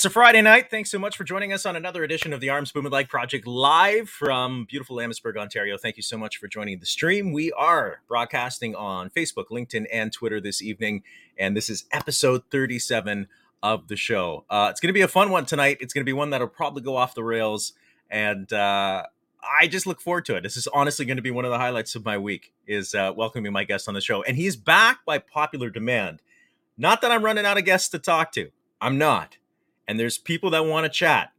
It's a Friday night. Thanks so much for joining us on another edition of the Arms Bumanlag Project live from beautiful Amherstburg, Ontario. Thank you so much for joining the stream. We are broadcasting on Facebook, LinkedIn, and Twitter this evening, and this is episode 37 of the show. Uh, it's going to be a fun one tonight. It's going to be one that'll probably go off the rails, and uh, I just look forward to it. This is honestly going to be one of the highlights of my week is uh, welcoming my guest on the show, and he's back by popular demand. Not that I'm running out of guests to talk to. I'm not and there's people that want to chat.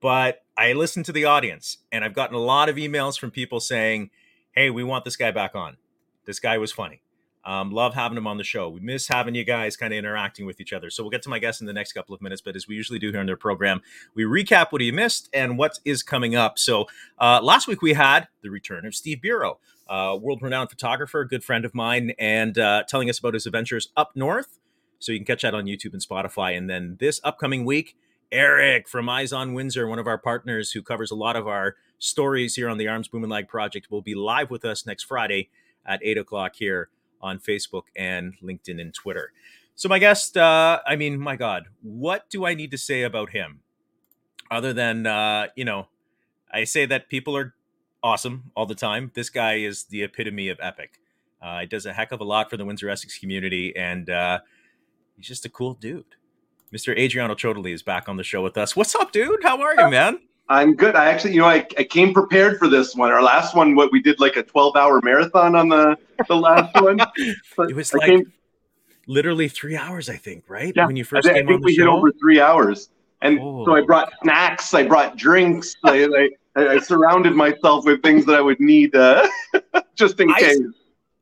But I listen to the audience and I've gotten a lot of emails from people saying, hey, we want this guy back on. This guy was funny. Um, love having him on the show. We miss having you guys kind of interacting with each other. So we'll get to my guest in the next couple of minutes. But as we usually do here on their program, we recap what you missed and what is coming up. So uh, last week we had the return of Steve Bureau, uh, world renowned photographer, good friend of mine, and uh, telling us about his adventures up north so you can catch that on YouTube and Spotify. And then this upcoming week, Eric from Eyes on Windsor, one of our partners who covers a lot of our stories here on the Arms Bumanlag Project, will be live with us next Friday at 8 o'clock here on Facebook and LinkedIn and Twitter. So, my guest, uh, I mean, my God, what do I need to say about him other than, uh, you know, I say that people are awesome all the time. This guy is the epitome of epic. Uh, he does a heck of a lot for the Windsor Essex community, and uh, he's just a cool dude. Mr. Adriano Ciotoli is back on the show with us. What's up, dude? How are you, man? I'm good. I actually, you know, I, I came prepared for this one. Our last one, what we did like a 12 hour marathon on the the last one. it was like came, literally three hours, I think, right? Yeah, when you first I, came I think we show? hit over three hours. And oh. so I brought snacks, I brought drinks, I, I, I, surrounded myself with things that I would need uh, just in case.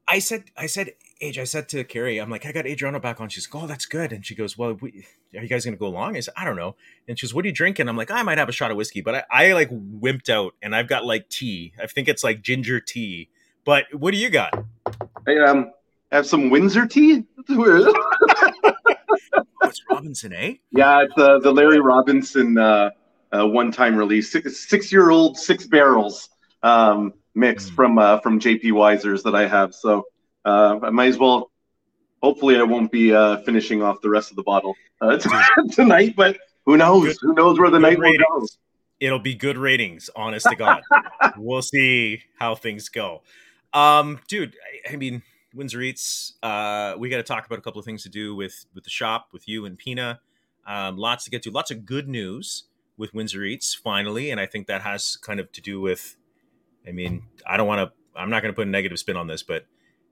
I said, I said, Age, I said to Carrie, I'm like, I got Adriano back on. She's like, oh, that's good. And she goes, well, we, are you guys going to go along? I said, I don't know. And she's, what are you drinking? I'm like, I might have a shot of whiskey, but I, I like wimped out and I've got like tea. I think it's like ginger tea. But what do you got? I um, have some Windsor tea. What's Robinson, eh? Yeah, it's uh, the Larry Robinson uh, uh, one-time release, six-year-old, six, six barrels um, mix mm. from uh, from JP Wiser's that I have. So uh, I might as well. Hopefully, I won't be uh, finishing off the rest of the bottle uh, tonight. But who knows? Good, who knows where the night ratings. will go? It'll be good ratings, honest to God. we'll see how things go. Um, dude, I, I mean, Windsor Eats. Uh, we got to talk about a couple of things to do with with the shop, with you and Pina. Um, lots to get to. Lots of good news with Windsor Eats finally, and I think that has kind of to do with. I mean, I don't want to. I'm not going to put a negative spin on this, but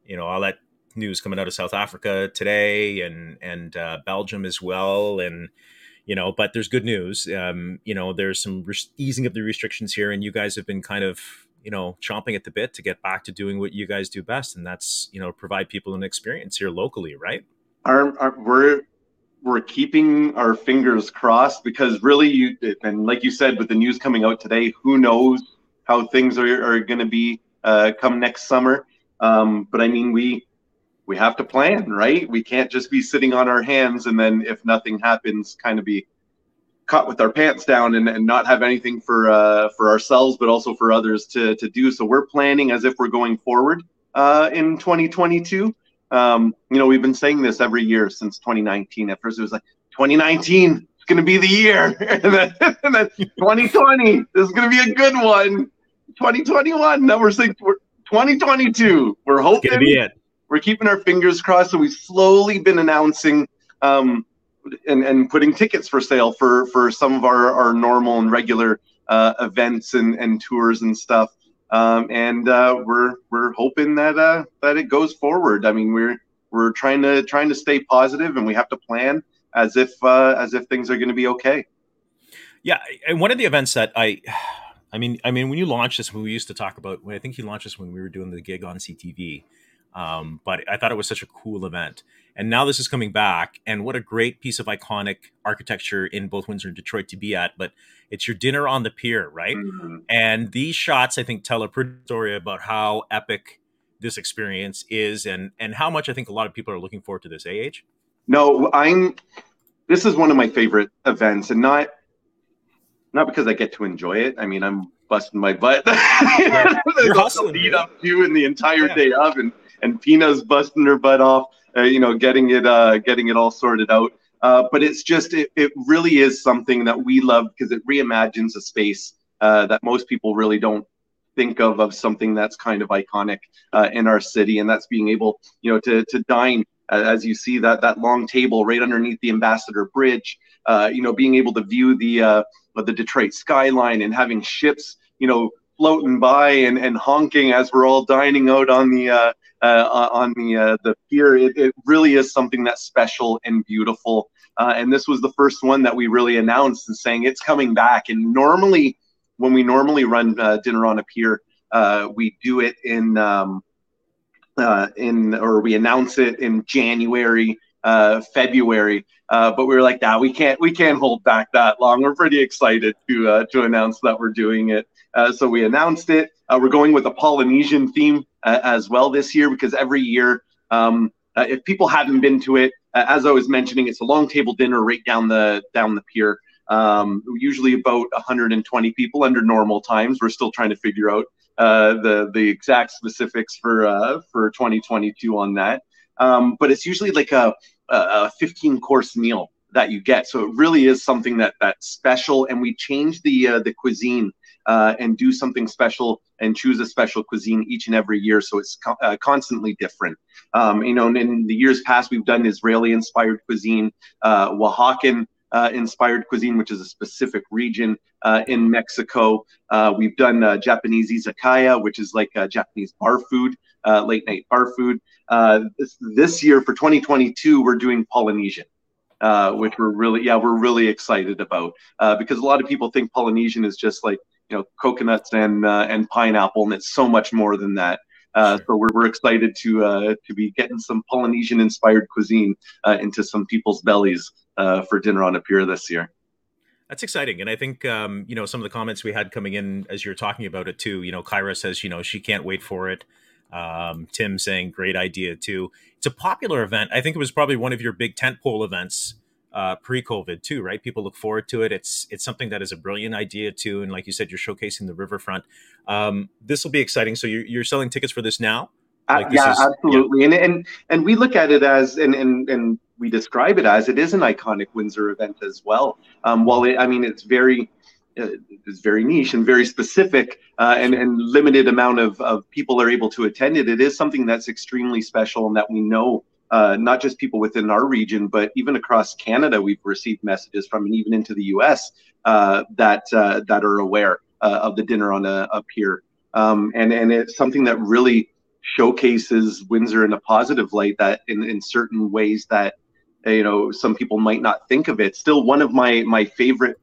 you know all that news coming out of South Africa today and and uh, Belgium as well, and you know, but there's good news. Um, you know, there's some re- easing of the restrictions here, and you guys have been kind of you know chomping at the bit to get back to doing what you guys do best, and that's you know provide people an experience here locally, right? Our, our, we're we're keeping our fingers crossed because really, you and like you said, with the news coming out today, who knows how things are, are going to be uh, come next summer. Um, but I mean, we we have to plan, right? We can't just be sitting on our hands and then if nothing happens, kind of be caught with our pants down and, and not have anything for uh, for ourselves, but also for others to to do. So we're planning as if we're going forward uh, in 2022. Um, you know, we've been saying this every year since 2019. At first, it was like 2019 it's going to be the year, and then, and then 2020 this is going to be a good one. 2021. Now we're saying we're 2022. We're hoping. It's be it. We're keeping our fingers crossed. So we've slowly been announcing um, and, and putting tickets for sale for for some of our, our normal and regular uh, events and, and tours and stuff. Um, and uh, we're we're hoping that uh, that it goes forward. I mean, we're we're trying to trying to stay positive, and we have to plan as if uh, as if things are going to be okay. Yeah, and one of the events that I I mean, I mean, when you launched this, when we used to talk about, when I think you launched this when we were doing the gig on CTV, um, but I thought it was such a cool event. And now this is coming back, and what a great piece of iconic architecture in both Windsor and Detroit to be at. But it's your dinner on the pier, right? Mm-hmm. And these shots, I think, tell a pretty story about how epic this experience is, and and how much I think a lot of people are looking forward to this. AH. No, I'm. This is one of my favorite events, and not not because I get to enjoy it. I mean, I'm busting my butt. You're hustling, lead up to and the entire yeah. day of, and and Pina's busting her butt off. Uh, you know, getting it uh, getting it all sorted out. Uh, but it's just it, it really is something that we love because it reimagines a space uh, that most people really don't think of of something that's kind of iconic uh, in our city, and that's being able, you know, to to dine uh, as you see that that long table right underneath the Ambassador Bridge. Uh, you know, being able to view the uh, the Detroit skyline and having ships, you know, floating by and, and honking as we're all dining out on the uh, uh, on the uh, the pier. It, it, really is something that's special and beautiful. Uh, and this was the first one that we really announced and saying it's coming back. And normally, when we normally run uh, dinner on a pier, uh, we do it in um, in or we announce it in January. February, but we were like, "Nah, we can't. We can't hold back that long." We're pretty excited to to announce that we're doing it uh, so we announced it. Uh, we're going with a Polynesian theme uh, as well this year because every year, um, uh, if people haven't been to it, uh, as I was mentioning, it's a long table dinner right down the down the pier. Um, usually about 120 people under normal times. We're still trying to figure out the the exact specifics for for 2022 on that. Um, but it's usually like a, a 15 course meal that you get. So it really is something that that's special. And we change the uh, the cuisine uh, and do something special and choose a special cuisine each and every year. So it's co- uh, constantly different. Um, you know, in the years past, we've done Israeli inspired cuisine, uh, Oaxacan uh, inspired cuisine, which is a specific region uh, in Mexico. Uh, we've done uh, Japanese izakaya, which is like Japanese bar food, uh, late night bar food. Uh, this, this, year for 2022, we're doing Polynesian. which we're really, yeah, we're really excited about because a lot of people think Polynesian is just like you know coconuts and uh, and pineapple, and it's so much more than that. Uh, so we're, we're excited to uh, to be getting some Polynesian inspired cuisine uh, into some people's bellies uh, for dinner on a pier this year. That's exciting, and I think um, you know some of the comments we had coming in as you're talking about it too. You know, Kyra says you know she can't wait for it. Um, Tim saying great idea too. It's a popular event. I think it was probably one of your big tentpole events uh, pre-COVID too, right? People look forward to it. It's it's something that is a brilliant idea too, and like you said, you're showcasing the riverfront. Um, this will be exciting. So you're, you're selling tickets for this now? Uh, like uh, yeah, is, absolutely. Yeah. And and and we look at it as and and and we describe it as it is an iconic Windsor event as well. Um, while it, I mean, it's very uh, it's very niche and very specific uh, and, and limited amount of, of people are able to attend it. It is something that's extremely special and that we know uh, not just people within our region, but even across Canada, we've received messages from, and even into the U.S. Uh, that uh, that are aware uh, of the dinner on a, a um, and and it's something that really showcases Windsor in a positive light. That in in certain ways that you know some people might not think of it. Still, one of my my favorite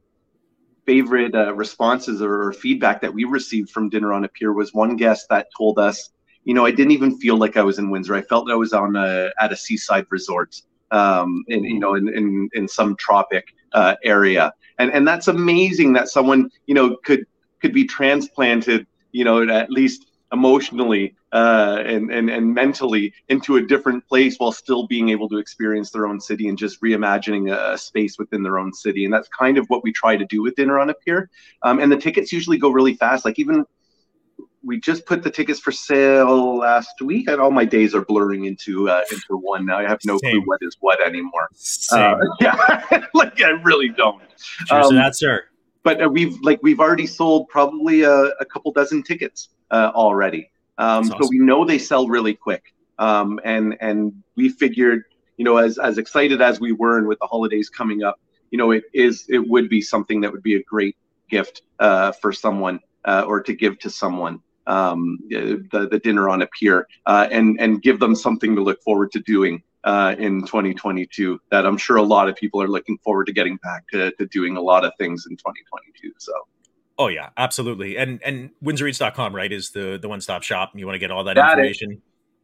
favorite uh, responses or feedback that we received from dinner on a pier was one guest that told us you know, I didn't even feel like I was in Windsor. I felt I was on a, at a seaside resort, um, in you know, in in, in some tropic uh, area, and and that's amazing that someone you know could could be transplanted, you know, at least emotionally uh, and, and and mentally into a different place while still being able to experience their own city and just reimagining a, a space within their own city. And that's kind of what we try to do with Dinner on a Pier. Um, and the tickets usually go really fast. Like even we just put the tickets for sale last week, and all my days are blurring into uh, into one now. I have no Same. clue what is what anymore. Uh, yeah, like I really don't. Sure, um, so that's sir. But uh, we've like we've already sold probably a, a couple dozen tickets uh, already. Um, awesome. So we know they sell really quick. Um, and and we figured, you know, as as excited as we were, and with the holidays coming up, you know, it is it would be something that would be a great gift uh, for someone uh, or to give to someone um, the, the dinner on a pier uh, and and give them something to look forward to doing uh, in 2022 that I'm sure a lot of people are looking forward to getting back to, to doing a lot of things in 2022 so oh yeah absolutely and and windsoreats.com right is the the one-stop shop you want to get all that, that information is,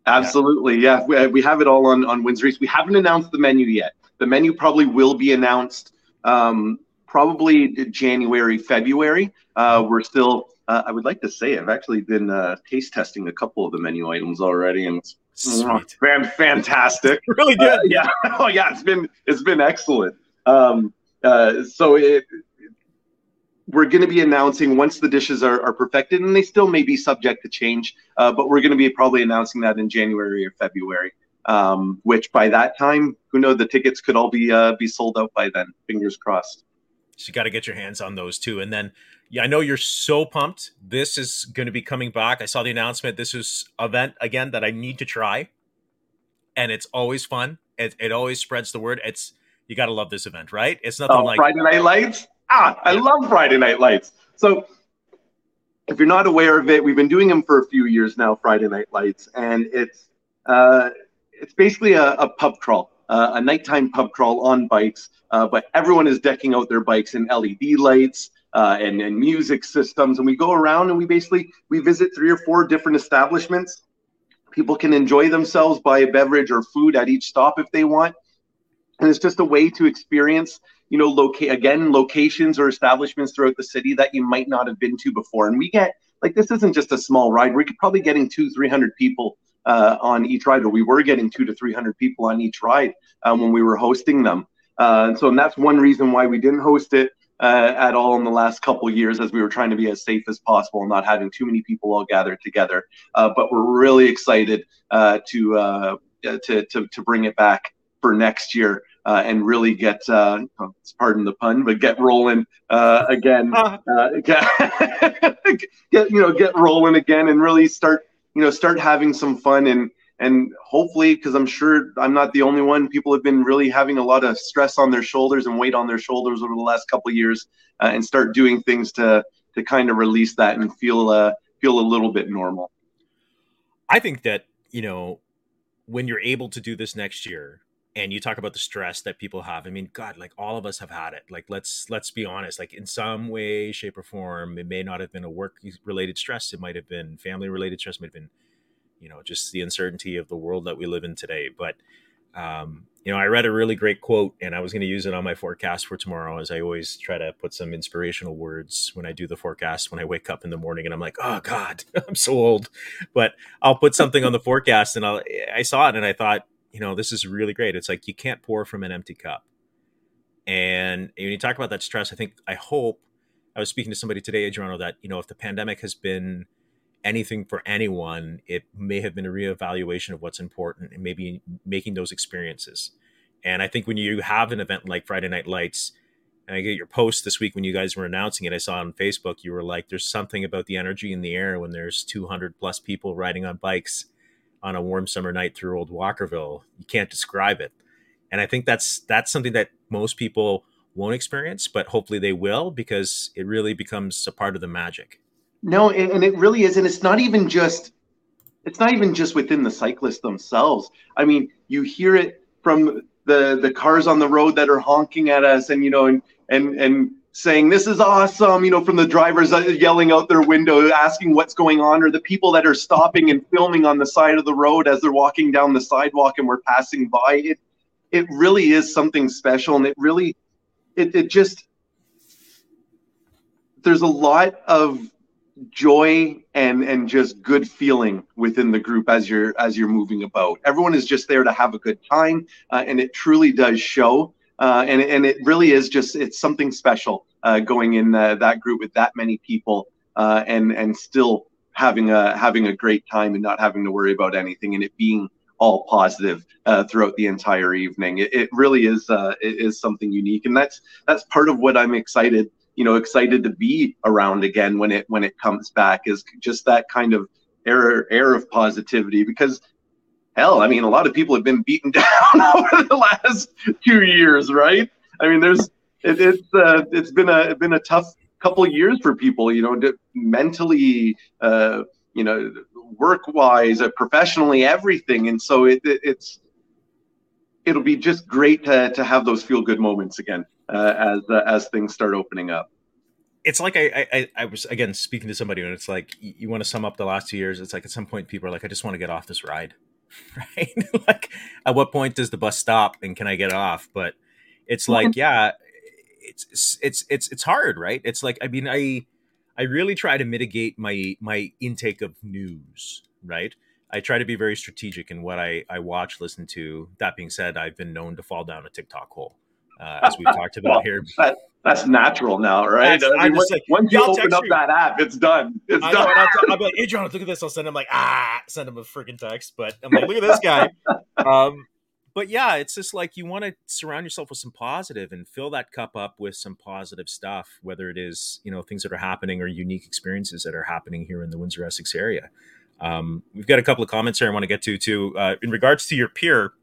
absolutely yeah, yeah. We, we, have it all on on Windsor Eats we haven't announced the menu yet the menu probably will be announced um, probably January February uh, we're still uh, I would like to say I've actually been uh, taste testing a couple of the menu items already, and it's Sweet. fantastic. really good. Uh, yeah. oh yeah, it's been it's been excellent. Um, uh, so it, we're going to be announcing once the dishes are, are perfected, and they still may be subject to change, uh, but we're going to be probably announcing that in January or February. Um, which by that time, who knows, the tickets could all be uh, be sold out by then. Fingers crossed. So you got to get your hands on those too. And then, yeah, I know you're so pumped. This is going to be coming back. I saw the announcement. This is event again that I need to try, and it's always fun. It, it always spreads the word. It's you got to love this event, right? It's nothing oh, like Friday Night Lights. Ah, I love Friday Night Lights. So, if you're not aware of it, we've been doing them for a few years now. Friday Night Lights, and it's uh, it's basically a, a pub crawl, uh, a nighttime pub crawl on bikes. Uh, but everyone is decking out their bikes in LED lights uh, and, and music systems, and we go around and we basically we visit three or four different establishments. People can enjoy themselves, buy a beverage or food at each stop if they want, and it's just a way to experience you know locate again locations or establishments throughout the city that you might not have been to before and we get like this isn't just a small ride we're probably getting two three hundred people uh, on each ride, or we were getting two to 300 people on each ride um, when we were hosting them. Uh, and so and that's one reason why we didn't host it uh, at all in the last couple years, as we were trying to be as safe as possible and not having too many people all gathered together. Uh, but we're really excited uh, to, uh, to, to to bring it back for next year. Uh, and really get, uh, pardon the pun, but get rolling uh, again. Uh, get, get, you know, get rolling again, and really start you know start having some fun and and hopefully because i'm sure i'm not the only one people have been really having a lot of stress on their shoulders and weight on their shoulders over the last couple of years uh, and start doing things to to kind of release that and feel uh feel a little bit normal i think that you know when you're able to do this next year and you talk about the stress that people have i mean god like all of us have had it like let's let's be honest like in some way shape or form it may not have been a work related stress it might have been family related stress it might have been you know just the uncertainty of the world that we live in today but um, you know i read a really great quote and i was going to use it on my forecast for tomorrow as i always try to put some inspirational words when i do the forecast when i wake up in the morning and i'm like oh god i'm so old but i'll put something on the forecast and i'll i saw it and i thought you know, this is really great. It's like you can't pour from an empty cup. And when you talk about that stress, I think, I hope, I was speaking to somebody today, Adriano, that, you know, if the pandemic has been anything for anyone, it may have been a reevaluation of what's important and maybe making those experiences. And I think when you have an event like Friday Night Lights, and I get your post this week when you guys were announcing it, I saw on Facebook, you were like, there's something about the energy in the air when there's 200 plus people riding on bikes on a warm summer night through old Walkerville. You can't describe it. And I think that's that's something that most people won't experience, but hopefully they will because it really becomes a part of the magic. No, and it really is, and it's not even just it's not even just within the cyclists themselves. I mean, you hear it from the the cars on the road that are honking at us, and you know, and and and saying this is awesome you know from the drivers yelling out their window asking what's going on or the people that are stopping and filming on the side of the road as they're walking down the sidewalk and we're passing by. It it really is something special and it really it, it just there's a lot of joy and and just good feeling within the group as you're as you're moving about. Everyone is just there to have a good time uh, and it truly does show uh, and and it really is just it's something special uh, going in uh, that group with that many people uh, and and still having a having a great time and not having to worry about anything and it being all positive uh, throughout the entire evening. It, it really is uh, it is something unique, and that's that's part of what I'm excited you know excited to be around again when it when it comes back is just that kind of air air of positivity because hell, I mean, a lot of people have been beaten down over the last two years, right? I mean, there's it, it's uh, it's been a been a tough couple of years for people, you know, to, mentally, uh, you know, work wise, uh, professionally, everything, and so it, it, it's it'll be just great to to have those feel good moments again uh, as uh, as things start opening up it's like I, I, I was again speaking to somebody and it's like you want to sum up the last two years. It's like at some point people are like, I just want to get off this ride. right? like, at what point does the bus stop and can I get off? But it's like, yeah, it's it's it's it's hard, right? It's like, I mean, I I really try to mitigate my my intake of news, right? I try to be very strategic in what I I watch, listen to. That being said, I've been known to fall down a TikTok hole. Uh, as we've talked about well, here. That, that's natural now, right? I mean, once, like, once you open up you. that app, it's done. It's I done. Know, I'll, I'll, be like, Adrian, look at this. I'll send him like, ah, send him a freaking text. But I'm like, look at this guy. Um, but yeah, it's just like you want to surround yourself with some positive and fill that cup up with some positive stuff, whether it is, you know, things that are happening or unique experiences that are happening here in the Windsor Essex area. Um, we've got a couple of comments here I want to get to too. Uh, in regards to your pier,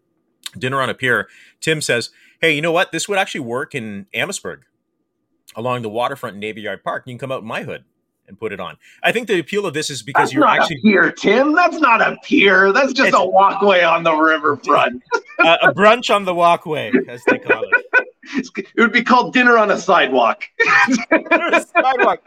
dinner on a pier, Tim says, Hey, you know what? This would actually work in Amherstburg along the waterfront in Navy Yard Park. You can come out in my hood and put it on. I think the appeal of this is because That's you're actually here, Tim. That's not a pier. That's just a walkway on the riverfront. uh, a brunch on the walkway, as they call it. It would be called dinner on a sidewalk. sidewalk.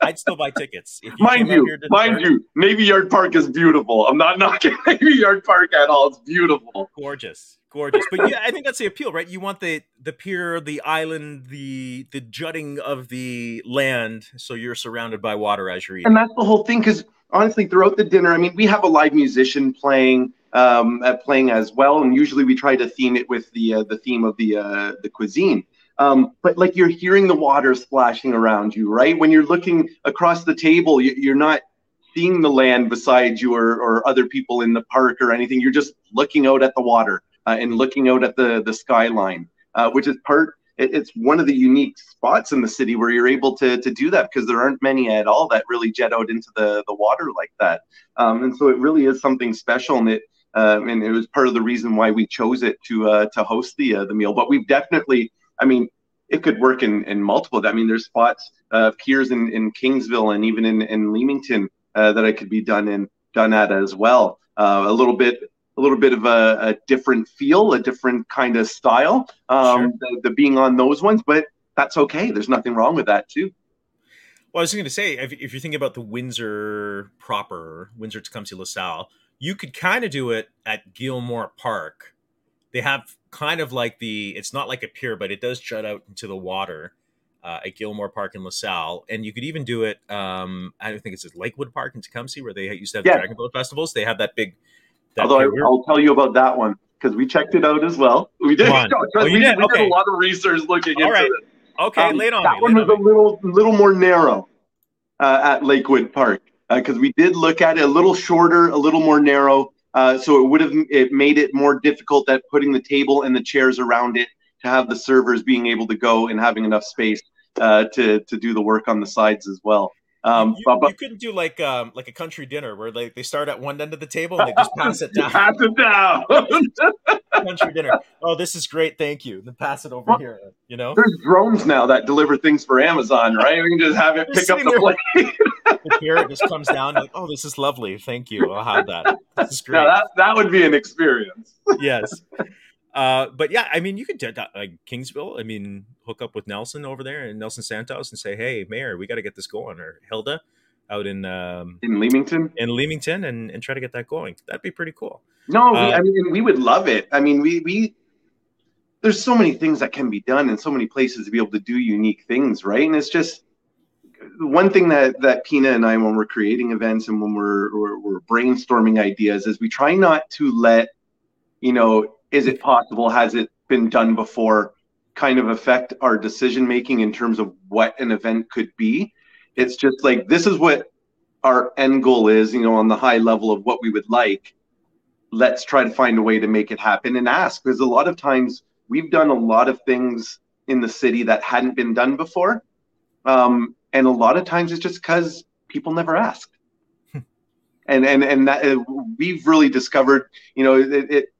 I'd still buy tickets. You mind you, mind you, Navy Yard Park is beautiful. I'm not knocking Navy Yard Park at all. It's beautiful, gorgeous, gorgeous. But yeah, I think that's the appeal, right? You want the the pier, the island, the the jutting of the land, so you're surrounded by water as you're eating. And that's the whole thing. Because honestly, throughout the dinner, I mean, we have a live musician playing. Um, uh, playing as well, and usually we try to theme it with the uh, the theme of the uh, the cuisine. Um, but like you're hearing the water splashing around you, right? When you're looking across the table, you're not seeing the land beside you or, or other people in the park or anything. You're just looking out at the water and looking out at the the skyline, uh, which is part. it's one of the unique spots in the city where you're able to to do that because there aren't many at all that really jet out into the the water like that. Um, and so it really is something special, and it. Uh, and it was part of the reason why we chose it to uh, to host the uh, the meal. But we've definitely I mean, it could work in, in multiple. I mean, there's spots, uh, piers in, in Kingsville and even in, in Leamington uh, that I could be done in done at as well. Uh, a little bit, a little bit of a, a, different feel, a different kind of style. Um, sure. the, the, being on those ones, but that's okay. There's nothing wrong with that too. Well, I was going to say, if, if you're thinking about the Windsor proper, Windsor Tecumseh LaSalle, you could kind of do it at Gil Maure Park. They have kind of like the it's not like a pier, but it does jut out into the water uh, at Gil Maure Park in LaSalle, and you could even do it. Um, I think it's at Lakewood Park in Tecumseh where they used to have yeah. Dragon Boat festivals. They have that big. Although I, will tell you about that one because we checked it out as well. We did. Oh, we, did? we okay. did a lot of research looking All into right. it. Okay, um, late on. That me, one was on a little little more narrow uh, at Lakewood Park because uh, we did look at it a little shorter, a little more narrow. Uh, so it would have it made it more difficult at putting the table and the chairs around it to have the servers being able to go and having enough space uh, to to do the work on the sides as well. Um, you, you couldn't do like um, like a country dinner where they, they start at one end of the table and they just pass it down. pass it down. country dinner. Oh, this is great. Thank you. Then pass it over well, here. You know, there's drones now that deliver things for Amazon, right? We can just have it pick up the plate. here it just comes down like, oh, this is lovely. Thank you. I'll have that. This is great. Now that that would be an experience. yes. Uh, but yeah, I mean, you could do that like Kingsville. I mean, hook up with Nelson over there and Nelson Santos and say, "Hey, Mayor, we got to get this going." Or Hilda out in um, in Leamington, in Leamington, and and try to get that going. That'd be pretty cool. No, uh, we, I mean, we would love it. I mean, we we there's so many things that can be done and so many places to be able to do unique things, right? And it's just one thing that that Pina and I, when we're creating events and when we're, we're, we're brainstorming ideas, is we try not to let, you know, is it possible? Has it been done before? Kind of affect our decision making in terms of what an event could be. It's just like this is what our end goal is, you know, on the high level of what we would like. Let's try to find a way to make it happen and ask because a lot of times we've done a lot of things in the city that hadn't been done before. Um, and a lot of times it's just because people never asked and and and that uh, we've really discovered you know it, it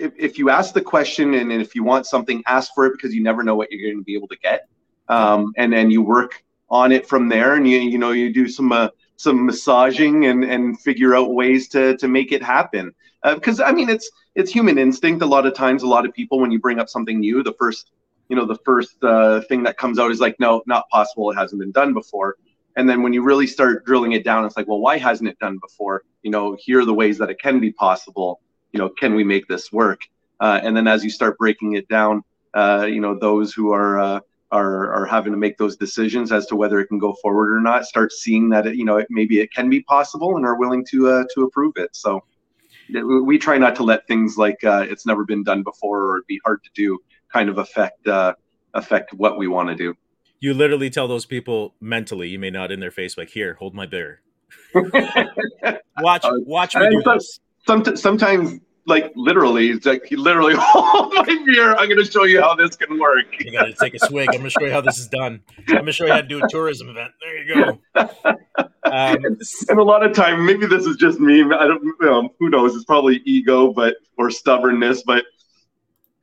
if, if, you ask the question and, and, if you want something ask for it because you never know what you're going to be able to get. Um, and then you work on it from there and you you know you do some uh, some massaging and and figure out ways to to make it happen. Because uh, i mean it's it's human instinct a lot of times. A lot of people when you bring up something new the first you know the first uh, thing that comes out is like no not possible. It hasn't been done before. And then when you really start drilling it down it's like well why hasn't it done before? You know here are the ways that it can be possible you know can we make this work uh, and then as you start breaking it down uh, you know those who are uh, are are having to make those decisions as to whether it can go forward or not start seeing that it you know it, maybe it can be possible and are willing to uh, to approve it so we try not to let things like uh, it's never been done before or it'd be hard to do kind of affect uh, affect what we want to do. You literally tell those people mentally, you may not in their face, like, "Here, hold my beer." watch, watch me do this. Some, sometimes like literally, it's like he literally hold my beer. I'm going to show you how this can work. You got to take a swig. I'm going to show you how this is done. I'm going to show you how to do a tourism event. There you go. Um, and a lot of time, maybe this is just me. I don't you know. Who knows? It's probably ego, but or stubbornness. But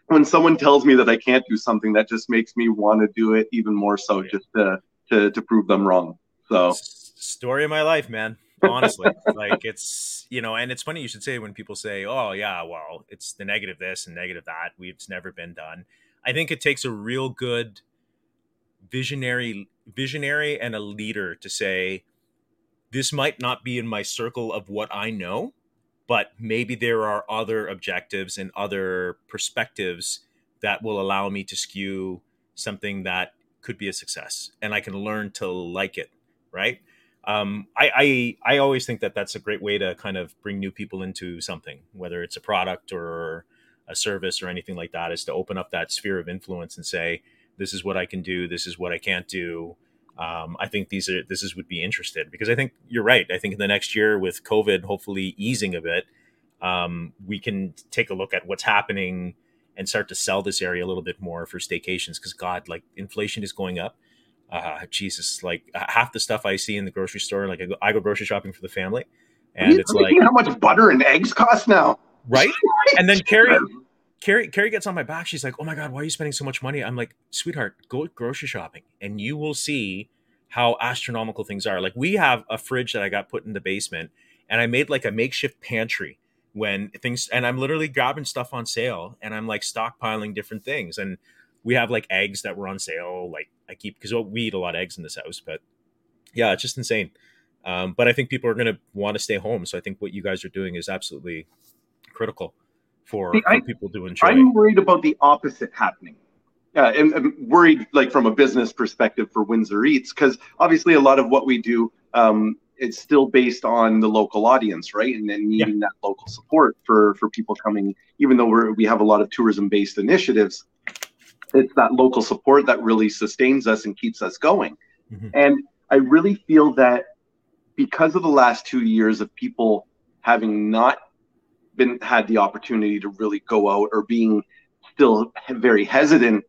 when someone tells me that I can't do something, that just makes me want to do it even more so, yeah. just to, to to prove them wrong. So story of my life, man honestly like it's you know and it's funny you should say when people say oh yeah well it's the negative this and negative that we've never been done. I think it takes a real good visionary visionary and a leader to say this might not be in my circle of what i know but maybe there are other objectives and other perspectives that will allow me to skew something that could be a success and i can learn to like it right um, I, I I always think that that's a great way to kind of bring new people into something, whether it's a product or a service or anything like that, is to open up that sphere of influence and say, this is what I can do, this is what I can't do. Um, I think these are this is would be interested because I think you're right. I think in the next year with COVID hopefully easing a bit, um, we can take a look at what's happening and start to sell this area a little bit more for staycations because God, like inflation is going up uh, Jesus, like half the stuff I see in the grocery store, like I go, I go grocery shopping for the family, and it's like how much butter and eggs cost now, right? and then Carrie, Carrie, Carrie gets on my back. She's like, "Oh my god, why are you spending so much money?" I'm like, "Sweetheart, go grocery shopping, and you will see how astronomical things are." Like we have a fridge that I got put in the basement, and I made like a makeshift pantry when things, and I'm literally grabbing stuff on sale, and I'm like stockpiling different things, and we have like eggs that were on sale. Like I keep because we eat a lot of eggs in this house, but yeah, it's just insane. Um, but I think people are going to want to stay home. So I think what you guys are doing is absolutely critical for, See, for I, people to enjoy. I'm worried about the opposite happening. Yeah, and I'm worried, like from a business perspective, for Windsor Eats, because obviously a lot of what we do um, it's still based on the local audience, right? And then needing yeah. that local support for for people coming, even though we're, we have a lot of tourism based initiatives it's that local support that really sustains us and keeps us going. Mm-hmm. And I really feel that because of the last two years of people having not been had the opportunity to really go out or being still very hesitant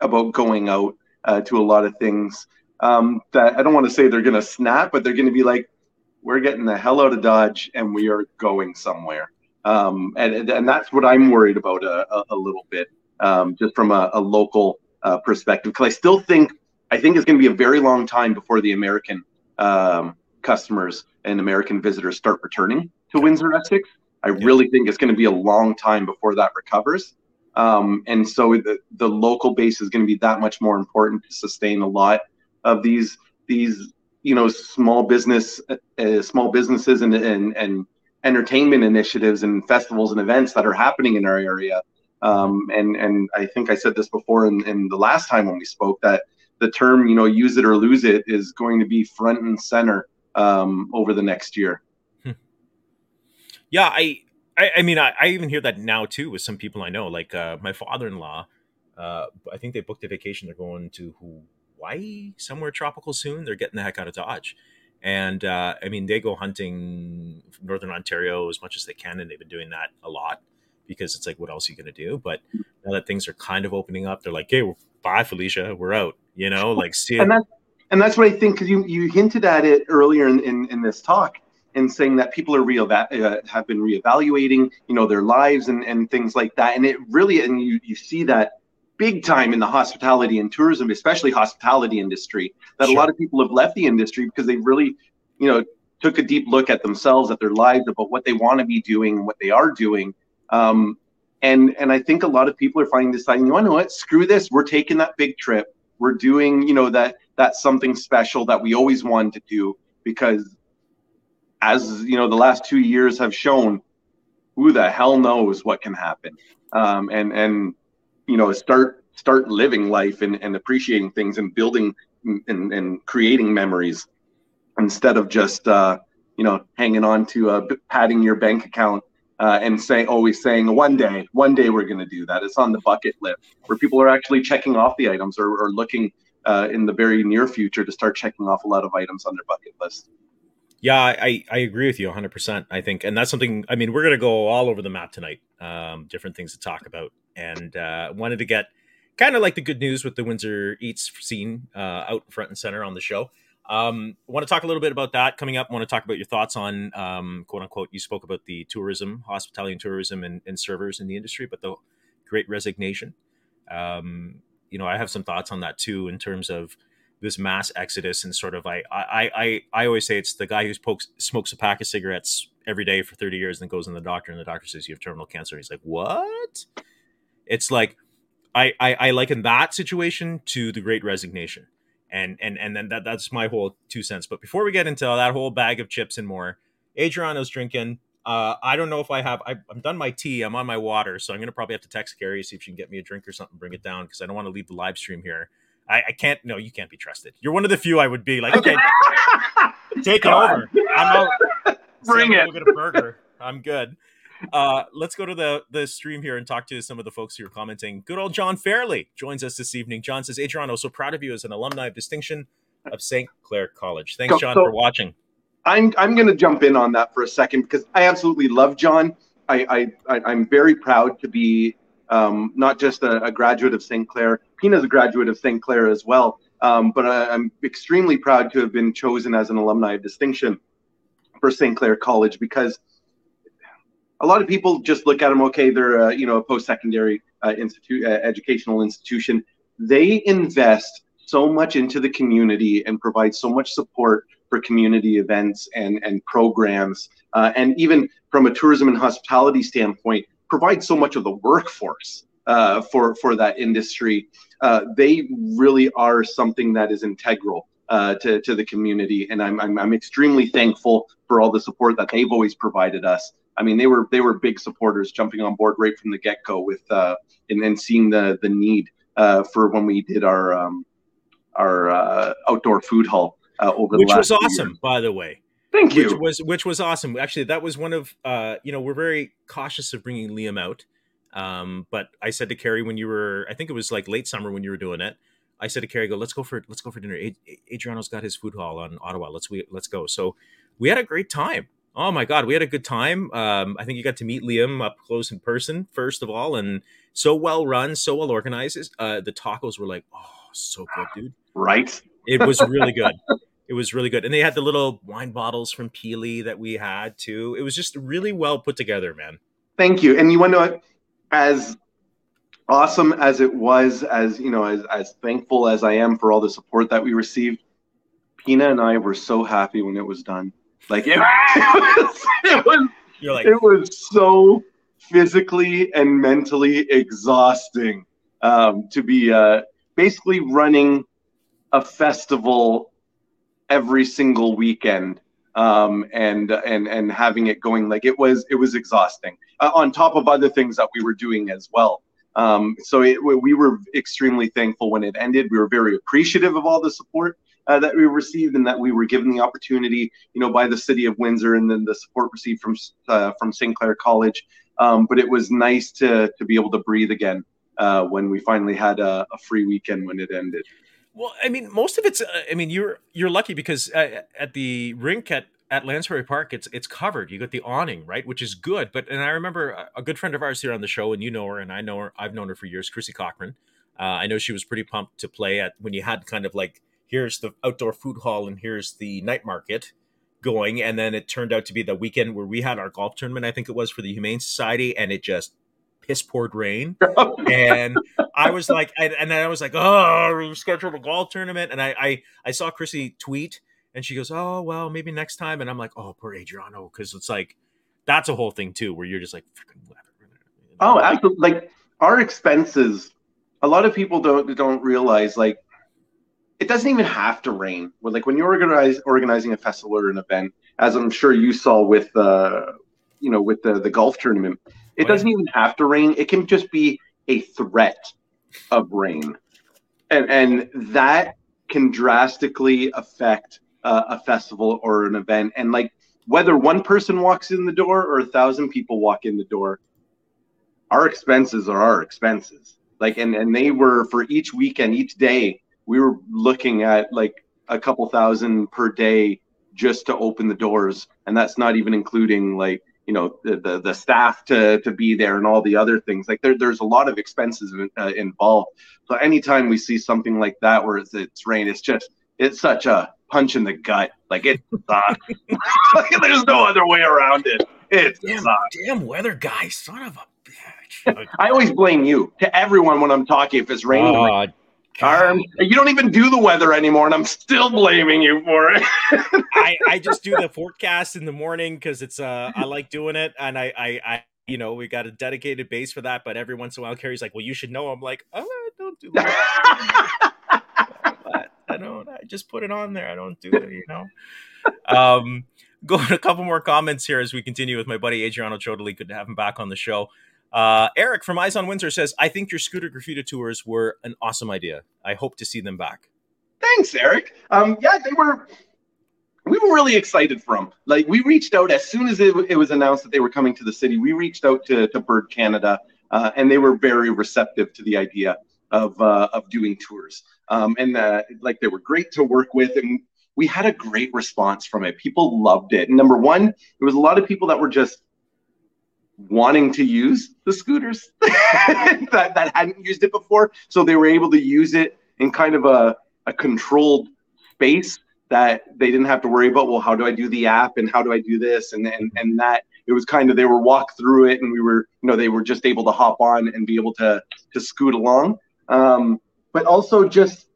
about going out uh, to a lot of things um, that I don't want to say they're going to snap, but they're going to be like, we're getting the hell out of Dodge and we are going somewhere. Um, and, and that's what I'm worried about a, a, a little bit um, just from a, a local uh, perspective. Because I still think I think it's going to be a very long time before the American um, customers and American visitors start returning to Windsor Essex. I yeah. really think it's going to be a long time before that recovers. Um, and so the, the local base is going to be that much more important to sustain a lot of these these you know small business uh, small businesses and, and and entertainment initiatives and festivals and events that are happening in our area um, and and I think I said this before in, in the last time when we spoke that the term you know use it or lose it is going to be front and center um, over the next year. Hmm. Yeah, I, I, I mean I, I, even hear that now too with some people I know. Like uh, my father-in-law, uh, I think they booked a vacation. They're going to Hawaii, somewhere tropical soon. They're getting the heck out of Dodge. And uh, I mean, they go hunting northern Ontario as much as they can, and they've been doing that a lot because it's like, what else are you going to do? But now that things are kind of opening up, they're like, hey, bye, Felicia, we're out. You know, like see And that's, and that's what I think because you you hinted at it earlier in, in, in this talk and saying that people are real uh, have been reevaluating, you know, their lives and, and things like that. And it really and you you see that big time in the hospitality and tourism, especially hospitality industry, that sure. a lot of people have left the industry because they really, you know, took a deep look at themselves, at their lives, about what they want to be doing and what they are doing, um, and and I think a lot of people are finding deciding, you know what, screw this, we're taking that big trip. We're doing, you know, that that's something special that we always wanted to do because as you know, the last two years have shown, who the hell knows what can happen. Um, and and you know, start start living life and, and appreciating things and building and, and creating memories instead of just uh, you know hanging on to uh, padding your bank account uh, and say always saying one day, one day we're going to do that. It's on the bucket list where people are actually checking off the items or, or looking uh, in the very near future to start checking off a lot of items on their bucket list. Yeah, I, I agree with you 100%. I think, and that's something, I mean, we're going to go all over the map tonight, um, different things to talk about. And uh, wanted to get kind of like the good news with the Windsor Eats scene uh, out front and center on the show. Um, want to talk a little bit about that coming up. I want to talk about your thoughts on um, quote unquote. You spoke about the tourism, hospitality, and tourism, and, and servers in the industry, but the Great Resignation. Um, you know, I have some thoughts on that too in terms of this mass exodus and sort of I I I I always say it's the guy who pokes, smokes a pack of cigarettes every day for 30 years and then goes in the doctor and the doctor says you have terminal cancer. He's like, what? It's like I, I I liken that situation to the Great Resignation and and and then that that's my whole two cents. But before we get into that whole bag of chips and more, Adriano's drinking. Uh, I don't know if I have. I, am done my tea. I'm on my water, so I'm gonna probably have to text Gary see if she can get me a drink or something. Bring it down because I don't want to leave the live stream here. I, I, can't. No, you can't be trusted. You're one of the few I would be like, okay, take it over. I'm out. Bring it. Get a burger. I'm good. Uh, let's go to the the stream here and talk to some of the folks who are commenting. Good old John Fairley joins us this evening. John says, Adriano, so proud of you as an alumni of distinction of St. Clair College. Thanks, John, so, for watching. I'm I'm going to jump in on that for a second because I absolutely love John. I, I, am very proud to be um, not just a, a, graduate of St. Clair. Pina's a graduate of St. Clair as well. Um, but I, I'm extremely proud to have been chosen as an alumni of distinction for St. Clair College because a lot of people just look at them. Okay, they're uh, you know a post-secondary uh, uh, educational institution. They invest so much into the community and provide so much support for community events and and programs, uh, and even from a tourism and hospitality standpoint, provide so much of the workforce uh, for for that industry. They really are something that is integral uh, to, to the community. And I'm, I'm, I'm, extremely thankful for all the support that they've always provided us. I mean, they were they were big supporters, jumping on board right from the get go with uh, and then seeing the the need uh, for when we did our um, our uh, outdoor food hall uh, over the which was awesome, years. by the way. Thank you. Which was which was awesome. Actually, that was one of uh, you know we're very cautious of bringing Liam out. Um, but I said to Carrie when you were, I think it was like late summer when you were doing it. I said to Carrie, "Go, let's go for let's go for dinner." Adriano's got his food hall on Ottawa. Let's we let's go. So we had a great time. Oh my God, we had a good time. Um, I think you got to meet Liam up close in person, first of all, and so well run, so well organized. Uh, the tacos were like, oh, so good, dude. Right. It was really good. it was really good. And they had the little wine bottles from Pelee that we had too. It was just really well put together, man. Thank you. And you want to know, as awesome as it was, as you know, as, as thankful as I am for all the support that we received, Pina and I were so happy when it was done. Like it, was, it was, You're like, it was so physically and mentally exhausting um, to be uh, basically running a festival every single weekend um, and and and having it going like it was it was exhausting uh, on top of other things that we were doing as well. Um, so it, we were extremely thankful when it ended. We were very appreciative of all the support uh, that we received and that we were given the opportunity, you know, by the city of Windsor and then the support received from uh, from St. Clair College. Um, but it was nice to to be able to breathe again uh, when we finally had a, a, free weekend when it ended. Well, I mean, most of it's. Uh, I mean, you're you're lucky because uh, at the rink at at Lanspeary Park, it's it's covered. You got the awning, right, which is good. But and I remember a good friend of ours here on the show, and you know her, and I know her. I've known her for years, Chrissy Cochran. Uh, I know she was pretty pumped to play at when you had kind of like here's the outdoor food hall and here's the night market going. And then it turned out to be the weekend where we had our golf tournament i think it was for the humane society and it just piss poured rain. And i was like I, and then i was like oh we scheduled a golf tournament. And I, I i saw chrissy tweet and she goes oh well maybe next time. And i'm like oh poor adriano. Because it's like that's a whole thing too where you're just like oh absolutely like our expenses a lot of people don't don't realize like it doesn't even have to rain. Like when you're organize, organizing a festival or an event, as I'm sure you saw with uh, you know with the the golf tournament, it doesn't even have to rain. It can just be a threat of rain, and and that can drastically affect uh, a festival or an event. And like whether one person walks in the door or a thousand people walk in the door, our expenses are our expenses. Like, and, and they were for each weekend, each day, we were looking at like a couple thousand per day just to open the doors. And that's not even including like, you know, the, the, the staff to, to be there and all the other things. Like there, there's a lot of expenses uh, involved. So anytime we see something like that where it's, it's rain, it's just, it's such a punch in the gut. Like it sucks. There's no other way around it. It damn, sucks. damn weather guy, son of a bitch. I always blame you to everyone when I'm talking if it's raining. Oh, Arm, you don't even do the weather anymore, and I'm still blaming you for it. I, I just do the forecast in the morning because it's uh I like doing it, and I, I I you know we got a dedicated base for that. But every once in a while, Carrie's like, "Well, you should know." I'm like, "Oh, don't do that." I don't. I just put it on there. I don't do it. You know. um, going a couple more comments here as we continue with my buddy Adriano Ciotoli. Good to have him back on the show. Uh, Eric from Eyes on Windsor says, "I think your scooter graffiti tours were an awesome idea. I hope to see them back." Thanks, Eric. Um, yeah, they were. We were really excited for them. Like we reached out as soon as it, it was announced that they were coming to the city. We reached out to, to Bird Canada, uh, and they were very receptive to the idea of uh, of doing tours. Um, and uh, like they were great to work with, and we had a great response from it. People loved it. Number one, there was a lot of people that were just wanting to use the scooters that, that hadn't used it before. So they were able to use it in kind of a, a controlled space that they didn't have to worry about, well, how do I do the app and how do I do this? And, and, and that it was kind of, they were walk through it and we were, you know, they were just able to hop on and be able to, to scoot along. Um, but also just,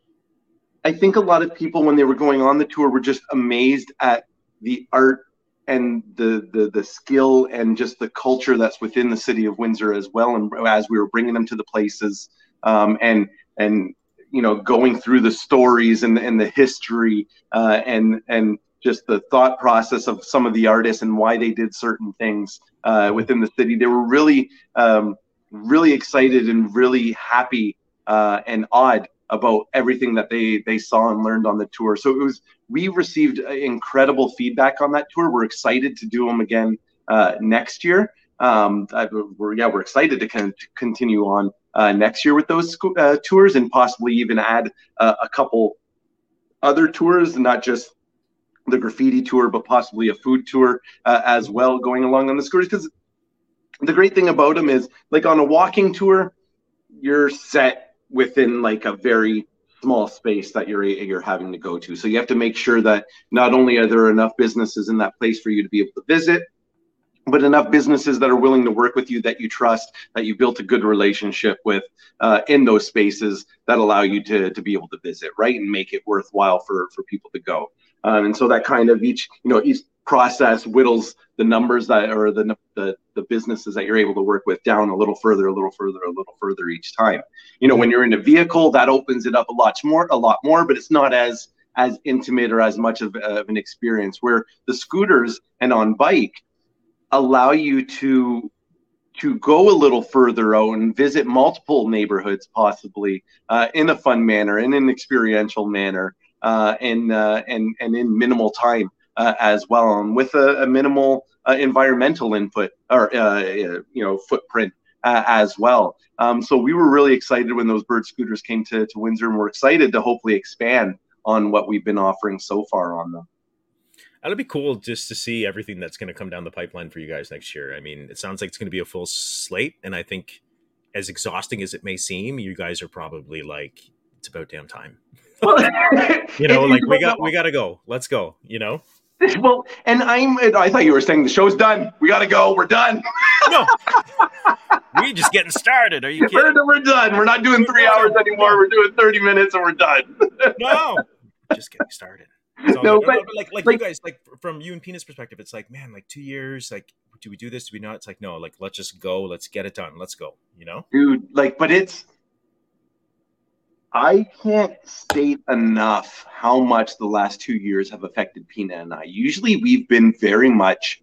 I think a lot of people when they were going on the tour were just amazed at the art and the, the the skill and just the culture that's within the city of Windsor as well. And as we were bringing them to the places, um, and and you know going through the stories and and the history uh, and and just the thought process of some of the artists and why they did certain things uh, within the city, they were really um, really excited and really happy uh, and odd about everything that they they saw and learned on the tour. So it was we received incredible feedback on that tour. We're excited to do them again uh, next year. Um, I, we're yeah we're excited to, con- continue on uh, next year with those uh, tours and possibly even add a couple other tours, not just the graffiti tour, but possibly a food tour uh, as well going along on the scooters. Because the great thing about them is like on a walking tour, you're set within like a very small space that you're you're having to go to. So you have to make sure that not only are there enough businesses in that place for you to be able to visit, but enough businesses that are willing to work with you that you trust that you built a good relationship with uh, in those spaces that allow you to, to be able to visit right and make it worthwhile for for people to go um, and so that kind of each you know each process whittles the numbers that or the, the the businesses that you're able to work with down a little further, a little further, a little further each time. You know, when you're in a vehicle, that opens it up a lot more, a lot more, but it's not as as intimate or as much of, of an experience. Where the scooters and on bike allow you to to go a little further out and visit multiple neighborhoods, possibly uh, in a fun manner, in an experiential manner, uh, and uh, and and in minimal time uh, as well, and with a, a minimal uh, environmental input or uh, you know footprint uh, as well. Um, so we were really excited when those bird scooters came to, to Windsor, and we're excited to hopefully expand on what we've been offering so far on them. That'll be cool just to see everything that's going to come down the pipeline for you guys next year. I mean, it sounds like it's going to be a full slate, and I think as exhausting as it may seem, you guys are probably like, it's about damn time. you know, like we got we got to go. Let's go. You know. well, and I'm. I thought you were saying the show's done. We got to go. We're done. no, we just getting started. Are you kidding? We're, we're done. We're not doing three hours anymore. We're doing thirty minutes, and we're done. no, just getting started. So no, like, but, like, like, like, you guys, like from you and Pina's perspective, it's like, man, like two years, like, do we do this? Do we not? It's like, no, like, let's just go. Let's get it done. Let's go. You know, dude. Like, but it's I can't state enough how much the last two years have affected Pina and I. Usually we've been very much,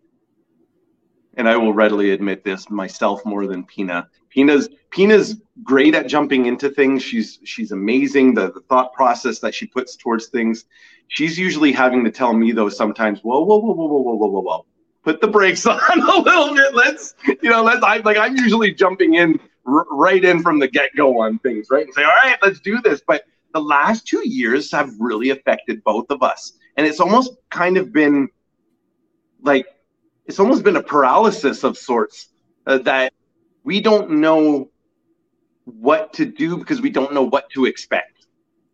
and I will readily admit this myself more than Pina. Pina's Pina's great at jumping into things. She's she's amazing. The, the thought process that she puts towards things. She's usually having to tell me though sometimes, whoa, whoa, whoa, whoa, whoa, whoa, whoa, whoa. Put the brakes on a little bit. Let's, you know, let's. I like. I'm usually jumping in r- right in from the get go on things, right, and say, all right, let's do this. But the last two years have really affected both of us, and it's almost kind of been like it's almost been a paralysis of sorts uh, that we don't know what to do because we don't know what to expect.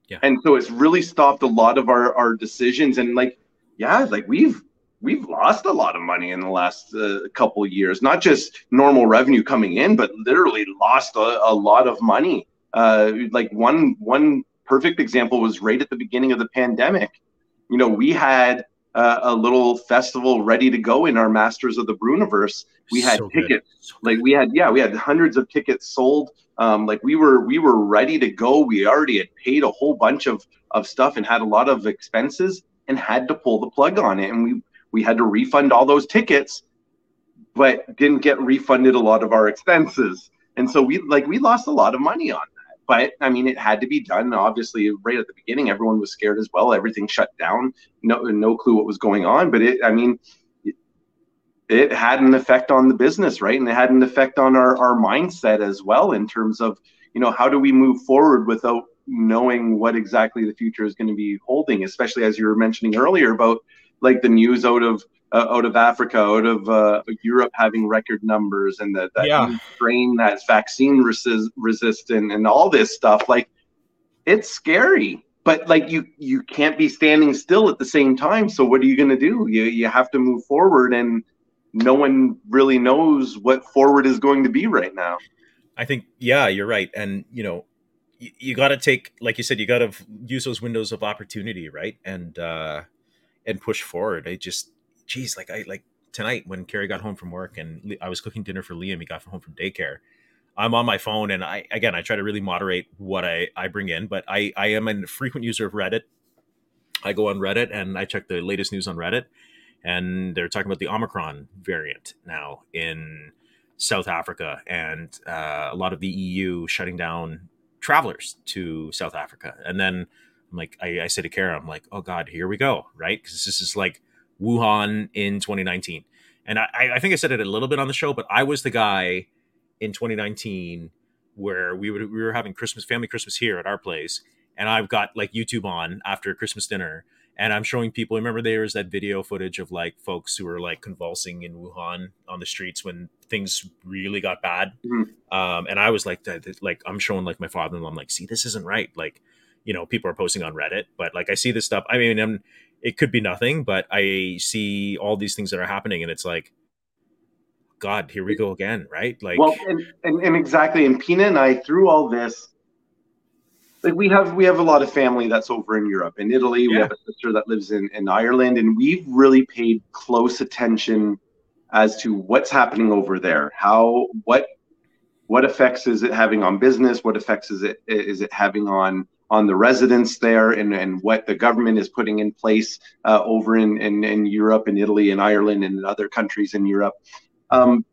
Yeah. And so it's really stopped a lot of our, our decisions. And like, yeah, like we've we've lost a lot of money in the last uh, couple of years, not just normal revenue coming in, but literally lost a, a lot of money. Uh, like one one perfect example was right at the beginning of the pandemic. You know, we had uh, a little festival ready to go in our Masters of the Breuniverse. We had So tickets, So like we had, yeah, we had hundreds of tickets sold. Um, like we were, we were ready to go. We already had paid a whole bunch of of stuff and had a lot of expenses and had to pull the plug on it. And we we had to refund all those tickets, but didn't get refunded a lot of our expenses. And so we like we lost a lot of money on that. But I mean, it had to be done. Obviously, right at the beginning, everyone was scared as well. Everything shut down. No, no clue what was going on. But it, I mean, it, had an effect on the business, right? And it had an effect on our our mindset as well in terms of you know how do we move forward without knowing what exactly the future is going to be holding, especially as you were mentioning earlier about like the news out of uh, out of Africa, out of uh, Europe having record numbers, and that that Yeah. strain that's vaccine resist- resistant, and all this stuff. Like, it's scary, but like you you can't be standing still at the same time. So what are you going to do? You you have to move forward, and no one really knows what forward is going to be right now. I think, yeah, you're right. And, you know, you, you got to take, like you said, you got to use those windows of opportunity, right? And, uh, and push forward. I just, geez, like I, like tonight when Carrie got home from work and I was cooking dinner for Liam, he got home from daycare. I'm on my phone and I, again, I try to really moderate what I, I bring in, but I, I am a frequent user of Reddit. I go on Reddit and I check the latest news on Reddit and they're talking about the Omicron variant now in South Africa and uh, a lot of the EU shutting down travelers to South Africa. And then I'm like, I, I say to Kara, I'm like, oh God, here we go, right? Because this is like Wuhan in 2019. And I, I think I said it a little bit on the show, but I was the guy in 2019 where we would we were having Christmas family Christmas here at our place, and I've got like YouTube on after Christmas dinner, and I'm showing people. Remember, there was that video footage of like folks who were like convulsing in Wuhan on the streets when things really got bad. Mhm. Um, and I was like, like I'm showing like my father-in-law. I'm like, see, this isn't right. Like, you know, people are posting on Reddit, but like I see this stuff. I mean, I'm, it could be nothing, but I see all these things that are happening, and it's like, God, here we go again, right? Like, well, and, and, and exactly. And Pina and I, through all this, like we have we have a lot of family that's over in Europe, in Italy. We have a sister that lives in, in Ireland, and we've really paid close attention as to what's happening over there. How what what effects is it having on business? What effects is it is it having on on the residents there, and, and what the government is putting in place uh, over in, in in Europe and Italy and Ireland and other countries in Europe. Um,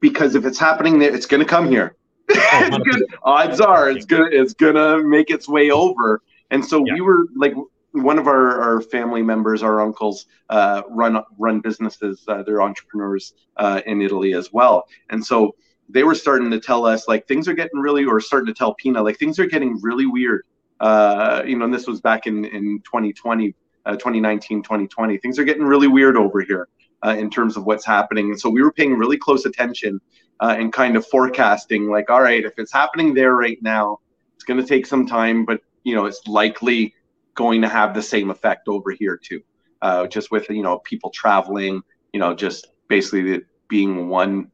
because if it's happening there, it's going to come here. It's gonna- odds are it's gonna it's gonna make its way over. And so Yeah. we were like one of our, our family members, our uncles, uh, run run businesses. Uh, they're entrepreneurs uh, in Italy as well. And so they were starting to tell us like things are getting really, or starting to tell Pina like things are getting really weird. Uh, you know, and this was back in in 2020, uh, 2019, 2020. Things are getting really weird over here uh, in terms of what's happening. And so we were paying really close attention uh, and kind of forecasting like, all right, if it's happening there right now, it's going to take some time, but you know, it's likely going to have the same effect over here too. Uh, just with you know people traveling, you know, just basically being one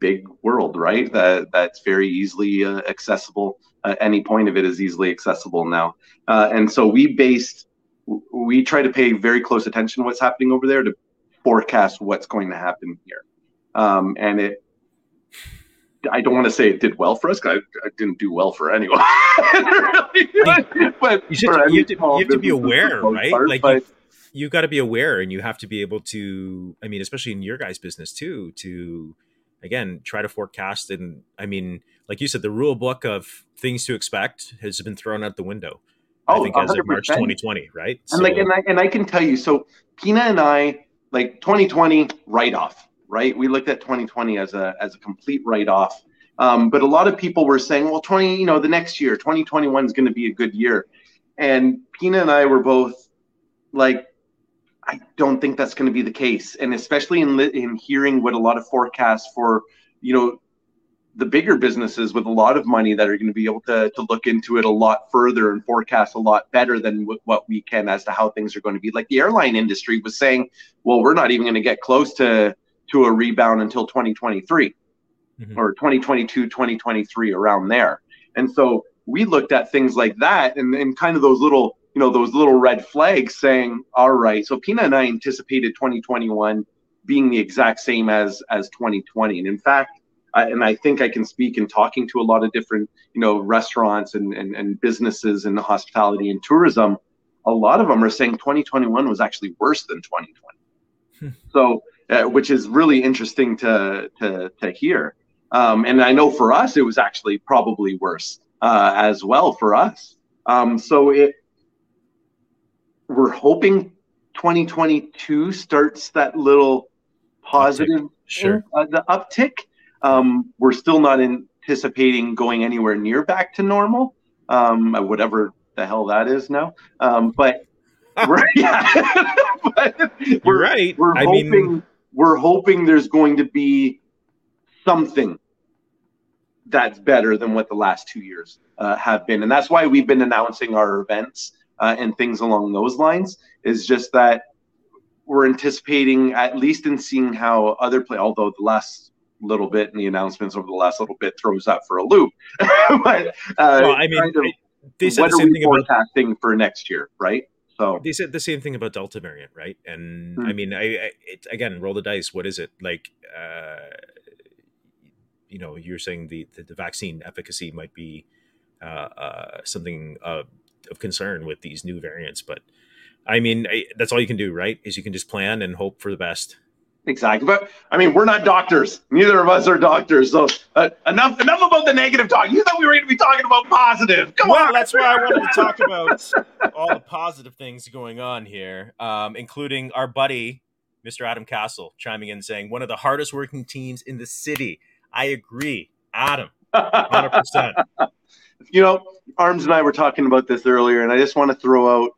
big world, right? That that's very easily uh, accessible. Uh, any point of it is easily accessible now, uh, and so we based we try to pay very close attention to what's happening over there to forecast what's going to happen here. Um, and it, I don't want to say it did well for us because I, I didn't do well for anyone. really, but you, should, you, have to, you have to be business for the aware, right? part, like but- you got to be aware, and you have to be able to. I mean, especially in your guys' business too, to again try to forecast. And I mean, like you said, the rule book of things to expect has been thrown out the window. Oh, I think as of 100%. March 2020, right? And like, and I, and I can tell you, so Pina and I, like 2020 write off, right? We looked at 2020 as a as a complete write off. Um, but a lot of people were saying, well, 20, you know, the next year, 2021 is going to be a good year. And Pina and I were both like, I don't think that's going to be the case. And especially in in hearing what a lot of forecasts for, you know, the bigger businesses with a lot of money that are going to be able to, to look into it a lot further and forecast a lot better than w- what we can as to how things are going to be. Like the airline industry was saying, well, we're not even going to get close to to a rebound until 2023 Mhm. or 2022, 2023, around there. And so we looked at things like that and, and kind of those little, you know, those little red flags saying, all right, so Pina and I anticipated 2021 being the exact same as as 2020. And in fact, I, and I think I can speak in talking to a lot of different, you know, restaurants and, and, and businesses in hospitality and tourism. A lot of them are saying 2021 was actually worse than 2020. Hmm. so, uh, which is really interesting to to, to hear. Um, and I know for us, it was actually probably worse uh, as well for us. Um, so it, we're hoping 2022 starts that little positive Sure. uh, the uptick. Um, we're still not anticipating going anywhere near back to normal, um, whatever the hell that is now. Um, but we're, yeah, but You're we're, right. we're I hoping mean, we're hoping there's going to be something that's better than what the last two years uh, have been, and that's why we've been announcing our events uh, and things along those lines. Is just that we're anticipating at least in seeing how other play. Although the last little bit and the announcements over the last little bit throws that for a loop, but uh, well, I mean, kind of they said the same thing about forecasting for next year, right? So they said the same thing about Delta variant, right? And Hmm. I mean, I, I it, again roll the dice. What is it like? Uh, you know, you're saying the the, the vaccine efficacy might be uh, uh, something uh, of concern with these new variants, but I mean, I, that's all you can do, right? Is you can just plan and hope for the best. Exactly, but I mean, we're not doctors. Neither of us are doctors. So uh, enough, enough about the negative talk. You thought we were going to be talking about positive. Come well, on. that's why I wanted to talk about all the positive things going on here, um, including our buddy, Mr. Adam Castle, chiming in saying one of the hardest working teams in the city. I agree, Adam, hundred percent. You know, Arms and I were talking about this earlier, and I just want to throw out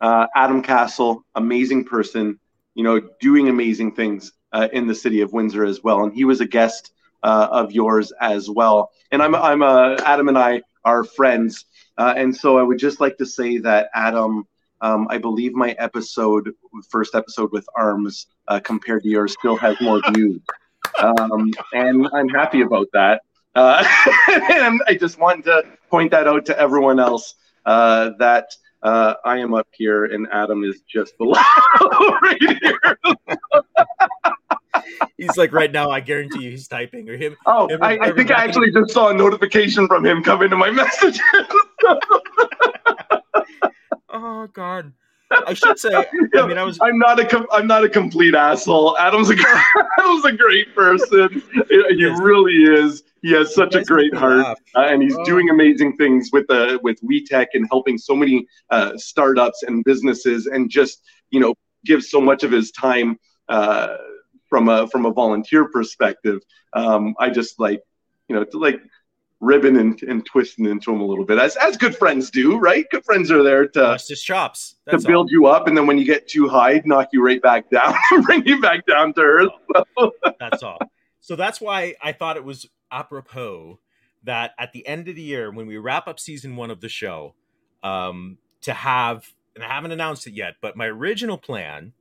uh, Adam Castle, amazing person, you know, doing amazing things uh, in the city of Windsor as well. And he was a guest uh, of yours as well. And I'm, I'm, uh, Adam and I are friends, uh, and so I would just like to say that Adam. Um, I believe my episode, first episode with Arms, uh, compared to yours, still has more views, um, and I'm happy about that. And I just wanted to point that out to everyone else uh, that uh, I am up here and Adam is just below right here. He's like right now. I guarantee you, he's typing or him. Oh, Every- I, I every think I actually just saw a notification from him come into my messages. Oh God, I should say. I mean, I was. I'm not a com- I'm not a complete asshole. Adam's a Adam's a great person. He really is. He has such a great heart. uh, and he's Oh. doing amazing things with the with WEtech and helping so many uh, startups and businesses, and just you know gives so much of his time uh, from a from a volunteer perspective. Um, I just like you know to like ribbon and, and twisting into him a little bit as as good friends do, right? Good friends are there to Bust his chops. to That's build you up, and then when you get too high, knock you right back down, bring you back down to earth. all. That's all. So that's why I thought it was apropos that at the end of the year, when we wrap up season one of the show, um, to have and I haven't announced it yet, but my original plan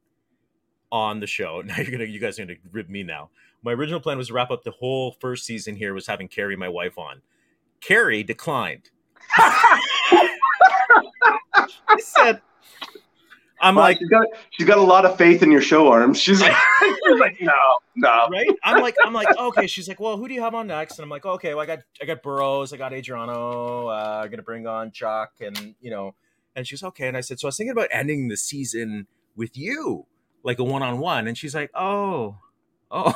on the show. Now you're gonna, you guys are gonna rib me now. My original plan was to wrap up the whole first season here, was having Carrie, my wife, on. Carrie declined. she said, "I'm Well, like, she's got she's got a lot of faith in your show arms. She's like, she's like no, no. right? I'm like, I'm like, okay. She's like, well, who do you have on next? And I'm like, okay, well, I got, I got Burrows, I got Adriano. Uh, I'm gonna bring on Chuck, and you know, and she's okay. And I said, so I was thinking about ending the season with you, like a one on one. And she's like, oh, oh,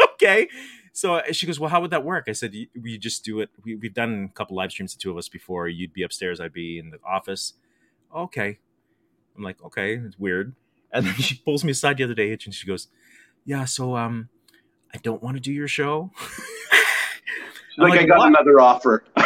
okay. So she goes, well, how would that work? I said, we just do it. We, we've done a couple live streams, the two of us before. You'd be upstairs, I'd be in the office. Okay. I'm like, okay, it's weird. And then she pulls me aside the other day and she goes, yeah, so um, I don't want to do your show. like, like, I got what? another offer.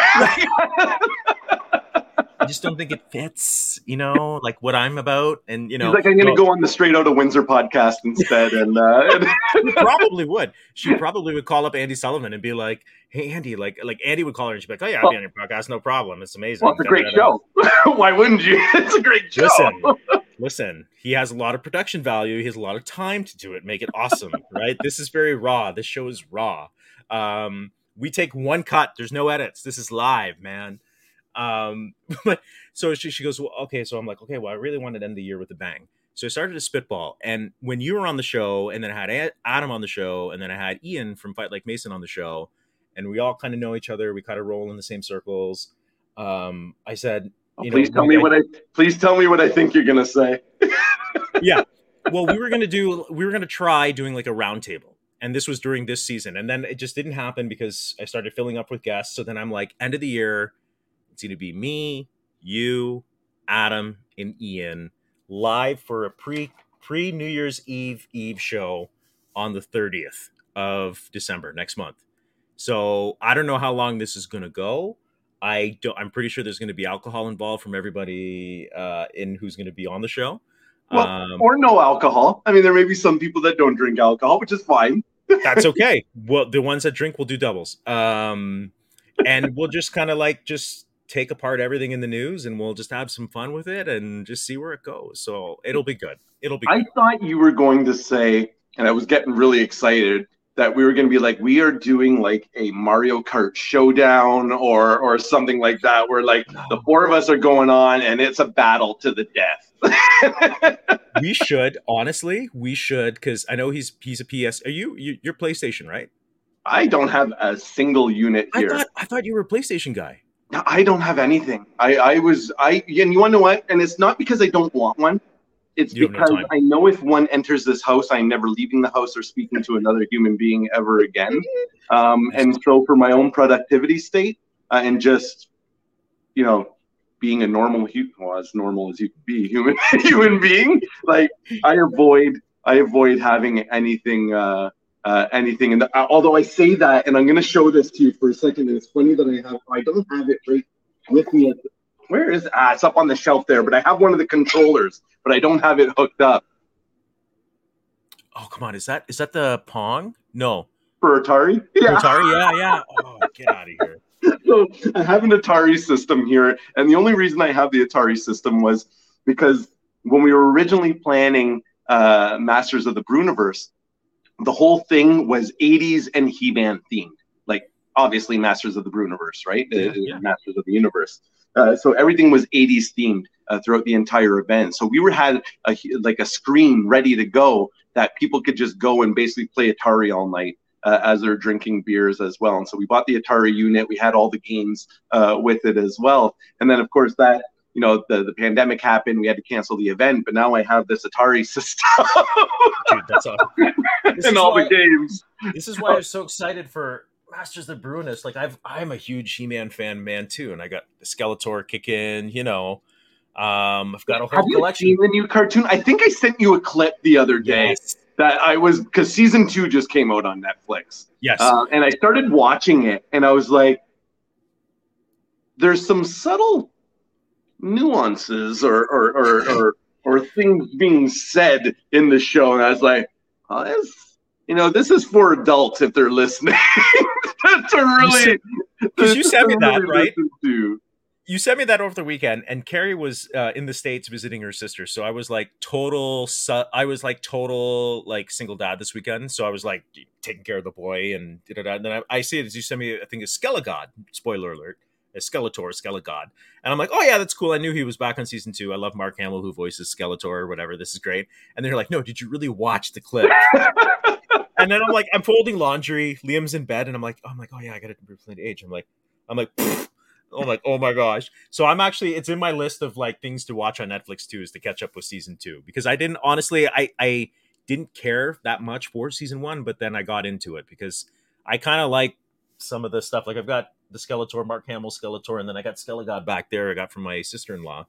Just don't think it fits, you know, like what I'm about. And you know, He's like I'm going to go on the Straight Out of Windsor podcast instead, and uh, probably would. She probably would call up Andy Sullivan and be like, "Hey, Andy, like, like Andy would call her and she'd be like, oh yeah, I'll well, be on your podcast, no problem. It's amazing. Well, it's a great show. Why wouldn't you? It's a great show. Listen, listen. He has a lot of production value. He has a lot of time to do it, make it awesome, right? This is very raw. This show is raw. Um, we take one cut. There's no edits. This is live, man. Um, but so she, she goes, well, okay. So I'm like, okay, well, I really wanted to end the year with a bang. So I started to spitball. And when you were on the show, and then I had Adam on the show, and then I had Ian from Fight Like Mason on the show, and we all kind of know each other. We kind of roll in the same circles. Um, I said, oh, please know, tell me I, what I please tell me what I think you're gonna say. yeah. Well, we were gonna do we were gonna try doing like a roundtable and this was during this season and then it just didn't happen because i started filling up with guests so then i'm like end of the year it's going to be me, you, Adam, and Ian live for a pre pre New Year's Eve Eve show on the 30th of December next month. So I don't know how long this is going to go. I don't. I'm pretty sure there's going to be alcohol involved from everybody uh, in who's going to be on the show. Well, um, or no alcohol. I mean, there may be some people that don't drink alcohol, which is fine. that's okay. Well, the ones that drink will do doubles. Um, and we'll just kind of like just take apart everything in the news and we'll just have some fun with it and just see where it goes. So it'll be good. It'll be. I good. thought you were going to say, and I was getting really excited that we were going to be like, we are doing like a Mario Kart showdown or or something like that, where like the four of us are going on and it's a battle to the death. we should honestly, we should because I know he's he's a PS. Are you, you you're PlayStation, right? I don't have a single unit here. I thought, I thought you were a PlayStation guy. I don't have anything. I, I was I and you want to know what? And it's not because I don't want one. It's you because no I know if one enters this house, I'm never leaving the house or speaking to another human being ever again. Um, and so, for my own productivity state uh, and just, you know, being a normal, well, as normal as you can be, human human being, like I avoid I avoid having anything uh, uh, anything. And uh, although I say that, and I'm going to show this to you for a second, and it's funny that I have I don't have it right with me. The, where is ah? It's up on the shelf there, but I have one of the controllers, but I don't have it hooked up. Oh come on! Is that is that the Pong? No. For Atari? Yeah. For Atari? Yeah, yeah. Oh, get out of here. so I have an Atari system here, and the only reason I have the Atari system was because when we were originally planning uh, Masters of the Breuniverse, the whole thing was 80s and He-Man themed. Like obviously Masters of the Breuniverse, right? Yeah, yeah. Masters of the Universe. Uh, so everything was 80s themed uh, throughout the entire event. So we were had a, like a screen ready to go that people could just go and basically play Atari all night. Uh, as they're drinking beers as well. And so we bought the Atari unit. We had all the games uh, with it as well. And then, of course, that you know the, the pandemic happened we had to cancel the event but now i have this atari system. Dude, that's awesome. and all why, the games. this is why i'm so excited for masters of the Breuniverse. like i've i'm a huge he-man fan man too and i got the skeletor kicking you know. Um i've got a whole have collection. you seen the new cartoon? I think i sent you a clip the other day yes. that i was because season two just came out on netflix. Yes. Uh, and i started watching it and i was like there's some subtle nuances or or or, or, or things being said in the show, and I was like, oh, this, you know, this is for adults if they're listening. that's a really, because you sent me that right. You sent me that over the weekend, and Carrie was uh, in the states visiting her sister. So I was like total. Su- I was like total like single dad this weekend. So I was like taking care of the boy, and, and then I, I see it as you sent me. I think it's Skelegod. Spoiler alert Skeletor, Skelegod. And I'm like, oh yeah, that's cool. I knew he was back on season two. I love Mark Hamill who voices Skeletor or whatever. This is great. And they're like, no, did you really watch the clip? and then I'm like, I'm folding laundry. Liam's in bed, and I'm like, oh, I'm like, oh yeah, I got to replay the age. I'm like, I'm like, oh my, oh my gosh. So I'm actually, it's in my list of like things to watch on Netflix too, is to catch up with season two because I didn't honestly, I I didn't care that much for season one, but then I got into it because I kind of like some of the stuff. Like I've got the Skeletor, Mark Hamill Skeletor, and then I got Skelegod back there. I got from my sister in law.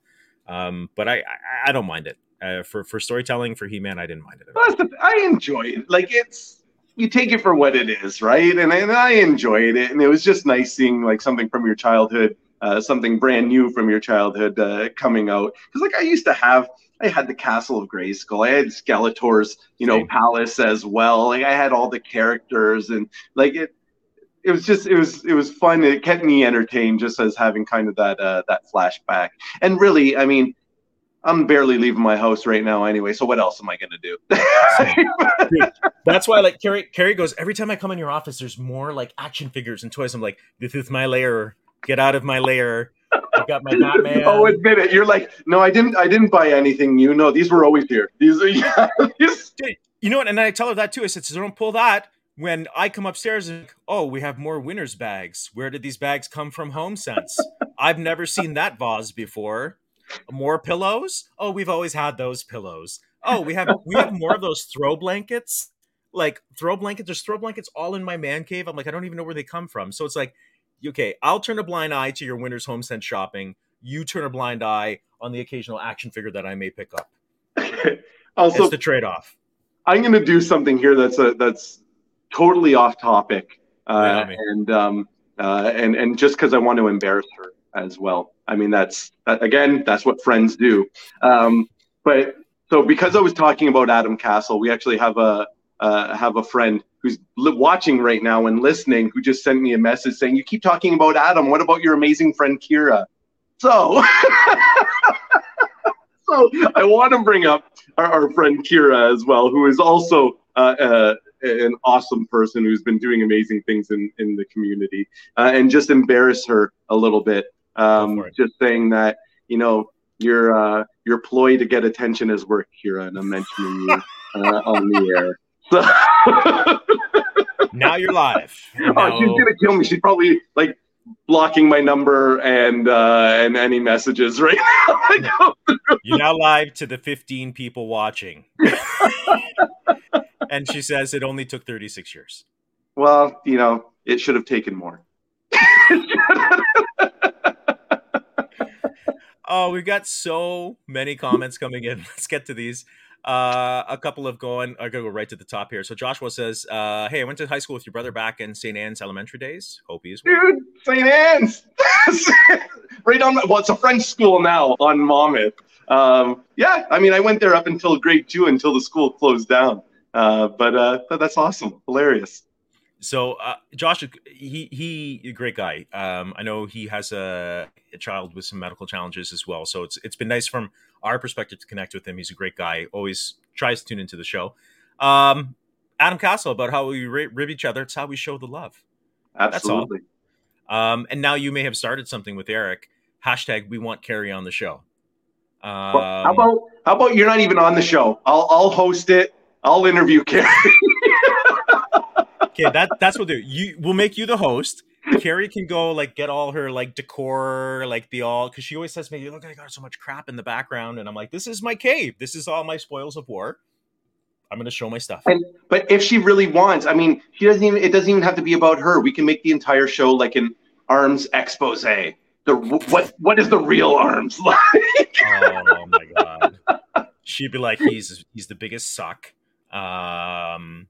Um, but I, I, I don't mind it uh, for for storytelling for He Man. I didn't mind it. I enjoy it. Like it's you take it for what it is, right? And and I enjoyed it, and it was just nice seeing like something from your childhood, uh, something brand new from your childhood uh, coming out. Because like I used to have. I had the Castle of Grayskull. I had Skeletor's, you know, Same. palace as well. Like I had all the characters and like it it was just it was it was fun. It kept me entertained just as having kind of that uh, that flashback. And really, I mean, I'm barely leaving my house right now anyway. So what else am I gonna do? That's why like Carrie Carrie goes every time I come in your office. There's more like action figures and toys. I'm like, this is my lair. Get out of my lair. I got my Batman. oh, admit it. You're like, no, I didn't. I didn't buy anything new. No, these were always here. These are yeah. These... You know what? And I tell her that too. I said, so don't pull that when I come upstairs and oh, we have more winners bags. Where did these bags come from? Home Sense. I've never seen that vase before. More pillows? Oh, we've always had those pillows. Oh, we have we have more of those throw blankets. Like throw blankets. There's throw blankets all in my man cave. I'm like, I don't even know where they come from. So it's like, okay, I'll turn a blind eye to your Winners Home Sense shopping. You turn a blind eye on the occasional action figure that I may pick up. also, it's the trade off. I'm going to do something here that's a that's totally off topic, uh, and um, uh, and and just because I want to embarrass her as well. I mean, that's again, that's what friends do. Um, but so because I was talking about Adam Castle, we actually have a uh, have a friend who's li- watching right now and listening who just sent me a message saying, "You keep talking about Adam. What about your amazing friend Kira?" So. so I want to bring up our, our, friend Kira as well, who is also uh, uh, an awesome person who's been doing amazing things in, in the community uh, and just embarrass her a little bit. Um, just saying that, you know, your uh, your ploy to get attention is work, Kira, and I'm mentioning you uh, on the air. So now you're live. Now... Oh, she's gonna kill me. She's probably like blocking my number and uh, and any messages right now. you're now live to the 15 people watching and she says it only took 36 years. Well, you know, it should have taken more. oh, we've got so many comments coming in. Let's get to these. Uh, a couple of going. I'm gonna go right to the top here. So Joshua says, uh, "Hey, I went to high school with your brother back in St. Anne's elementary days. Hope he's well. dude. St. Anne's, right on. Well, it's a French school now on Monmouth. Um, yeah, I mean, I went there up until grade two until the school closed down. Uh, but uh, that's awesome, hilarious. So uh, Josh, he he, a great guy. Um, I know he has a, a, child with some medical challenges as well. So it's it's been nice from our perspective to connect with him. He's a great guy. Always tries to tune into the show. Um, Adam Castle about how we rib each other. It's how we show the love. Absolutely. Um, and now you may have started something with Eric. Hashtag We Want Carrie on the show. Um, well, how about how about you're not even on the show? I'll I'll host it I'll interview Carrie. okay, that that's what we'll do. You we'll make you the host. Carrie can go like get all her like decor, like the all because she always says to me, "Look, I got so much crap in the background," and I'm like, "This is my cave. This is all my spoils of war. I'm going to show my stuff." And but if she really wants, I mean, she doesn't even. It doesn't even have to be about her. We can make the entire show like an arms expose. The what what is the real arms like? oh my god. She'd be like, "He's he's the biggest suck." Um,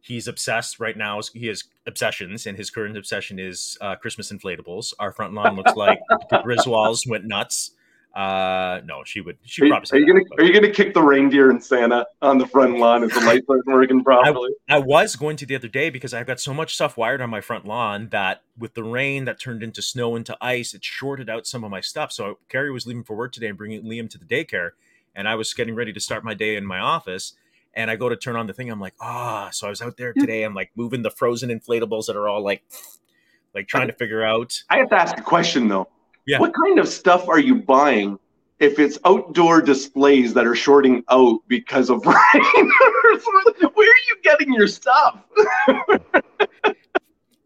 he's obsessed right now. He has obsessions, and his current obsession is uh, Christmas inflatables. Our front lawn looks like the Griswolds went nuts. Uh, no, she would. She are, probably. Are you gonna Are you gonna kick the reindeer and Santa on the front lawn if the lights aren't working properly? I, I, was going to the other day because I've got so much stuff wired on my front lawn that with the rain that turned into snow into ice, it shorted out some of my stuff. So Carrie was leaving for work today and bringing Liam to the daycare, and I was getting ready to start my day in my office and I go to turn on the thing. I'm like, ah. Oh. So I was out there today. I'm like moving the frozen inflatables that are all like, like trying to figure out. I have to ask a question though. Yeah. What kind of stuff are you buying if it's outdoor displays that are shorting out because of rain? Where are you getting your stuff?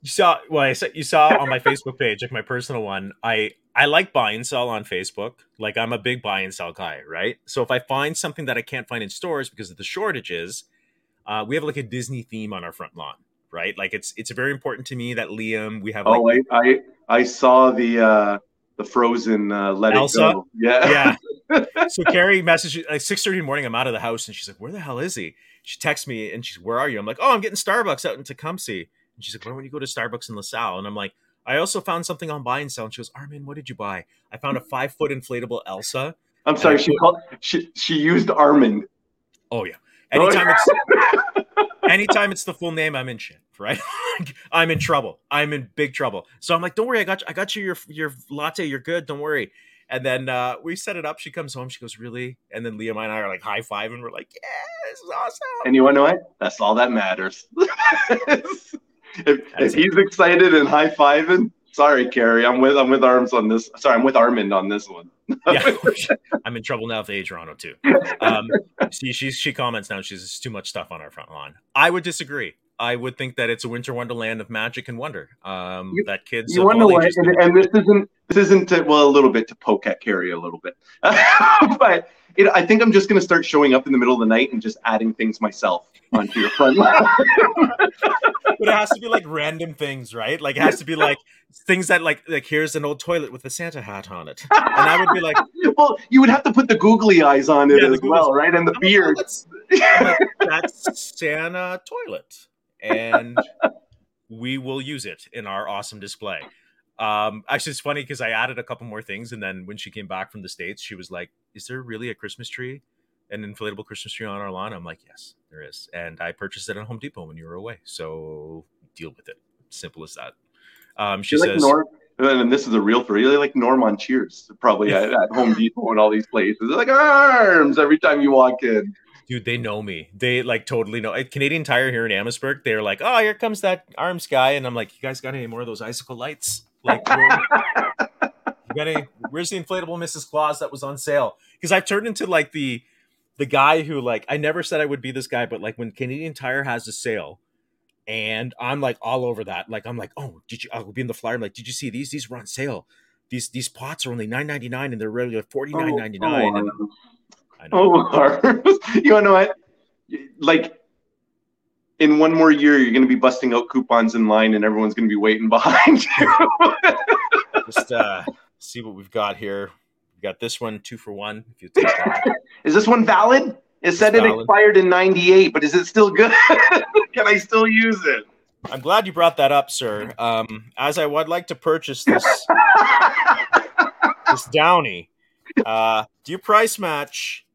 you saw well, I said you saw on my Facebook page, like my personal one. I I like buy and sell on Facebook. Like I'm a big buy and sell guy, right? So if I find something that I can't find in stores because of the shortages, uh, we have like a Disney theme on our front lawn. right? Like it's it's very important to me that Liam we have. Oh, I, I I saw the uh the Frozen uh, Let Elsa? It Go. Yeah. yeah. so Carrie messaged like six thirty in the morning. I'm out of the house, and she's like, "Where the hell is he?" She texts me, and she's, "Where are you?" I'm like, "Oh, I'm getting Starbucks out in Tecumseh." And she's like, "Why don't you go to Starbucks in LaSalle?" And I'm like, "I also found something on buy and sell." And she goes, "Armin, what did you buy?" I found a five foot inflatable Elsa. I'm sorry. She called. She she used Armin. Oh yeah. Anytime it's anytime it's the full name, I'm in shit, right? I'm in trouble. I'm in big trouble. So I'm like, don't worry, I got you, I got you your your latte. You're good. Don't worry. And then uh, we set it up. She comes home. She goes, really? And then Liam and I are like high five, and we're like, yeah, this is awesome. And you want to know what? That's all that matters. if, if he's excited and high fiving, sorry, Carrie, I'm with I'm with arms on this. Sorry, I'm with Armand on this one. yeah, I'm in trouble now with A Toronto too. Um, see, she she comments now. She's "There's too much stuff on our front line. I would disagree. I would think that it's a winter wonderland of magic and wonder. Um, You- that kids. You of want to all know what? ages And, and this isn't this isn't to, well a little bit to poke at Carrie a little bit, but it, I think I'm just going to start showing up in the middle of the night and just adding things myself onto your front lawn. but it has to be like random things, right? Like it has to be like things that like like here's an old toilet with a Santa hat on it, and I would be like, well, you would have to put the googly eyes on it Yeah, as well, right? And the I'm like, beard. "Oh, that's, that's Santa toilet, and we will use it in our awesome display. Um, actually, it's funny because I added a couple more things, and then when she came back from the states, she was like, "Is there really a Christmas tree, an inflatable Christmas tree on our lawn?" I'm like, "Yes, there is," and I purchased it at Home Depot when you were away. So deal with it. Simple as that. Um, she You're like says, Norm, and this is a real for you. like Norm on Cheers, probably at, at Home Depot and all these places. They're like arms every time you walk in. dude they know me they like totally know at canadian tire here in amherstburg they're like oh here comes that arms guy and i'm like you guys got any more of those icicle lights like you got any, where's the inflatable mrs claus that was on sale because i've turned into like the the guy who like i never said i would be this guy but like when canadian tire has a sale and i'm like all over that like i'm like oh did you i'll be in the flyer i'm like did you see these these were on sale these these pots are only 9.99 and they're really like 49.99 Oh, and oh, I know. Oh, you want to know what? Like, in one more year, you're going to be busting out coupons in line, and everyone's going to be waiting behind you. just uh see what we've got here. We got this one, two for one. If you take that. is this one valid? It said It's it valid. expired in '98, but is it still good? Can I still use it? I'm glad you brought that up, sir. Um, as I would like to purchase this this Downy, uh, do you price match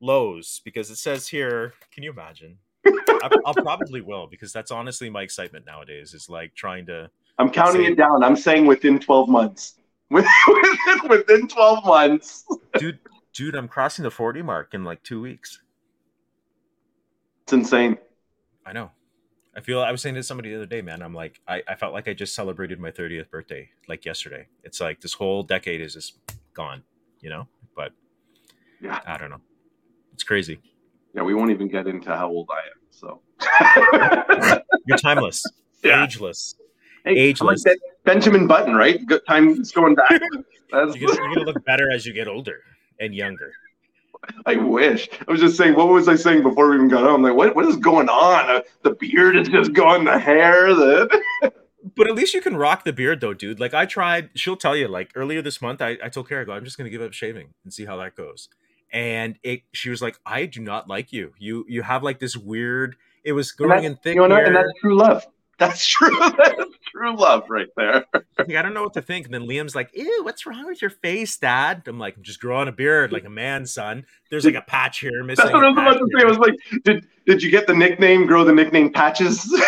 Lowe's? Because it says here, can you imagine? I, I'll probably will because that's honestly my excitement nowadays. Is like trying to. I'm counting Same. it down. I'm saying within 12 months. Within, within 12 months. Dude, dude, I'm crossing the 40 mark in like two weeks. It's insane. I know. I feel I was saying to somebody the other day, man. I'm like, I, I felt like I just celebrated my 30th birthday like yesterday. It's like this whole decade is just gone, you know? But Yeah. I don't know. It's crazy. Yeah, we won't even get into how old I am. So. You're timeless, Yeah. ageless. Hey, Ageless. like Benjamin Button, right? Good time is going back. That's, You're gonna, you're gonna look better as you get older and younger. I wish. I was just saying, what was I saying before we even got on? I'm like, what, what is going on? Uh, the beard is just gone, the hair, the. But at least you can rock the beard though, dude. Like I tried, she'll tell you, like earlier this month, I, I told Kara, I go, I'm just gonna give up shaving and see how that goes. And it she was like, I do not like you. You you have like this weird it was And growing that- in thick you know, hair. and that's true love. That's true. True love right there. Like, I don't know what to think. And then Liam's like, Ew, what's wrong with your face, Dad? I'm like, I'm just growing a beard like a man, son. There's like a patch here missing. That's what I was about to say. here." I was like, did did you get the nickname? Grow the nickname patches.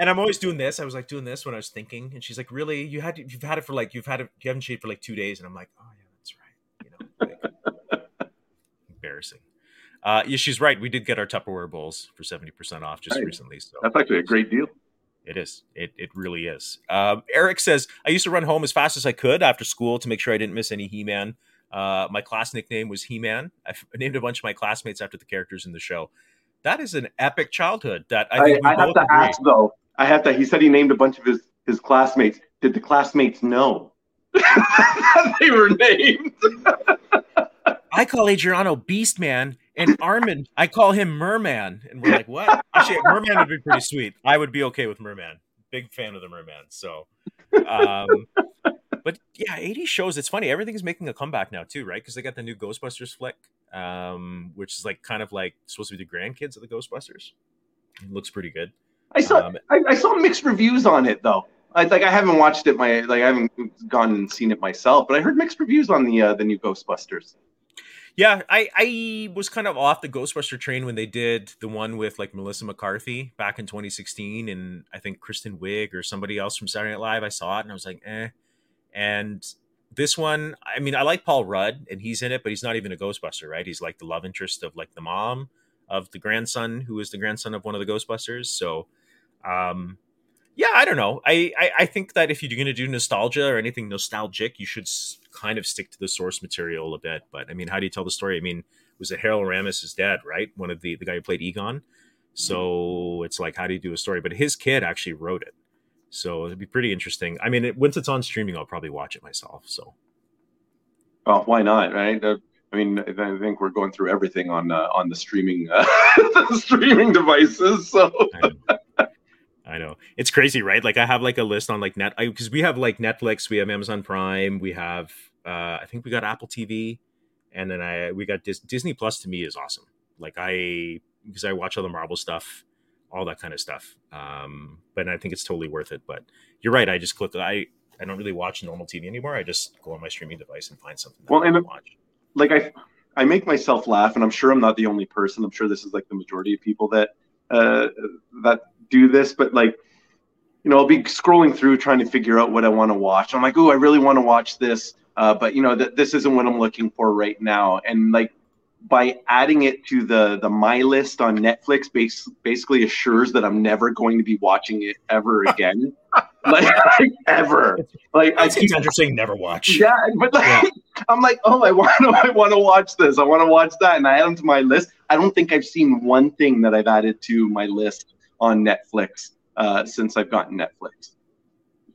And I'm always doing this. I was like doing this when I was thinking, and she's like, "Really? You had you've had it for like you've had it you haven't shaved for like two days?" And I'm like, "Oh yeah, that's right." You know, like, embarrassing. Uh, yeah, she's right. We did get our Tupperware bowls for seventy percent off just Right. recently. So That's actually a great deal. It is. It it really is. Um, Eric says I used to run home as fast as I could after school to make sure I didn't miss any He Man. Uh, my class nickname was He Man. I f- named a bunch of my classmates after the characters in the show. That is an epic childhood. That I I, think we I have to agree. ask though. I have to. He said he named a bunch of his his classmates. Did the classmates know they were named? I call Adriano Beast Man, And Armin, I call him Merman, and we're like, what? Actually, Merman would be pretty sweet. I would be okay with Merman. Big fan of the Merman. So, um, but yeah, 80 shows. It's funny. Everything's making a comeback now too, right? Because they got the new Ghostbusters flick, um, which is like kind of like supposed to be the grandkids of the Ghostbusters. It looks pretty good. I saw um, I, I, saw mixed reviews on it though. I like I haven't watched it my like I haven't gone and seen it myself, but I heard mixed reviews on the uh, the new Ghostbusters. Yeah, I I was kind of off the Ghostbuster train when they did the one with like Melissa McCarthy back in 2016, and I think Kristen Wiig or somebody else from Saturday Night Live. I saw it and I was like, eh. And this one, I mean, I like Paul Rudd and he's in it, but he's not even a Ghostbuster, right? He's like the love interest of like the mom of the grandson who is the grandson of one of the Ghostbusters. So, um, yeah, I don't know. I, I, I think that if you're going to do nostalgia or anything nostalgic, you should kind of stick to the source material a bit. But I mean, how do you tell the story? I mean, was it Harold Ramis' dad, right? One of the the guy who played Egon. So it's like, how do you do a story? But his kid actually wrote it, so it'd be pretty interesting. I mean, it, once it's on streaming, I'll probably watch it myself. So, well, why not, right? Uh, I mean, I think we're going through everything on uh, on the streaming uh, the streaming devices. So. I know it's crazy, right? Like I have like a list on like net because we have like Netflix, we have Amazon Prime, we have uh, I think we got Apple TV, and then I we got Dis- Disney Plus. To me, is awesome. Like I because I watch all the Marvel stuff, all that kind of stuff. Um, but I think it's totally worth it. But you're right. I just click. I I don't really watch normal TV anymore. I just go on my streaming device and find something. well, and watch. like I I make myself laugh, and I'm sure I'm not the only person. I'm sure this is like the majority of people that uh, that do this, but like, you know, I'll be scrolling through trying to figure out what I want to watch. I'm like, oh, I really want to watch this, uh, but you know, th- this isn't what I'm looking for right now. And like, by adding it to the the my list on Netflix, base, basically assures that I'm never going to be watching it ever again, like, like, ever. Like I keep saying never watch. Yeah, but like, yeah. I'm like, oh, I want to, I want to watch this. I want to watch that, and I add them to my list. I don't think I've seen one thing that I've added to my list on Netflix uh, since I've gotten Netflix.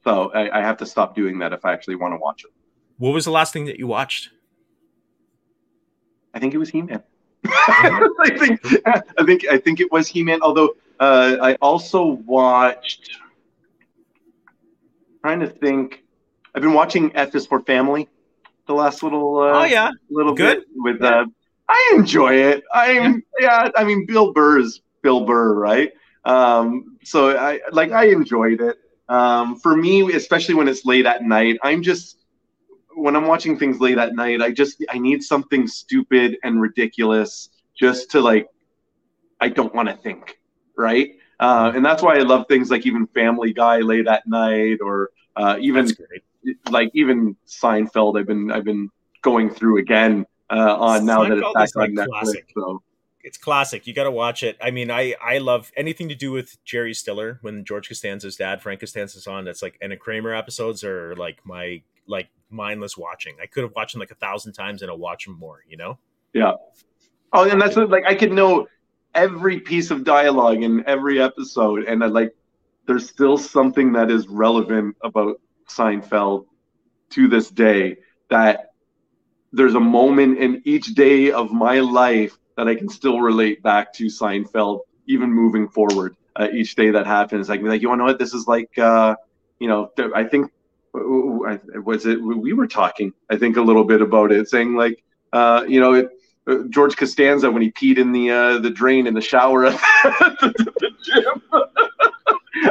So I, I, have to stop doing that if I actually want to watch it. What was the last thing that you watched? I think it was He-Man. I think I think I think it was He-Man. Although uh, I also watched. Trying to think, I've been watching F is for Family, the last little. Uh, oh yeah, little good bit with. Yeah. Uh, I enjoy it. I'm yeah. yeah. I mean, Bill Burr is Bill Burr, right? Um, so I like I enjoyed it. Um, for me, especially when it's late at night, I'm just when I'm watching things late at night, I just I need something stupid and ridiculous just to like I don't want to think, right? Uh, and that's why I love things like even Family Guy late at night, or uh, even like even Seinfeld. I've been I've been going through again uh, on now that it's back on Netflix. Classic. So it's classic. You got to watch it. I mean, I I love anything to do with Jerry Stiller when George Costanza's dad, Frank Costanza's on. That's like and a Kramer episodes are like my like mindless watching. I could have watched them like a thousand times and I'll watch them more. You know? Yeah. Oh, and that's like I could know every piece of dialogue in every episode, and I like there's still something that is relevant about Seinfeld to this day. That there's a moment in each day of my life that I can still relate back to Seinfeld, even moving forward. Uh, each day that happens, I can be like, you know what this is like? Uh, you know, I think was it we were talking. I think a little bit about it, saying like, uh, you know, it, uh, George Costanza when he peed in the uh, the drain in the shower at the, the gym.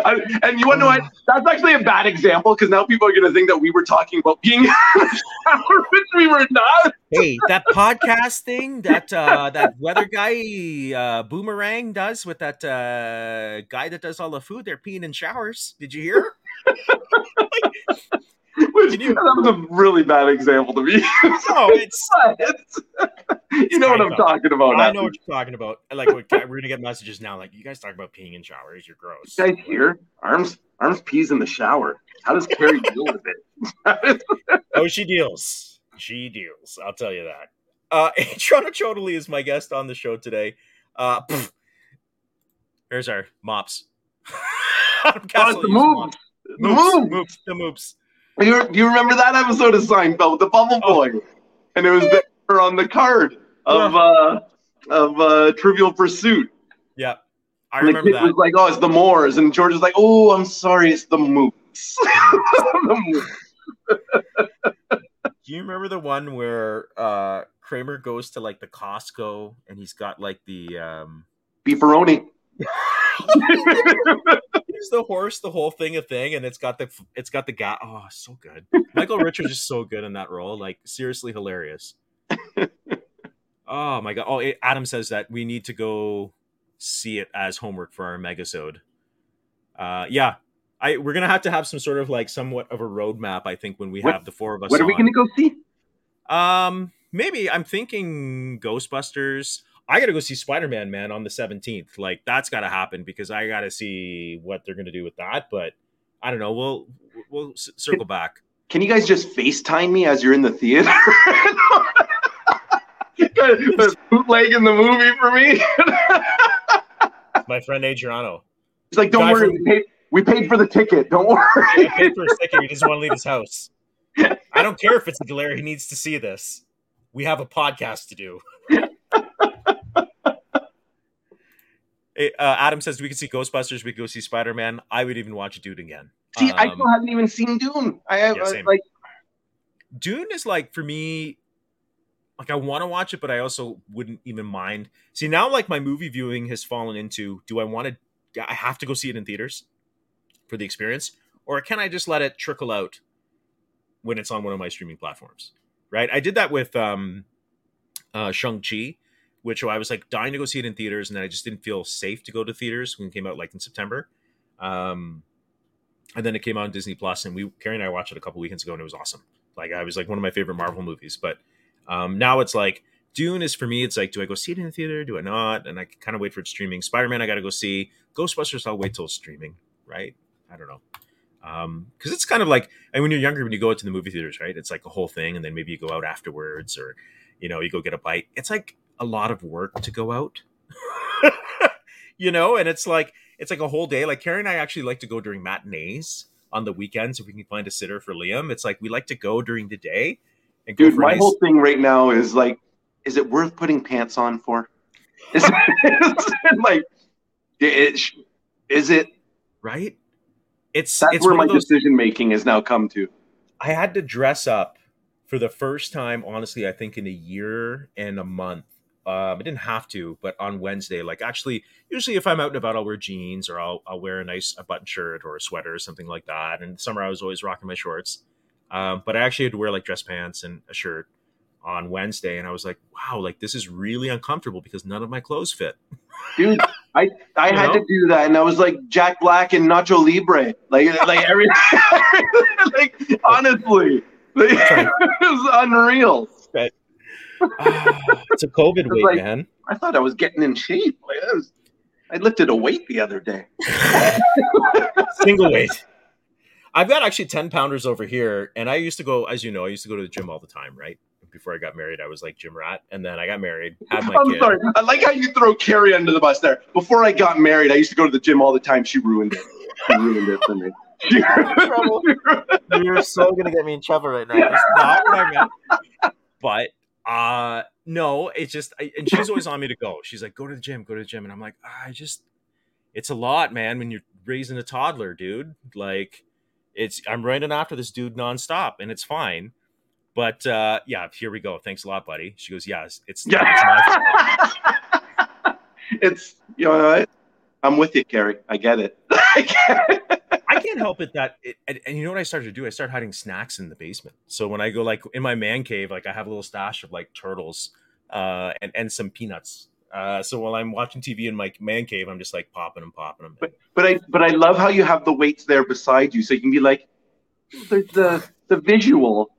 I, and you want to know what? That's actually a bad example because now people are going to think that we were talking about being shower, which we were not. hey, that podcast thing that uh, that weather guy uh, Boomerang does with that uh, guy that does all the food, they're peeing in showers. Did you hear? Which, you, that was a really bad example to me. no, it's, it's you know what I'm talking about. I know what you're talking about. Like we're gonna get messages now, like you guys talk about peeing in showers. You're gross. You guys here? Arms Arms pees in the shower. How does Carrie deal with it? oh, she deals. She deals. I'll tell you that. Uh, Adriano Ciotoli is my guest on the show today. Uh, here's our mops. oh, the moves. The moves. moves. The moves. Do you, do you remember that episode of Seinfeld, the Bubble oh. Boy? And it was there on the card of uh, of uh, Trivial Pursuit. Yeah, I And the remember kid that. was like, "Oh, it's the Moors," and George was like, "Oh, I'm sorry, it's the Moose." The. Do you remember the one where uh Kramer goes to like the Costco and he's got like the um Beefaroni. Is the horse the whole thing a thing and it's got the it's got the guy oh so good. Michael richards is so good in that role like seriously hilarious. Oh my god. Oh it, adam says that we need to go see it as homework for our megasode. Uh yeah i we're gonna have to have some sort of like somewhat of a roadmap i think when we What- have the four of us What are we going to go see? Um, maybe I'm thinking Ghostbusters. I got to go see Spider Man, man, on the 17th. Like that's got to happen because I got to see what they're gonna do with that. But I don't know. We'll we'll s- circle back. Can you guys just FaceTime me as you're in the theater? Bootlegging the movie for me. My friend Adriano. He's like, don't worry, from- we paid, we paid for the ticket. Don't worry. I paid for his ticket. He doesn't want to leave his house. I don't care if it's a glare. He needs to see this. We have a podcast to do. Uh, Adam says we could see Ghostbusters. We could go see Spider Man. I would even watch Dune again. See, I Um, still haven't even seen Dune. I have Yeah, like Dune is like for me, like I want to watch it, but I also wouldn't even mind. See now, like my movie viewing has fallen into: do I want to? I have to go see it in theaters for the experience, or can I just let it trickle out when it's on one of my streaming platforms? Right? I did that with um, uh, Shang Chi, which I was like dying to go see it in theaters, and then I just didn't feel safe to go to theaters when it came out like in September. Um, and then it came out on Disney Plus, and we Carrie and I watched it a couple weekends ago, and it was awesome. Like I was like one of my favorite Marvel movies. But um, now it's like Dune is for me. It's like, do I go see it in the theater? Do I not? And I kind of wait for it streaming. Spider Man, I got to go see. Ghostbusters, I'll wait till it's streaming. Right? I don't know. Um, because it's kind of like, and when you're younger, when you go out to the movie theaters, right? It's like a whole thing, and then maybe you go out afterwards, or you know, you go get a bite. It's like a lot of work to go out. you know, and it's like it's like a whole day. Like Carrie and I actually like to go during matinees on the weekends if we can find a sitter for Liam. It's like we like to go during the day and go dude, my nice- whole thing right now is like, is it worth putting pants on for? Is it, like, it, is it? right. It's That's it's where my those. decision making has now come to. I had to dress up for the first time, honestly, I think in a year and a month. Um, I didn't have to, but on Wednesday, like actually, usually if I'm out and about, I'll wear jeans or I'll, I'll wear a nice a button shirt or a sweater or something like that. And in summer, I was always rocking my shorts. Um, but I actually had to wear like dress pants and a shirt on Wednesday, and I was like, wow, like this is really uncomfortable because none of my clothes fit. Dude, I I You had know? to do that, and I was like Jack Black and Nacho Libre, like like every, like honestly, like, it was unreal. It's a COVID weight, like- man. I thought I was getting in shape. Like, I was, I lifted a weight the other day. single weight. I've got actually 10 pounders over here. And I used to go, as you know, I used to go to the gym all the time, right? Before I got married, I was like gym rat. And then I got married, had my I'm kid. sorry. I like how you throw Carrie under the bus there. Before I got married, I used to go to the gym all the time. She ruined it. She ruined it for me. She- trouble. You're so gonna get me in trouble right now. That's not what I meant. But uh no, it's just I, and she's always on me to go. She's like, go to the gym, go to the gym. And I'm like, "Ah, I just it's a lot, man, when you're raising a toddler, dude. Like it's I'm running after this dude nonstop and it's fine. But uh yeah, here we go. Thanks a lot, buddy. She goes, Yeah, it's it's, it's my yeah. it's you know? I'm with you, Carrie. I get it. I get it. I can't help it that, it, and, and you know what I started to do? I started hiding snacks in the basement. So when I go like in my man cave, like I have a little stash of like turtles uh, and and some peanuts. Uh, so while I'm watching TV in my man cave, I'm just like popping them, popping them. But I but I love how you have the weights there beside you, so you can be like, the the visual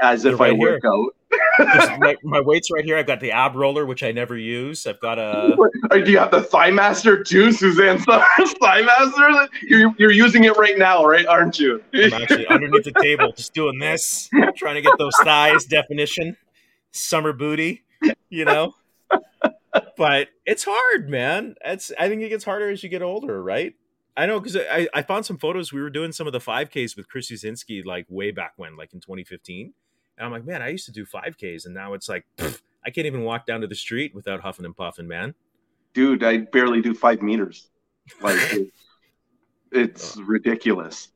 as if They're I right work out. my, my weights right here. I've got the ab roller, which I never use. I've got a do you have the Thigh Master too, Suzanne Thigh Master? You're, you're using it right now, right? Aren't you? I'm actually underneath the table, just doing this, trying to get those thighs definition, summer booty, you know. But it's hard, man. It's I think it gets harder as you get older, right? I know because I, I found some photos. We were doing some of the 5Ks with Chris Uzinski like way back when, like in 2015. And I'm like, man, I used to do 5Ks, and now it's like pfft, I can't even walk down to the street without huffing and puffing, man. Dude, I barely do five meters. Like it's, it's oh. ridiculous.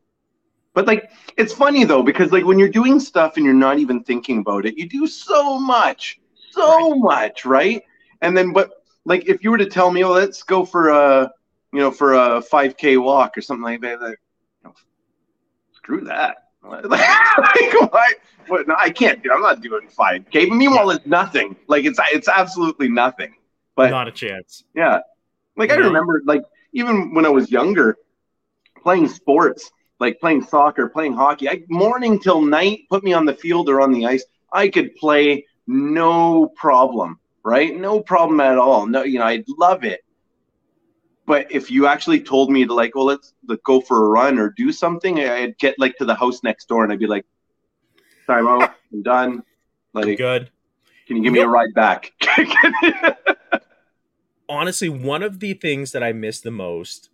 But like it's funny though, because like when you're doing stuff and you're not even thinking about it, you do so much. So right. much, right? And then but like if you were to tell me, oh, let's go for a you know, for a 5K walk or something like that, like, you know, screw that. like, why? What, no, I can't do. I'm not doing 5K. But meanwhile, it's nothing. Like it's it's absolutely nothing. But not a chance. Yeah. Like I remember, like even when I was younger, playing sports, like playing soccer, playing hockey. I morning till night, put me on the field or on the ice. I could play no problem, right? No problem at all. No, you know, I'd love it. But if you actually told me to like, well, let's, let's go for a run or do something, I'd get like to the house next door and I'd be like, time out, I'm done. Like, good. Can you give me a ride back? Honestly, one of the things that I miss the most,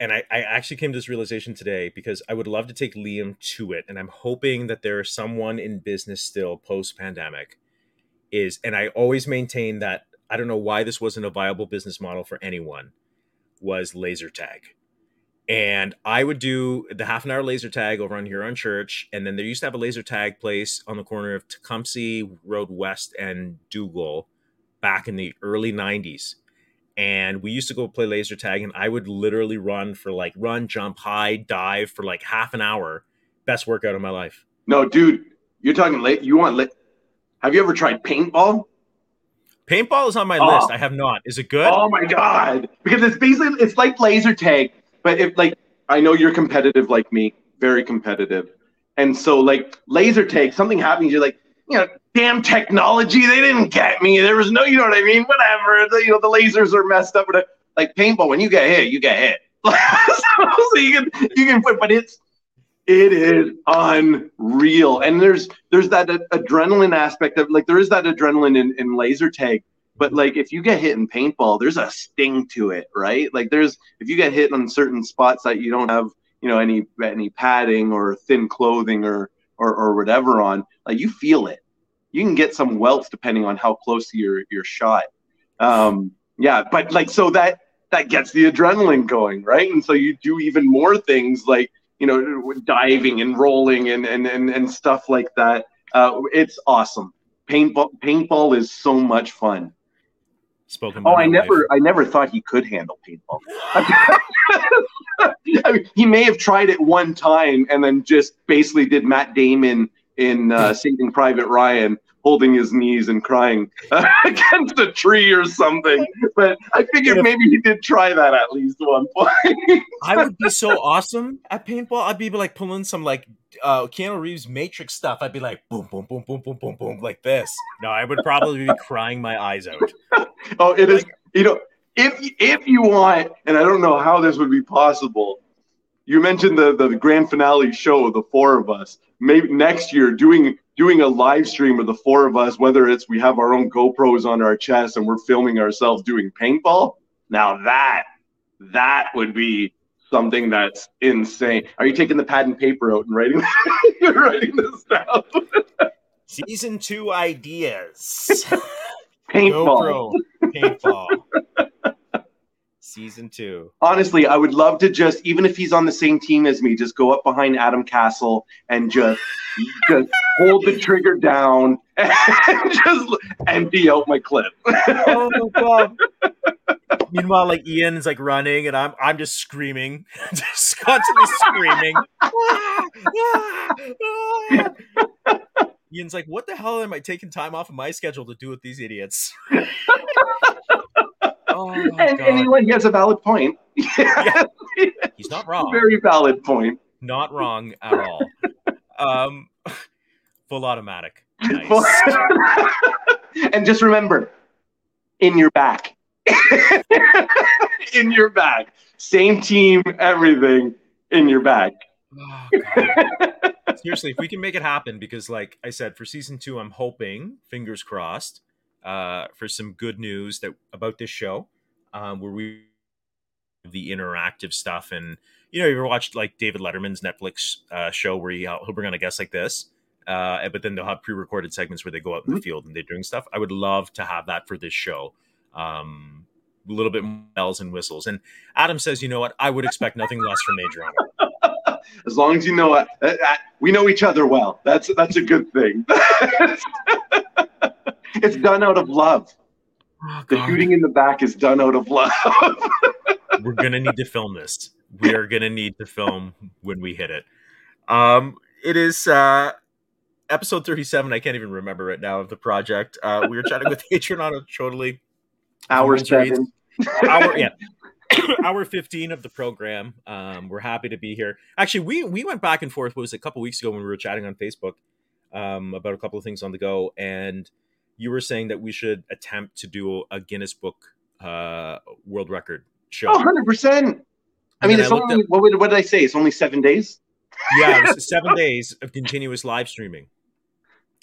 and I, I actually came to this realization today because I would love to take Liam to it, and I'm hoping that there's someone in business still post pandemic. Is and I always maintain that I don't know why this wasn't a viable business model for anyone was laser tag. And I would do the half an hour laser tag over on Huron Church. And then there used to have a laser tag place on the corner of Tecumseh Road West and Dougall back in the early 90s. And we used to go play laser tag, and I would literally run for like run, jump, high, dive for like half an hour. Best workout of my life. No, dude, you're talking late. You want late? Have you ever tried paintball? Paintball is on my oh. list. I have not. Is it good? Oh my god! Because it's basically it's like laser tag, but if like I know you're competitive like me, very competitive, and so like laser tag, something happens, you're like, you know, damn technology, they didn't get me. There was no, you know what I mean? Whatever. The, you know, the lasers are messed up. Whatever. Uh, like paintball, when you get hit, you get hit. so you can you can put, but it's it is unreal. And there's there's that adrenaline aspect of like there is that adrenaline in, in laser tag but like if you get hit in paintball there's a sting to it right? Like there's if you get hit on certain spots that you don't have you know any any padding or thin clothing or or, or whatever on like you feel it. You can get some welts depending on how close your your shot. Um yeah but like so that that gets the adrenaline going right? And so you do even more things like you know, diving and rolling and and and, and stuff like that. Uh, it's awesome. Paintball paintball is so much fun. Spoken. Oh, I never, I never thought he could handle paintball. I mean, he may have tried it one time and then just basically did Matt Damon in uh, Saving Private Ryan, holding his knees and crying against a tree or something. But I figured maybe he did try that at least one point. I would be so awesome at paintball. I'd be like pulling some like uh Keanu Reeves Matrix stuff. I'd be like boom, boom, boom, boom, boom, boom, boom, like this. No, I would probably be crying my eyes out. oh, it like, is. You know, if if you want, and I don't know how this would be possible. You mentioned the the grand finale show of the four of us. Maybe next year doing doing a live stream of the four of us, whether it's we have our own GoPros on our chest and we're filming ourselves doing paintball. Now that that would be something that's insane. Are you taking the pad and paper out and writing you're writing this down? Season two ideas. Paintball. GoPro, paintball season two. Honestly, I would love to just, even if he's on the same team as me, just go up behind Adam Castle and just, just hold the trigger down and just empty out my clip. oh my god. Meanwhile, like Ian's like running and I'm I'm just screaming, just constantly screaming. Ian's like, what the hell am I taking time off of my schedule to do with these idiots? Oh, and, and he has a valid point. yeah. He's not wrong. Very valid point. Not wrong at all. Um, full automatic. Nice. and just remember, in your back. in your back. Same team, everything in your back. Oh, Seriously, if we can make it happen, because like I said, for season two, I'm hoping, fingers crossed, uh, for some good news that about this show, um, where we the interactive stuff and you know you ever watched like David Letterman's Netflix uh, show where he, he'll bring on a guest like this. uh, but then they'll have pre-recorded segments where they go out in the Mhm. field and they're doing stuff. I would love to have that for this show. Um, a little bit more bells and whistles. And Adam says, you know what? I would expect nothing less from Major As long as you know it, uh, uh, we know each other well. That's that's a good thing. it's done out of love. Oh, The shooting in the back is done out of love. We're gonna need to film this. We are gonna need to film when we hit it. Um, it is uh, episode thirty-seven. I can't even remember right now of the project. Uh, we were chatting with Adriano Ciotoli. Hour seven. hour yeah hour 15 of the program um we're happy to be here actually we we went back and forth what was it, a couple weeks ago when we were chatting on facebook um about a couple of things on the go and you were saying that we should attempt to do a guinness book uh world record show Oh, 100 percent. I mean, it's I only what, would- what did I say? It's only seven days. yeah seven days of continuous live streaming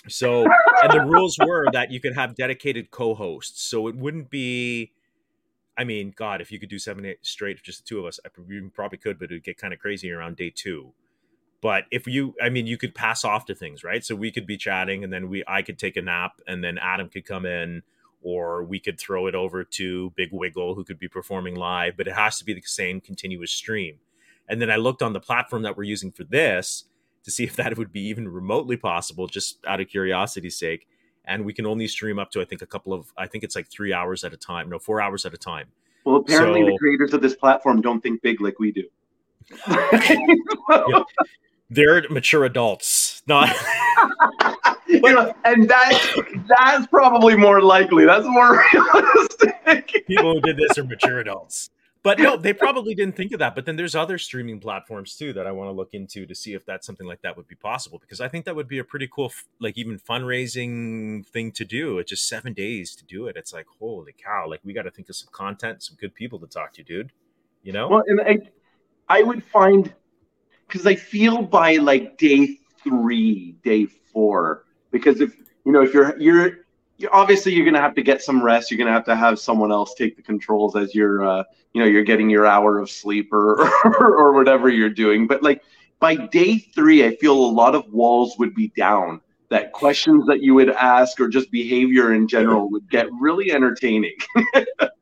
so and the rules were that you could have dedicated co-hosts so it wouldn't be i mean god if you could do seven days straight just the two of us i you probably could but it would get kind of crazy around day two but if you i mean you could pass off to things right so we could be chatting and then we i could take a nap and then adam could come in or we could throw it over to big wiggle who could be performing live but it has to be the same continuous stream and then i looked on the platform that we're using for this to see if that would be even remotely possible, just out of curiosity's sake. And we can only stream up to, I think, a couple of, I think it's like three hours at a time, no, four hours at a time. Well, apparently So- the creators of this platform don't think big like we do. They're mature adults, not. You know, and that's that's probably more likely. That's more realistic. people who did this are mature adults. But no, they probably didn't think of that. But then there's other streaming platforms too that I want to look into to see if that's something like that would be possible because I think that would be a pretty cool, like even fundraising thing to do. It's just seven days to do it. It's like holy cow! Like we got to think of some content, some good people to talk to, dude. You know? Well, and I, I would find because I feel by like day three, day four, because if you know if you're you're, you're obviously you're gonna have to get some rest. You're gonna have to have someone else take the controls as you're uh, you know you're getting your hour of sleep or, or or whatever you're doing. But like by day three, I feel a lot of walls would be down. That questions that you would ask or just behavior in general would get really entertaining.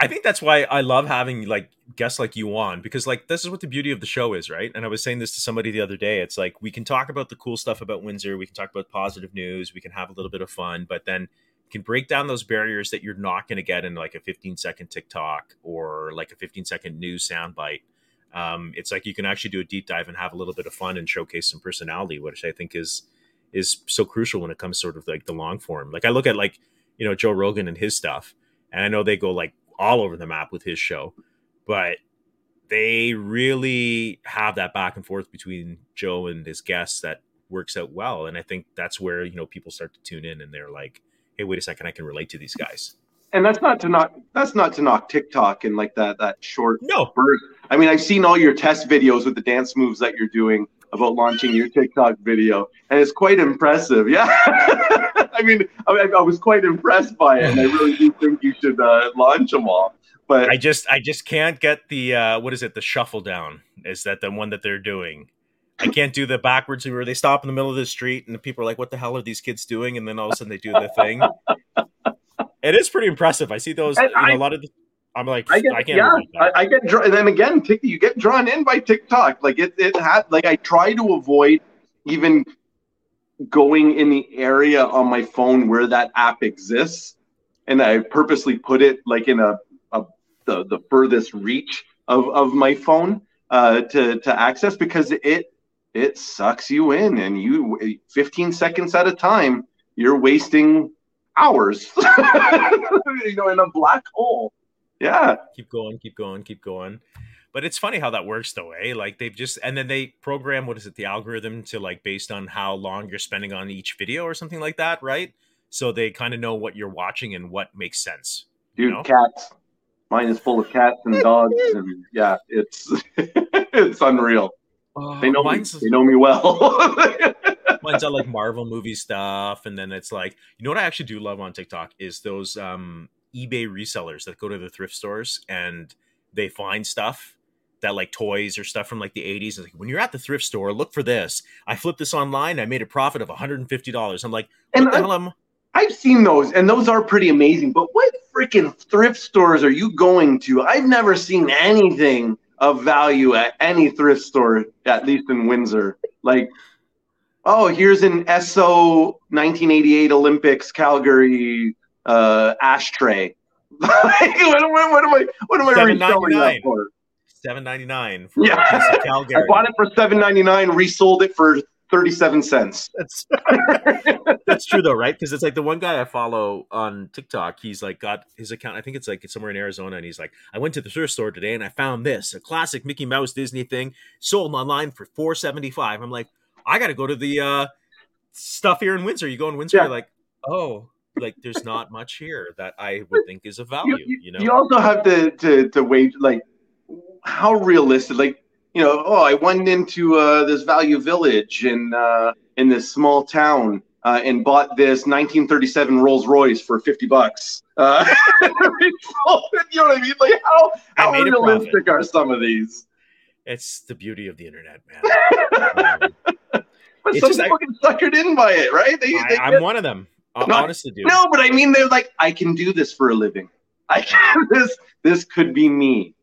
I think that's why I love having like guests like you on because like this is what the beauty of the show is, right? And I was saying this to somebody the other day. It's like we can talk about the cool stuff about Windsor, we can talk about positive news, we can have a little bit of fun, but then can break down those barriers that you're not going to get in like a 15 second TikTok or like a 15 second news soundbite. Um, it's like you can actually do a deep dive and have a little bit of fun and showcase some personality, which I think is is so crucial when it comes sort of like the long form. Like I look at like you know Joe Rogan and his stuff, and I know they go like all over the map with his show, but they really have that back and forth between Joe and his guests that works out well. And I think that's where, you know, people start to tune in and they're like, hey, wait a second, I can relate to these guys. and that's not to knock that's not to knock TikTok and like that that short No, burst. I mean, I've seen all your test videos with the dance moves that you're doing about launching your TikTok video, and it's quite impressive. Yeah, I mean, I, I was quite impressed by it, and I really do think you should uh, launch them all. But I just I just can't get the uh what is it, the shuffle down. Is that the one that they're doing? I can't do the backwards where they stop in the middle of the street and the people are like, What the hell are these kids doing? And then all of a sudden they do the thing. it is pretty impressive. I see those you know, I- a lot of the, I'm like I get, I can't yeah, that. I, I get, and then again, Tik- you get drawn in by TikTok. Like it, it had, like I try to avoid even going in the area on my phone where that app exists, and I purposely put it like in a, a the the furthest reach of of my phone uh, to to access because it it sucks you in, and you 15 seconds at a time, you're wasting hours, you know, in a black hole. Yeah. keep going, keep going, keep going. But it's funny how that works though, eh? Like they've just and then they program what is it, the algorithm to like based on how long you're spending on each video or something like that, right? So they kind of know what you're watching and what makes sense. dude know? cats mine is full of cats and dogs and yeah it's it's unreal they know me. they know me well mine's all like Marvel movie stuff, and then it's like you know what I actually do love on TikTok is those um eBay resellers that go to the thrift stores and they find stuff that like toys or stuff from like the 80s. Like when you're at the thrift store, look for this. I flipped this online. I made a profit of $150. I'm like, And I- I've seen those, and those are pretty amazing. But what freaking thrift stores are you going to? I've never seen anything of value at any thrift store, at least in Windsor. Like, oh, here's an SO 1988 Olympics Calgary uh, ashtray. what, what, what am I? What am I reselling that $7.99. for? 7.99 for Yeah. a piece of I bought it for 7.99, resold it for 37 cents. That's that's true though, right? Because it's like the one guy I follow on TikTok. He's like got his account. I think it's like it's somewhere in Arizona, and he's like, I went to the thrift store today and I found this a classic Mickey Mouse Disney thing sold online for four seventy five. I'm like, I got to go to the uh, stuff here in Windsor. You go in Windsor, Yeah. you're like, oh, like there's not much here that I would think is of value. You, know, you also have to to to wait like how realistic like you know oh i went into uh, this value village in uh, in this small town uh, and bought this 1937 rolls royce for 50 bucks. Uh, you know what i mean? Like how how realistic are some of these? It's the beauty of the internet, man. Um, but some just people get suckered in by it right? They, they I, get- I'm one of them. I No, honestly, no but i mean they're like i can do this for a living. I can this this could be me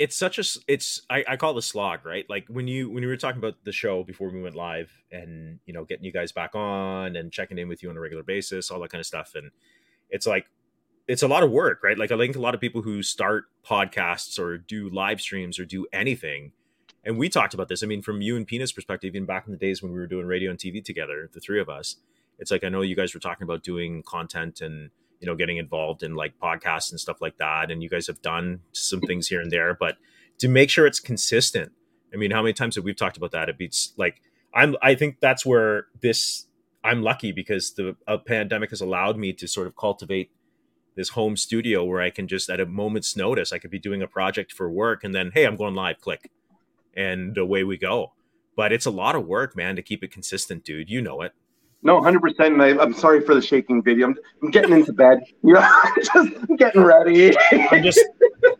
it's such a it's I, I call it a slog right? Like when you when you were talking about the show before we went live and you know getting you guys back on and checking in with you on a regular basis all that kind of stuff and it's like it's a lot of work right? Like i think a lot of people who start podcasts or do live streams or do anything and we talked about this i mean from you and Pina's perspective even back in the days when we were doing radio and tv together the three of us it's like i know you guys were talking about doing content and you know getting involved in like podcasts and stuff like that and you guys have done some things here and there but to make sure it's consistent i mean how many times have we talked about that? It beats like i'm i think that's where this i'm lucky because the pandemic has allowed me to sort of cultivate this home studio where i can just at a moment's notice i could be doing a project for work and then hey i'm going live click and away we go. But it's a lot of work man to keep it consistent dude. You know it No, hundred percent. And I, I'm sorry for the shaking video. I'm, I'm getting into bed. You know, just getting ready. i'm just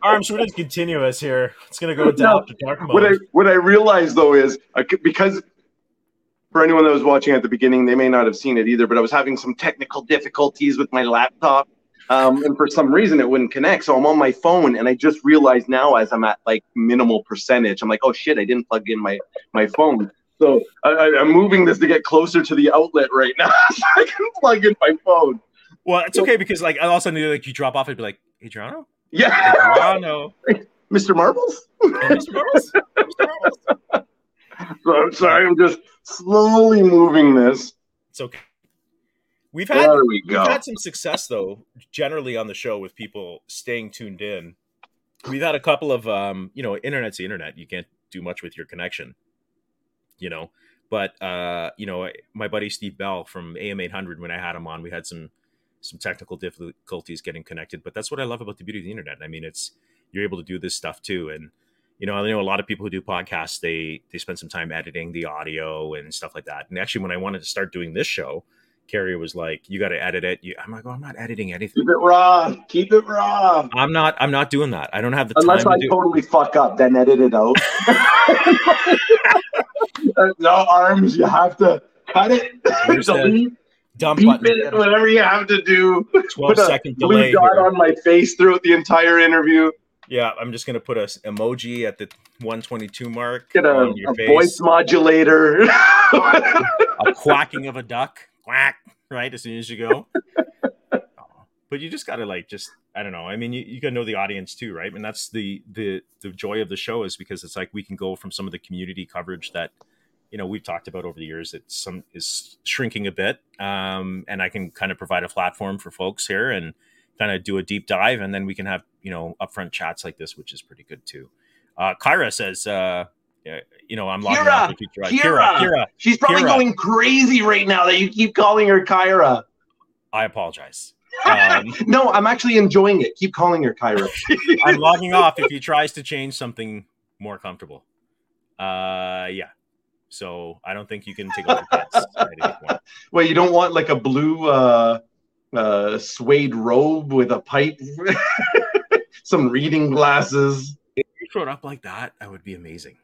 arms we're just continuous here it's gonna go No, down to dark mode what I what I realized though is I could- because for anyone that was watching at the beginning, they may not have seen it either. But I was having some technical difficulties with my laptop, um, and for some reason it wouldn't connect. So I'm on my phone, and I just realized now as I'm at like minimal percentage, I'm like, oh shit, I didn't plug in my my phone. So I, I, I'm moving this to get closer to the outlet right now, so I can plug in my phone. well it's okay because like all of a sudden like you drop off and be like Geronimo Yeah, Geronimo Mr. Marbles. Mr. Marbles? Mr. Marbles? So I'm sorry, I'm just slowly moving this. It's okay. We've had we we've had some success though, generally on the show with people staying tuned in. We've had a couple of um, you know, internet's the internet. You can't do much with your connection. You know, but uh, you know, my buddy Steve Bell from AM 800 when I had him on, we had some some technical difficulties getting connected, but that's what I love about the beauty of the internet. I mean, it's you're able to do this stuff too and you know, I know a lot of people who do podcasts, they they spend some time editing the audio and stuff like that. And actually, when I wanted to start doing this show, Carrie was like, "You got to edit it." You, I'm like, "Oh, I'm not editing anything. Keep it raw. Keep it raw. I'm not. I'm not doing that. I don't have the time Unless I to do." totally fuck up, then edit it out. No arms. You have to cut it, delete, Dump beep button. it, whatever you have to do. 12 Put a second blue delay. dot here. on my face throughout the entire interview. Yeah, I'm just gonna put a emoji at the 122 mark Get a, on your a voice modulator. a quacking of a duck, quack, right as soon as you go. but you just gotta like just I don't know. I mean, you, you gotta know the audience too, right? And that's the the the joy of the show is because it's like we can go from some of the community coverage that you know we've talked about over the years that some is shrinking a bit, um, and I can kind of provide a platform for folks here and kind of do a deep dive, and then we can have you know upfront chats like this, which is pretty good too. Uh, Kyra says, uh, you know, I'm logging Kira! you. Kira! Kira, Kira, She's probably Kira. going crazy right now that you keep calling her Kyra. I apologize. Um, no, I'm actually enjoying it. Keep calling her Kyra. I'm logging off if he tries to change something more comfortable. Uh, yeah. So I don't think you can take off your pants. Well, you don't want like a blue uh, uh, suede robe with a pipe, some reading glasses. If You're throw it up like that, that would be amazing.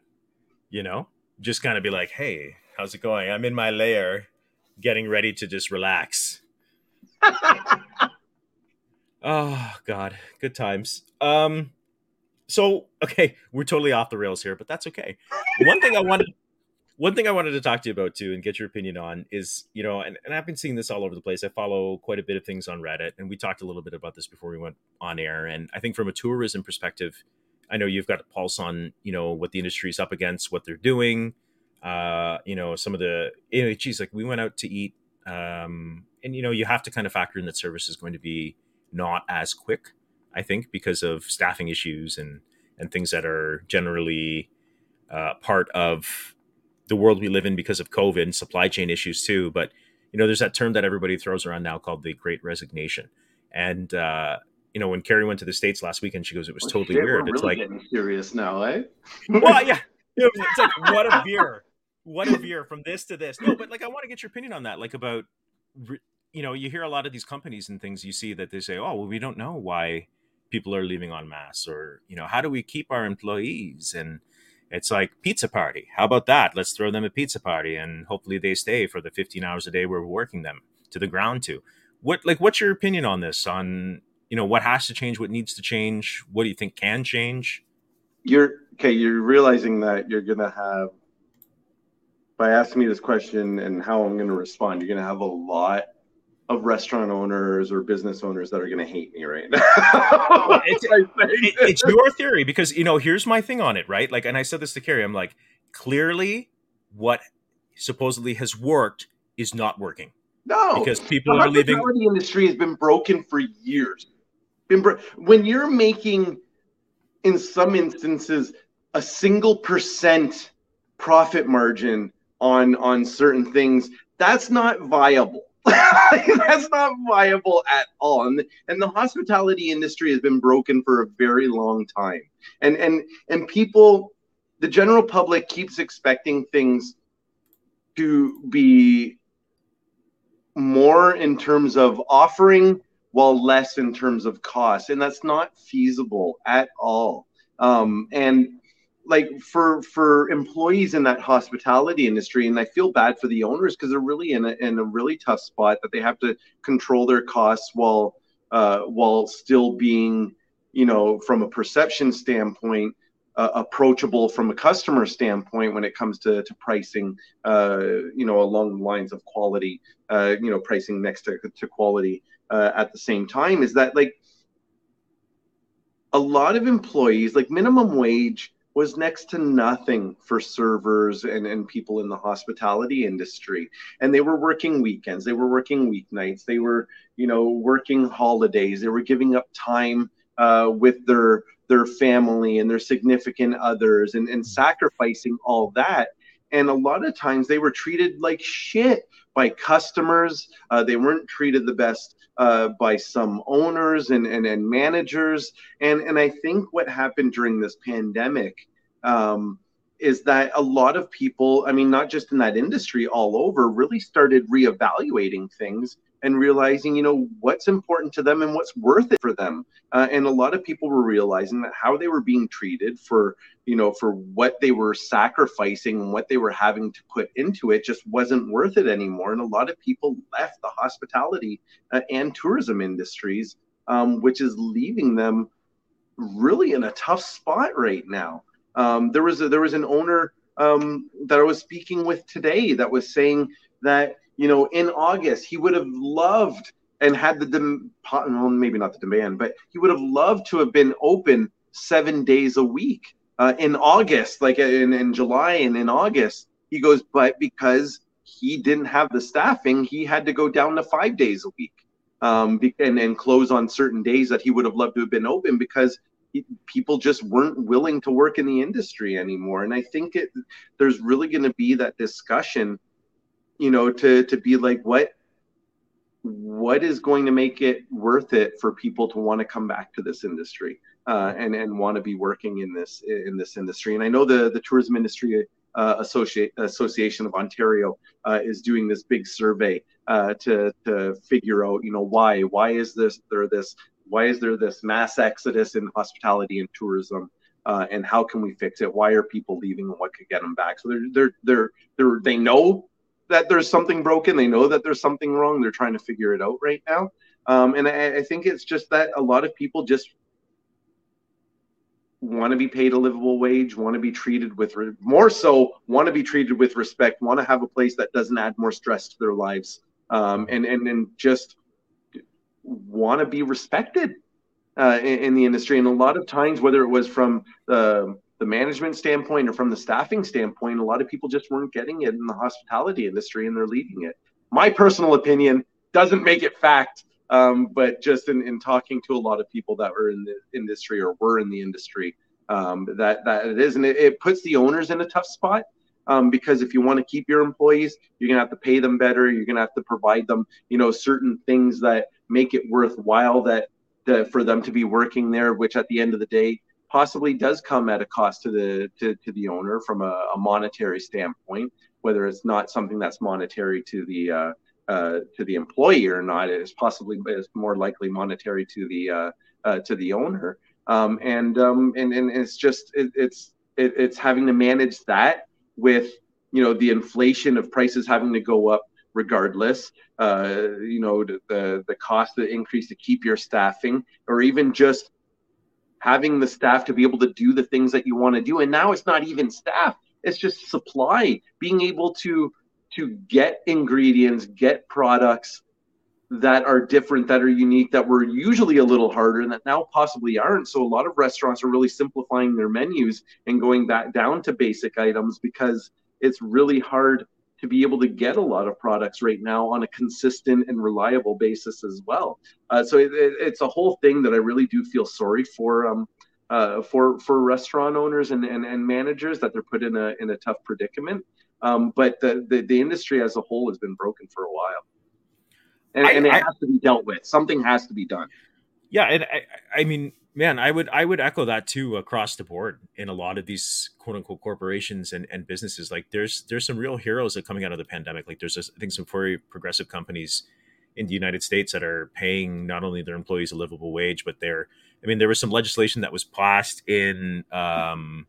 You know, just kind of be like, "Hey, how's it going? I'm in my lair, getting ready to just relax." oh God, good times. Um, so okay, we're totally off the rails here, but that's okay. One thing I wanted one thing I wanted to talk to you about too and get your opinion on is, you know, and, and I've been seeing this all over the place. I follow quite a bit of things on Reddit, and we talked a little bit about this before we went on air. And I think from a tourism perspective, I know you've got a pulse on, you know, what the industry's up against, what they're doing. Uh, you know, some of the, you geez, like we went out to eat, um, and you know, you have to kind of factor in that service is going to be not as quick, I think, because of staffing issues and and things that are generally uh, part of the world we live in because of COVID and supply chain issues too. But you know, there's that term that everybody throws around now called the Great Resignation. And uh, you know, when Carrie went to the states last weekend, she goes, "It was totally shit, weird." it's really like getting serious now, eh? well, yeah, it's like what a veer, what a veer from this to this. No, but like I want to get your opinion on that, like about you know, you hear a lot of these companies and things. You see that they say, "Oh, well, we don't know why." people are leaving en masse or you know how do we keep our employees and it's like pizza party. How about that? Let's throw them a pizza party and hopefully they stay for the 15 hours a day we're working them to the ground to. What like what's your opinion on this? On you know what has to change, what needs to change, what do you think can change? You're okay, you're realizing that you're gonna have by asking me this question and how I'm gonna respond, you're gonna have a lot of restaurant owners or business owners that are going to hate me right now. it's, it, it's, your theory because you know here's my thing on it, right? Like, and I said this to Carrie. I'm like, clearly, what supposedly has worked is not working. No, because people the are leaving. The industry has been broken for years. When you're making, in some instances, a single percent profit margin on on certain things, that's not viable that's not viable at all. And, and the hospitality industry has been broken for a very long time. And and and people, the general public keeps expecting things to be more in terms of offering while less in terms of cost. And that's not feasible at all. Um, and like for for employees in that hospitality industry and i feel bad for the owners because they're really in a, in a really tough spot that they have to control their costs while uh, while still being you know from a perception standpoint uh, approachable from a customer standpoint when it comes to, to pricing uh, you know along the lines of quality uh, you know pricing next to, to quality uh, at the same time is that like a lot of employees like minimum wage was next to nothing for servers and, and people in the hospitality industry. And they were working weekends, they were working weeknights, they were, you know, working holidays, they were giving up time uh, with their their family and their significant others and, and sacrificing all that. And a lot of times they were treated like shit by customers. Uh, they weren't treated the best uh, by some owners and, and, and managers. And, and I think what happened during this pandemic um, is that a lot of people, I mean, not just in that industry, all over, really started reevaluating things and realizing, you know, what's important to them and what's worth it for them. Uh, and a lot of people were realizing that how they were being treated for, you know, for what they were sacrificing and what they were having to put into it just wasn't worth it anymore. And a lot of people left the hospitality uh, and tourism industries, um, which is leaving them really in a tough spot right now. Um, there was a, there was an owner um, that I was speaking with today that was saying that you know, in August, he would have loved and had the dem- well, maybe not the demand, but he would have loved to have been open seven days a week uh, in August, like in, in July and in August. He goes, but because he didn't have the staffing, he had to go down to five days a week um, and, and close on certain days that he would have loved to have been open because he, people just weren't willing to work in the industry anymore. And I think it, there's really going to be that discussion you know to to be like what what is going to make it worth it for people to want to come back to this industry uh, and and want to be working in this in this industry and i know the the tourism industry uh, associate association of ontario uh, is doing this big survey uh, to to figure out you know why why is this there this why is there this mass exodus in hospitality and tourism uh, and how can we fix it? Why are people leaving, and what could get them back? So they're they're they're, they're they know that there's something broken. They know that there's something wrong. They're trying to figure it out right now. Um, and I, I think it's just that a lot of people just want to be paid a livable wage, want to be treated with re- more so, want to be treated with respect, want to have a place that doesn't add more stress to their lives, um, and and and just want to be respected uh, in, in, the industry. And a lot of times, whether it was from the the management standpoint or from the staffing standpoint, a lot of people just weren't getting it in the hospitality industry, and they're leaving it. My personal opinion doesn't make it fact um, but just in, in talking to a lot of people that were in the industry or were in the industry, um, that that it is, and it, it, puts the owners in a tough spot um, because if you want to keep your employees, you're gonna have to pay them better. You're gonna have to provide them, you know, certain things that make it worthwhile that, that for them to be working there. Which at the end of the day, possibly does come at a cost to the to, to the owner from a, a monetary standpoint, whether it's not something that's monetary to the uh, uh, to the employee or not it is possibly is more likely monetary to the uh, uh, to the owner. Um, and, um, and and it's just it, it's it, it's having to manage that with you know the inflation of prices having to go up regardless. Uh, you know the, the cost the increase to keep your staffing or even just having the staff to be able to do the things that you want to do. And now it's not even staff; it's just supply. Being able to to get ingredients, get products that are different, that are unique, that were usually a little harder and that now possibly aren't. So a lot of restaurants are really simplifying their menus and going back down to basic items because it's really hard to be able to get a lot of products right now on a consistent and reliable basis as well. Uh, so it, it, it's a whole thing that I really do feel sorry for. Um, uh, for for restaurant owners and, and, and managers that they're put in a in a tough predicament. Um, but the, the, the industry as a whole has been broken for a while, and, I, and it I, has to be dealt with. Something has to be done. Yeah, and I, I mean, man, I would I would echo that too across the board in a lot of these quote unquote corporations and, and businesses. Like there's there's some real heroes that coming out of the pandemic. Like there's I think some very progressive companies in the United States that are paying not only their employees a livable wage, but they're I mean there was some legislation that was passed in um,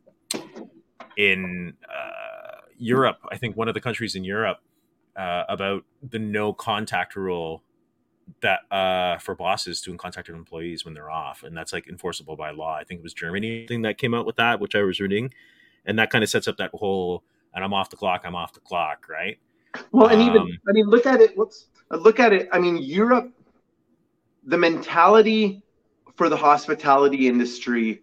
in uh, Europe, I think one of the countries in Europe, uh, about the no contact rule that uh, for bosses to contact their employees when they're off, and that's like enforceable by law. I think it was Germany thing that came out with that, which I was reading, and that kind of sets up that whole "and I'm off the clock, I'm off the clock," right? Well, and um, even I mean, look at it. Let's look at it. I mean, Europe, the mentality for the hospitality industry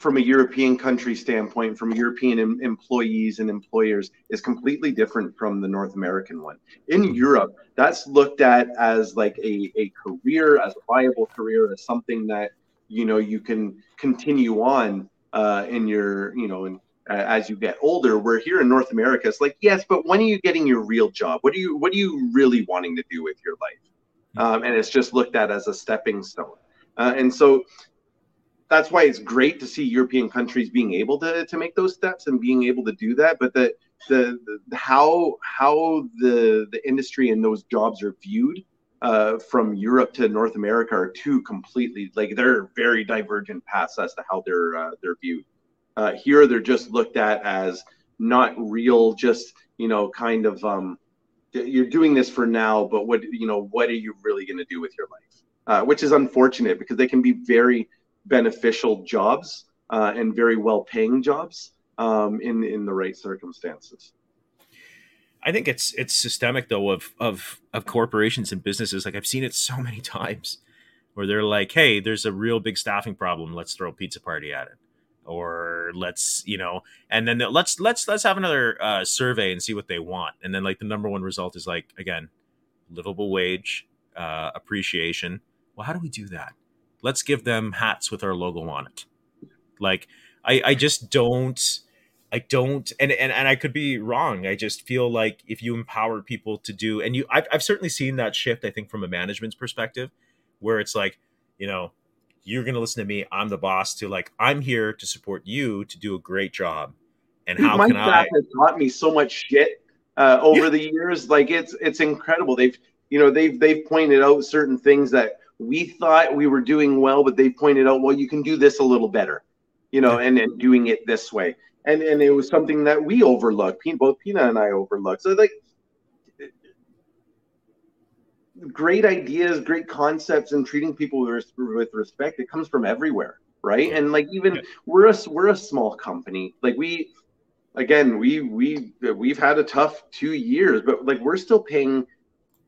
from a European country standpoint, from European em- employees and employers, is completely different from the North American one. In mm-hmm. Europe, that's looked at as like a, a career, as a viable career, as something that you know you can continue on uh, in your you know in, uh, as you get older. Where here in North America, it's like yes, but when are you getting your real job? What are you what are you really wanting to do with your life? Mm-hmm. Um, and it's just looked at as a stepping stone. Uh, and so that's why it's great to see European countries being able to, to make those steps and being able to do that. But the, the, the how how the the industry and those jobs are viewed uh, from Europe to North America are two completely like they're very divergent paths as to how they're uh, they're viewed. Uh, here they're just looked at as not real, just you know, kind of um, you're doing this for now, but what you know, what are you really going to do with your life? Uh, which is unfortunate because they can be very beneficial jobs uh, and very well paying jobs um, in in the right circumstances. I think it's it's systemic though of of of corporations and businesses. Like I've seen it so many times where they're like, "Hey, there's a real big staffing problem. Let's throw a pizza party at it." Or let's you know, and then let's let's let's have another uh, survey and see what they want. And then like the number one result is like again, livable wage, uh, appreciation. Well, how do we do that? Let's give them hats with our logo on it. Like I, I just don't I don't and, and and I could be wrong. I just feel like if you empower people to do and you I've, I've certainly seen that shift, I think, from a management's perspective, where it's like, you know, you're gonna listen to me, I'm the boss, to like, I'm here to support you to do a great job. And how My can I has taught me so much shit uh, over yeah. the years. Like it's it's incredible. They've you know, they've they've pointed out certain things that we thought we were doing well, but they pointed out, well, you can do this a little better. you know, and, and doing it this way. And and it was something that we overlooked. Both Pina and I overlooked. So like great ideas, great concepts, and treating people with, with respect. It comes from everywhere, right? And like even we're a we're a small company. Like we, again, we we we've had a tough two years, but like we're still paying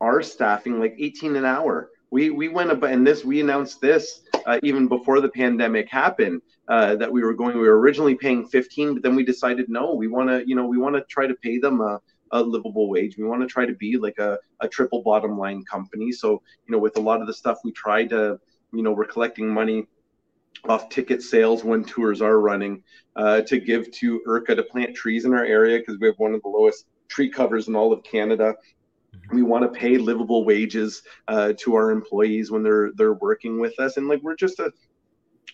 our staffing like 18 an hour. We we went up and this we announced this uh, even before the pandemic happened uh, that we were going. We were originally paying 15, but then we decided no, we want to you know we want to try to pay them a a livable wage. We want to try to be like a, a triple bottom line company. So, you know, with a lot of the stuff we try to, you know, we're collecting money off ticket sales when tours are running uh, to give to ERCA to plant trees in our area because we have one of the lowest tree covers in all of Canada. We want to pay livable wages uh, to our employees when they're they're working with us, and like we're just a,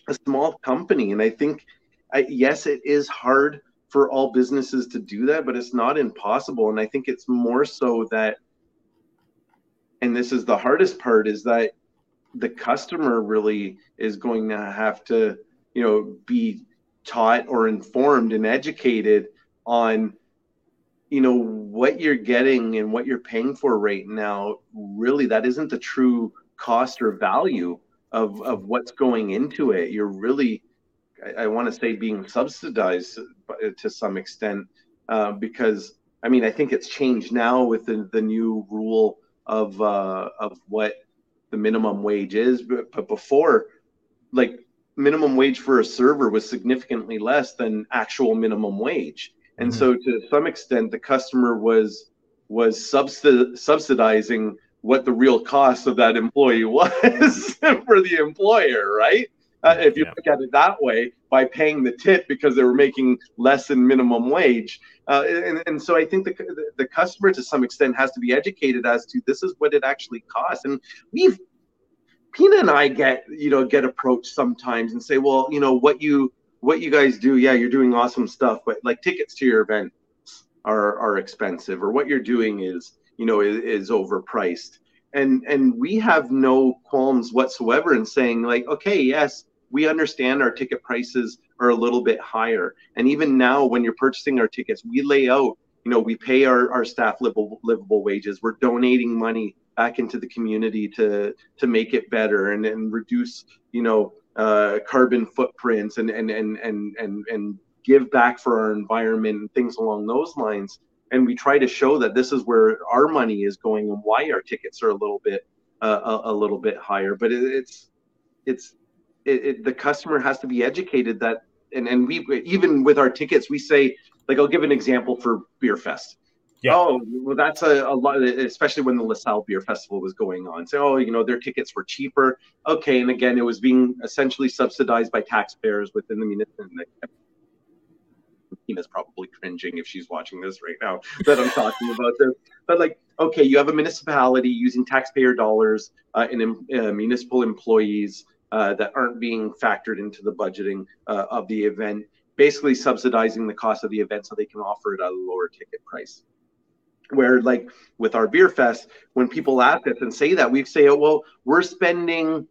a small company. And I think, I, yes, it is hard for all businesses to do that, but it's not impossible. And I think it's more so that, and this is the hardest part, is that the customer really is going to have to, you know, be taught or informed and educated on, you know, what you're getting and what you're paying for right now. Really, that isn't the true cost or value of, of what's going into it. You're really I, I want to say being subsidized to some extent uh, because I mean I think it's changed now with the, the new rule of uh, of what the minimum wage is, but, but before like minimum wage for a server was significantly less than actual minimum wage, and mm-hmm. so to some extent the customer was was subsidi- subsidizing what the real cost of that employee was for the employer, right? uh, if you yeah. look at it that way, by paying the tip because they were making less than minimum wage. Uh, and, and so I think the, the customer to some extent has to be educated as to this is what it actually costs. And we've, Pina and I get, you know, get approached sometimes and say, well, you know, what you, what you guys do, yeah, you're doing awesome stuff, but like tickets to your event are, are expensive or what you're doing is, you know, is, is overpriced and and we have no qualms whatsoever in saying like okay yes we understand our ticket prices are a little bit higher. And even now, when you're purchasing our tickets, we lay out, you know, we pay our, our staff livable, livable wages. We're donating money back into the community to to make it better and, and reduce, you know, uh, carbon footprints and and and and and and give back for our environment and things along those lines. And we try to show that this is where our money is going and why our tickets are a little bit uh, a, a, little bit higher. But it, it's it's it, it, the customer has to be educated that and and we even with our tickets we say like I'll give an example for Beer Fest. Yeah. Oh, well, that's a, a lot, especially when the LaSalle Beer Festival was going on. So, oh, you know, their tickets were cheaper. Okay. And again, it was being essentially subsidized by taxpayers within the municipality. Tina's probably cringing if she's watching this right now that I'm talking about this. But, like, okay, you have a municipality using taxpayer dollars uh, and uh, municipal employees uh, that aren't being factored into the budgeting uh, of the event, basically subsidizing the cost of the event so they can offer it at a lower ticket price. Where, like with our beer fest, when people ask us and say that, we say, oh, well, we're spending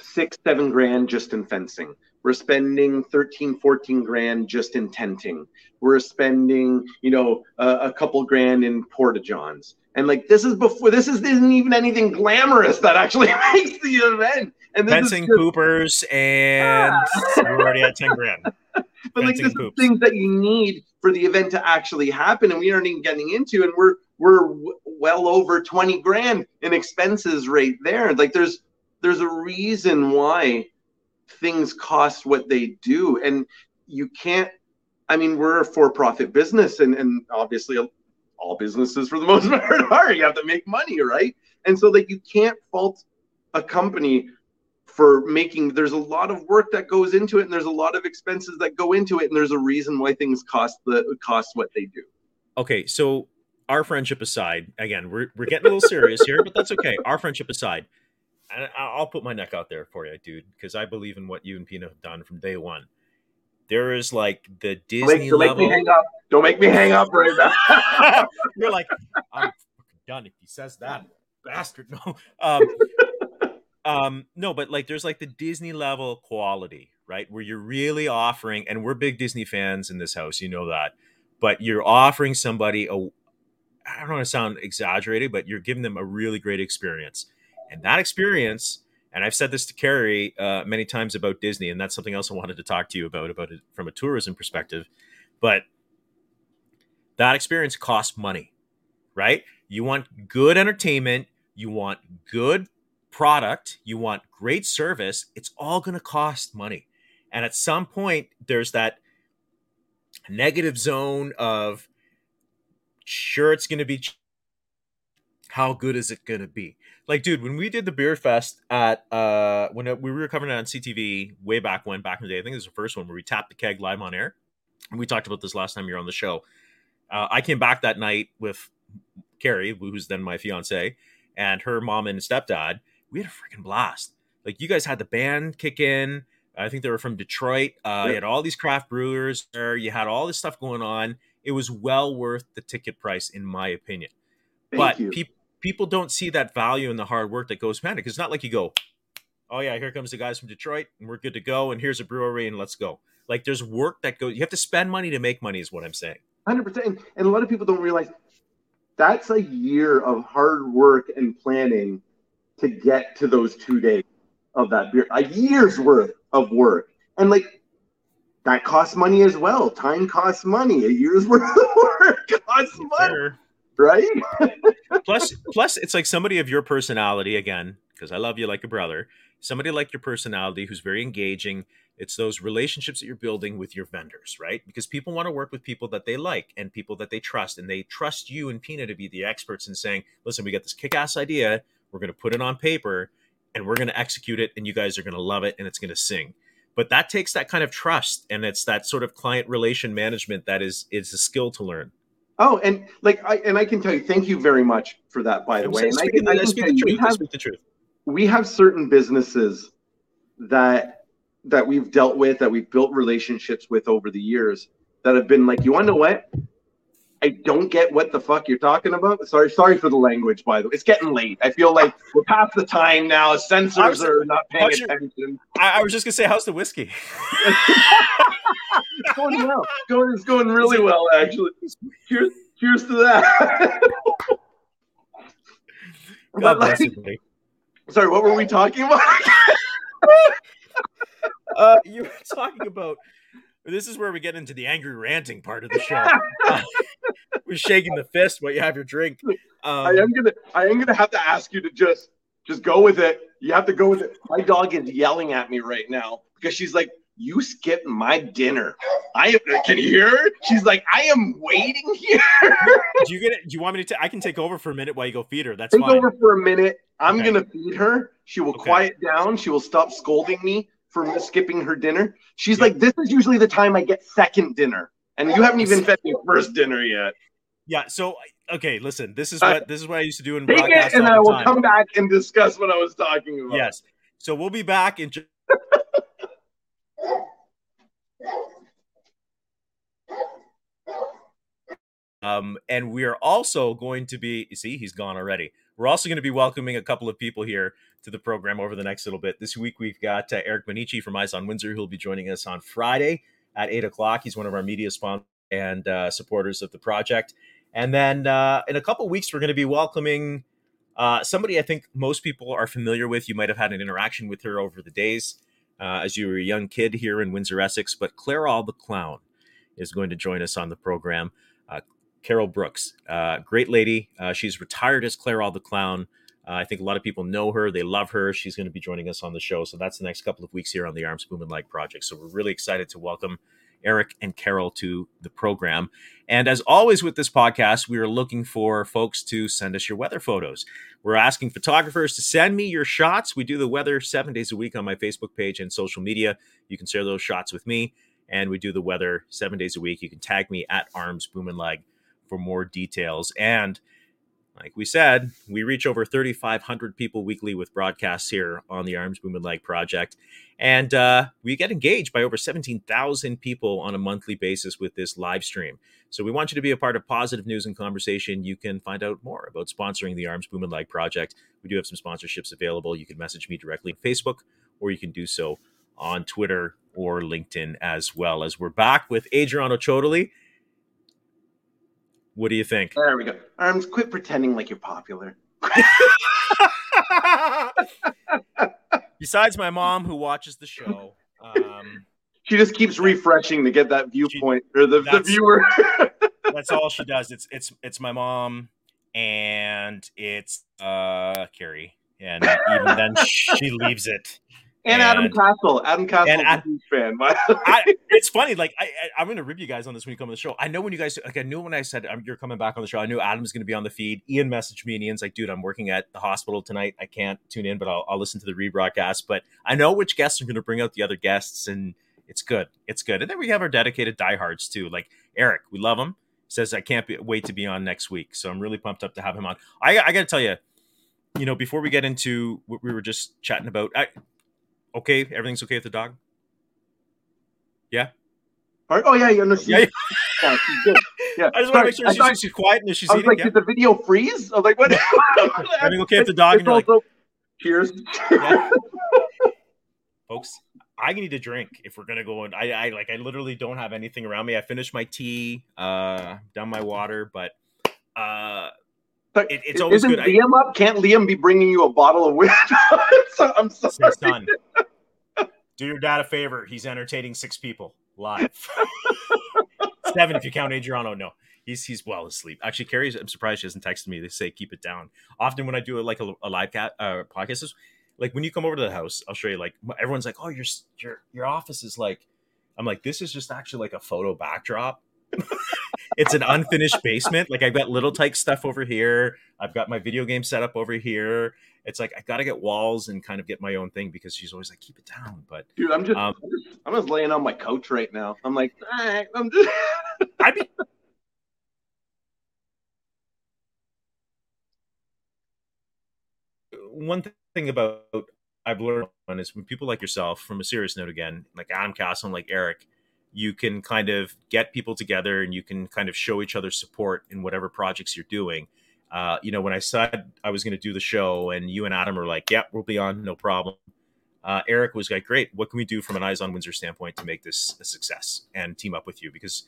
six, seven grand just in fencing. We're spending 13, 14 grand just in tenting. We're spending, you know, a, a couple grand in porta johns. And like this is before this is, isn't even anything glamorous that actually makes the event. And fencing just, poopers and yeah. we're already at 10 grand. but fencing like this is things that you need for the event to actually happen and we aren't even getting into and we're we're w- well over 20 grand in expenses right there. Like there's there's a reason why things cost what they do and you can't I mean, we're a for-profit business, and, and obviously all businesses for the most part are. You have to make money, right? And so like you can't fault a company for making there's a lot of work that goes into it and there's a lot of expenses that go into it and there's a reason why things cost the cost what they do. Okay, so our friendship aside, again, we're we're getting a little serious here, but that's okay. Our friendship aside, and I'll put my neck out there for you, dude, because I believe in what you and Pina have done from day one. There is like the Disney don't make, don't level. Make me hang up. Don't make me hang up right now. You're like, I'm done if he says that, bastard. No, um, um, no, but like, there's like the Disney level quality, right? Where you're really offering, and we're big Disney fans in this house, you know that, but you're offering somebody a, I don't want to sound exaggerated, but you're giving them a really great experience. And that experience, and I've said this to Carrie uh, many times about Disney, and that's something else I wanted to talk to you about, about it from a tourism perspective. But that experience costs money, right? You want good entertainment, you want good product, you want great service. It's all going to cost money. And at some point, there's that negative zone of sure it's going to be how good is it going to be like dude when we did the beer fest at uh when we were covering it on ctv way back when back in the day i think it was the first one where we tapped the keg live on air and we talked about this last time you were on the show uh, i came back that night with carrie who's then my fiance and her mom and stepdad we had a freaking blast like you guys had the band kick in i think they were from detroit uh, you had all these craft brewers there you had all this stuff going on it was well worth the ticket price, in my opinion. Thank but pe- people don't see that value in the hard work that goes behind it. Because it's not like you go, oh yeah, here comes the guys from Detroit, and we're good to go, and here's a brewery, and let's go. Like there's work that goes. You have to spend money to make money, is what I'm saying. Hundred percent, and a lot of people don't realize that's a year of hard work and planning to get to those two days of that beer. A year's worth of work, and like that costs money as well. Time costs money. A year's worth of work costs money. Sure. Right? plus, plus, it's like somebody of your personality again, because I love you like a brother. Somebody like your personality who's very engaging. It's those relationships that you're building with your vendors, right? Because people want to work with people that they like and people that they trust, and they trust you and Pina to be the experts in saying, "Listen, we got this kick-ass idea. We're going to put it on paper, and we're going to execute it, and you guys are going to love it, and it's going to sing." but that takes that kind of trust and it's that sort of client relation management that is is a skill to learn. Oh and like i and i can tell you thank you very much for that by the I'm way. and I can, I can tell you, we have, the truth. we have certain businesses that that we've dealt with that we've built relationships with over the years that have been like you want to know what I don't get what the fuck you're talking about. Sorry, sorry for the language, by the way. It's getting late. I feel like we're past the time now. Censors was, are not paying attention. I, I, was just gonna say, how's the whiskey? it's going well. It's going, it's going really well, actually. Cheers, cheers to that. God bless like, you, sorry, what were we talking about? uh, you were talking about this is where we get into the angry ranting part of the show. We're shaking the fist while you have your drink. Um, I am gonna, I am gonna have to ask you to just, just go with it. You have to go with it. My dog is yelling at me right now because she's like, "You skipped my dinner." I am. can you hear her? She's like, "I am waiting here." do you get it? Do you want me to? T- I can take over for a minute while you go feed her. That's take fine. over for a minute. I'm okay. gonna feed her. She will okay. quiet down. She will stop scolding me for skipping her dinner. She's yeah. like, this is usually the time I get second dinner, and you haven't even fed me first dinner yet. Yeah. So okay, listen. This is what this is what I used to do in take it, and I will time. come back and discuss what I was talking about. Yes. So we'll be back in. um, and we are also going to be. See, he's gone already. We're also going to be welcoming a couple of people here to the program over the next little bit. This week we've got uh, Eric Bonici from Eyes on Windsor, who will be joining us on Friday at eight o'clock. He's one of our media sponsors and uh, supporters of the project. And then uh, in a couple weeks, we're going to be welcoming uh, somebody I think most people are familiar with. You might have had an interaction with her over the days uh, as you were a young kid here in Windsor, Essex. But Claire All the Clown is going to join us on the program. Uh, Carol Brooks, great lady. she's retired as Claire All the Clown. Uh, I think a lot of people know her. They love her. She's going to be joining us on the show. So that's the next couple of weeks here on the Arms Bumanlag project. So we're really excited to welcome Eric and Carol to the program. And as always with this podcast, we are looking for folks to send us your weather photos. We're asking photographers to send me your shots. We do the weather seven days a week on my Facebook page and social media. You can share those shots with me. And we do the weather seven days a week. You can tag me at Arms Bumanlag for more details. And like we said, we reach over 3,500 people weekly with broadcasts here on the Arms Bumanlag Project. And uh, we get engaged by over 17,000 people on a monthly basis with this live stream. So we want you to be a part of positive news and conversation. You can find out more about sponsoring the Arms Bumanlag Project. We do have some sponsorships available. You can message me directly on Facebook or you can do so on Twitter or LinkedIn as well. As we're back with Adriano Ciotoli. What do you think? There we go. Arms, quit pretending like you're popular. Besides my mom, who watches the show, um, she just keeps refreshing to get that viewpoint she, or the, the viewer. that's all she does. It's it's it's my mom and it's uh Carrie, and even then she leaves it. And, and Adam Castle, Adam Castle, and a huge fan. I, it's funny, like I, I, am going to rib you guys on this when you come on the show. I know when you guys, like, I knew when I said um, you're coming back on the show. I knew Adam's going to be on the feed. Ian messaged me, and Ian's like, "Dude, I'm working at the hospital tonight. I can't tune in, but I'll, I'll listen to the rebroadcast." But I know which guests are going to bring out the other guests, and it's good. It's good. And then we have our dedicated diehards too, like Eric. We love him. Says I can't be, wait to be on next week, so I'm really pumped up to have him on. I, I got to tell you, you know, before we get into what we were just chatting about, I, okay, everything's okay with the dog. Yeah. Oh yeah, yeah, no, she's, yeah, yeah. yeah she's good. Yeah, I just want to make sure she's, thought, she's quiet and she's I was eating. Like, yeah. did the video freeze? I was like, what? Everything okay with the dog? And you're like, cheers, yeah. folks. I need a drink if we're gonna go. And I, I like, I literally don't have anything around me. I finished my tea, uh, done my water, but uh, but it, it's always Isn't good. Liam I, up? Can't Liam be bringing you a bottle of whiskey? so, I'm sorry. Son, do your dad a favor. He's entertaining six people live. Seven if you count Adriano. No, he's he's well asleep. Actually, Carrie, I'm surprised she hasn't texted me. They say keep it down. Often when I do a, like a, a live cat uh, podcast, like when you come over to the house, I'll show you. Like everyone's like, oh, your your your office is like. I'm like, this is just actually like a photo backdrop it's an unfinished basement. Like I've got little tyke stuff over here. I've got my video game set up over here. It's like I got to get walls and kind of get my own thing because she's always like, keep it down. But dude, I'm just, um, I'm, just I'm just laying on my couch right now. I'm like, I'm just. I'd be. One thing about I've learned is when people like yourself, from a serious note again, like Adam Castle, and like Eric, you can kind of get people together and you can kind of show each other support in whatever projects you're doing. Uh, you know, when I said I was going to do the show and you and Adam were like, "Yep, yeah, we'll be on, no problem." Uh, Eric was like, "Great, what can we do from an Eyes on Windsor standpoint to make this a success and team up with you?" Because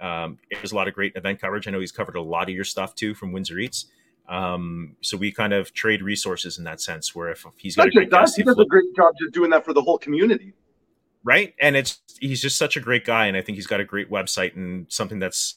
um, there's a lot of great event coverage. I know he's covered a lot of your stuff too from Windsor Eats. Um, so we kind of trade resources in that sense. Where if, if he's got a great guest, he does a great job just doing that for the whole community right? And it's he's just such a great guy, and I think he's got a great website and something that's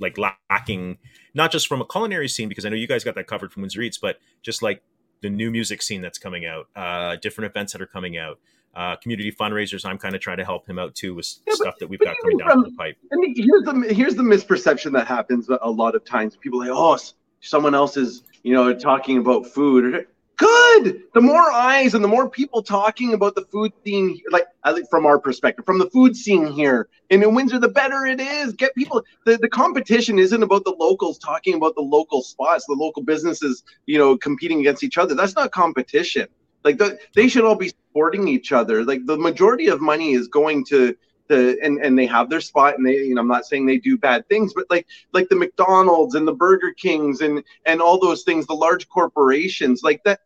like lacking not just from a culinary scene because I know you guys got that covered from Windsor Eats, but just like the new music scene that's coming out, uh, different events that are coming out, uh, community fundraisers. I'm kind of trying to help him out too with yeah, stuff that we've got coming down from, the pipe. And here's the here's the misperception that happens a lot of times. People like, oh, someone else is you know talking about food. Good. The more eyes and the more people talking about the food scene, like from our perspective, from the food scene here in Windsor, the better it is. Get people. The, the competition isn't about the locals talking about the local spots, the local businesses, you know, competing against each other. That's not competition. Like the, they should all be supporting each other. Like the majority of money is going to the and and they have their spot and they you know I'm not saying they do bad things but like like the McDonald's and the Burger Kings and and all those things the large corporations like that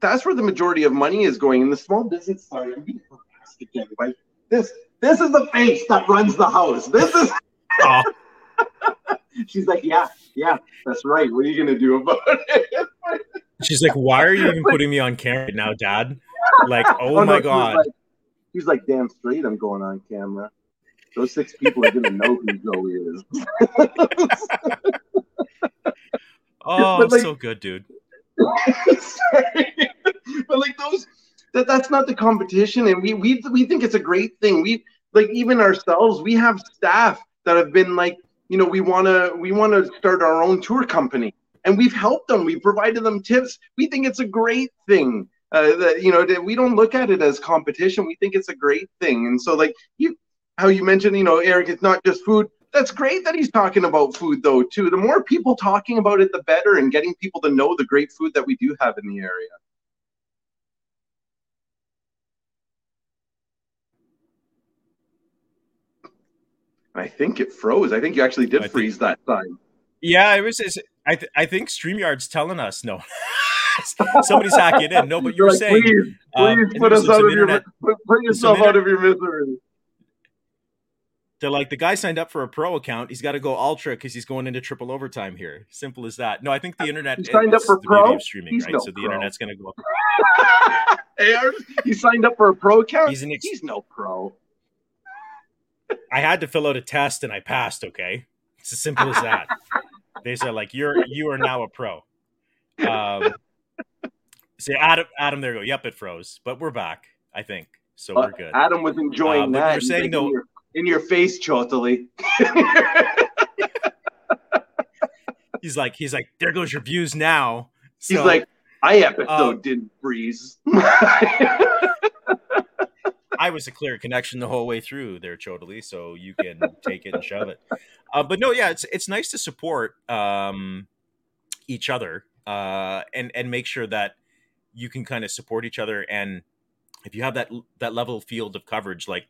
that's where the majority of money is going. In the small business sorry I'm being again but this this is the face that runs the house. This is oh. she's like yeah yeah that's right. What are you gonna do about it? She's like why are you even putting me on camera now dad? Like oh, oh my no, god He's like, damn straight, I'm going on camera. Those six people are gonna know who Joey is. oh, like, so good, dude. but like those, that that's not the competition, and we we we think it's a great thing. We like even ourselves, we have staff that have been like, you know, we wanna we wanna start our own tour company, and we've helped them. We've provided them tips. We think it's a great thing uh, that you know we don't look at it as competition. We think it's a great thing, and so like you, how you mentioned, you know, Eric, it's not just food. That's great that he's talking about food though too. The more people talking about it, the better, and getting people to know the great food that we do have in the area. I think it froze. I think you actually did I freeze think, that time. Yeah, it was. I th- I think Streamyard's telling us no. Somebody's hacking in. No, but you're like, saying please, um, please put us out of your put yourself out of your misery. They're like the guy signed up for a pro account. He's got to go ultra because he's going into triple overtime here. Simple as that. No, I think the internet he signed up for pro streaming, he's right? No so the internet's going to go. hey, he signed up for a pro account. He's, ex- he's no pro. I had to fill out a test and I passed. Okay, it's as simple as that. they said like you're you are now a pro. Um, say Adam, Adam, there you go. Yep, it froze, but we're back. I think so. Uh, we're good. Adam was enjoying uh, that. You're saying no. Your, in your face, totally. he's like, he's like, there goes your views now. So, he's like, I episode um, didn't freeze. I was a clear connection the whole way through there, Ciotoli, so you can take it and shove it. Uh, but no, yeah, it's it's nice to support um, each other uh, and and make sure that you can kind of support each other. And if you have that that level field of coverage, like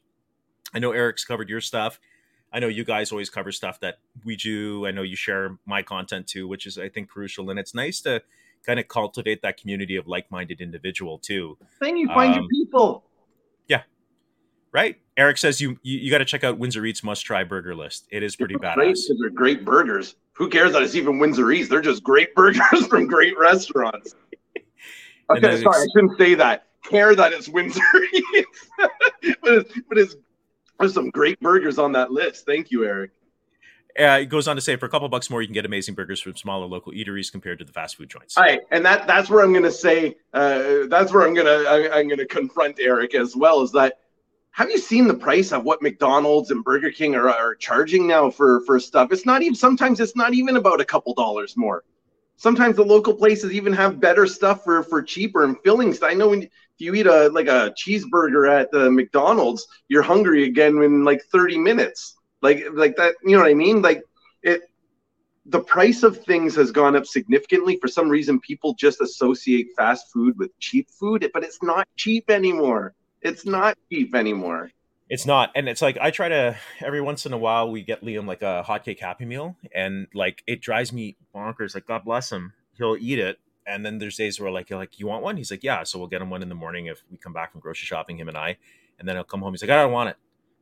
I know Eric's covered your stuff. I know you guys always cover stuff that we do. I know you share my content too, which is I think crucial. And it's nice to kind of cultivate that community of like-minded individual too. Then you find um, your people Yeah. right? Eric says you you, you got to check out Windsor Eats must try burger list. It is pretty badass. Great, they're great burgers. Who cares that it's even Windsor Eats? They're just great burgers from great restaurants. Okay, sorry, I shouldn't say that. Care that it's Windsor but it's, but it's there's some great burgers on that list. Thank you, Eric. Uh, it goes on to say, for a couple bucks more, you can get amazing burgers from smaller local eateries compared to the fast food joints. All right, and that that's where I'm going to say, uh, that's where I'm going to I'm going to confront Eric as well. Is that have you seen the price of what McDonald's and Burger King are, are charging now for for stuff? It's not even sometimes it's not even about a couple dollars more. Sometimes the local places even have better stuff for for cheaper and fillings. I know when if you eat a like a cheeseburger at the McDonald's, you're hungry again in like 30 minutes. Like like that, you know what I mean? Like it the price of things has gone up significantly. For some reason, people just associate fast food with cheap food, but it's not cheap anymore. It's not cheap anymore. It's not, and it's like I try to every once in a while we get Liam like a hotcake happy meal, and like it drives me bonkers. Like God bless him, he'll eat it, and then there's days where like you're like, you want one? He's like, yeah. So we'll get him one in the morning if we come back from grocery shopping, him and I, and then he'll come home. He's like, I don't want it.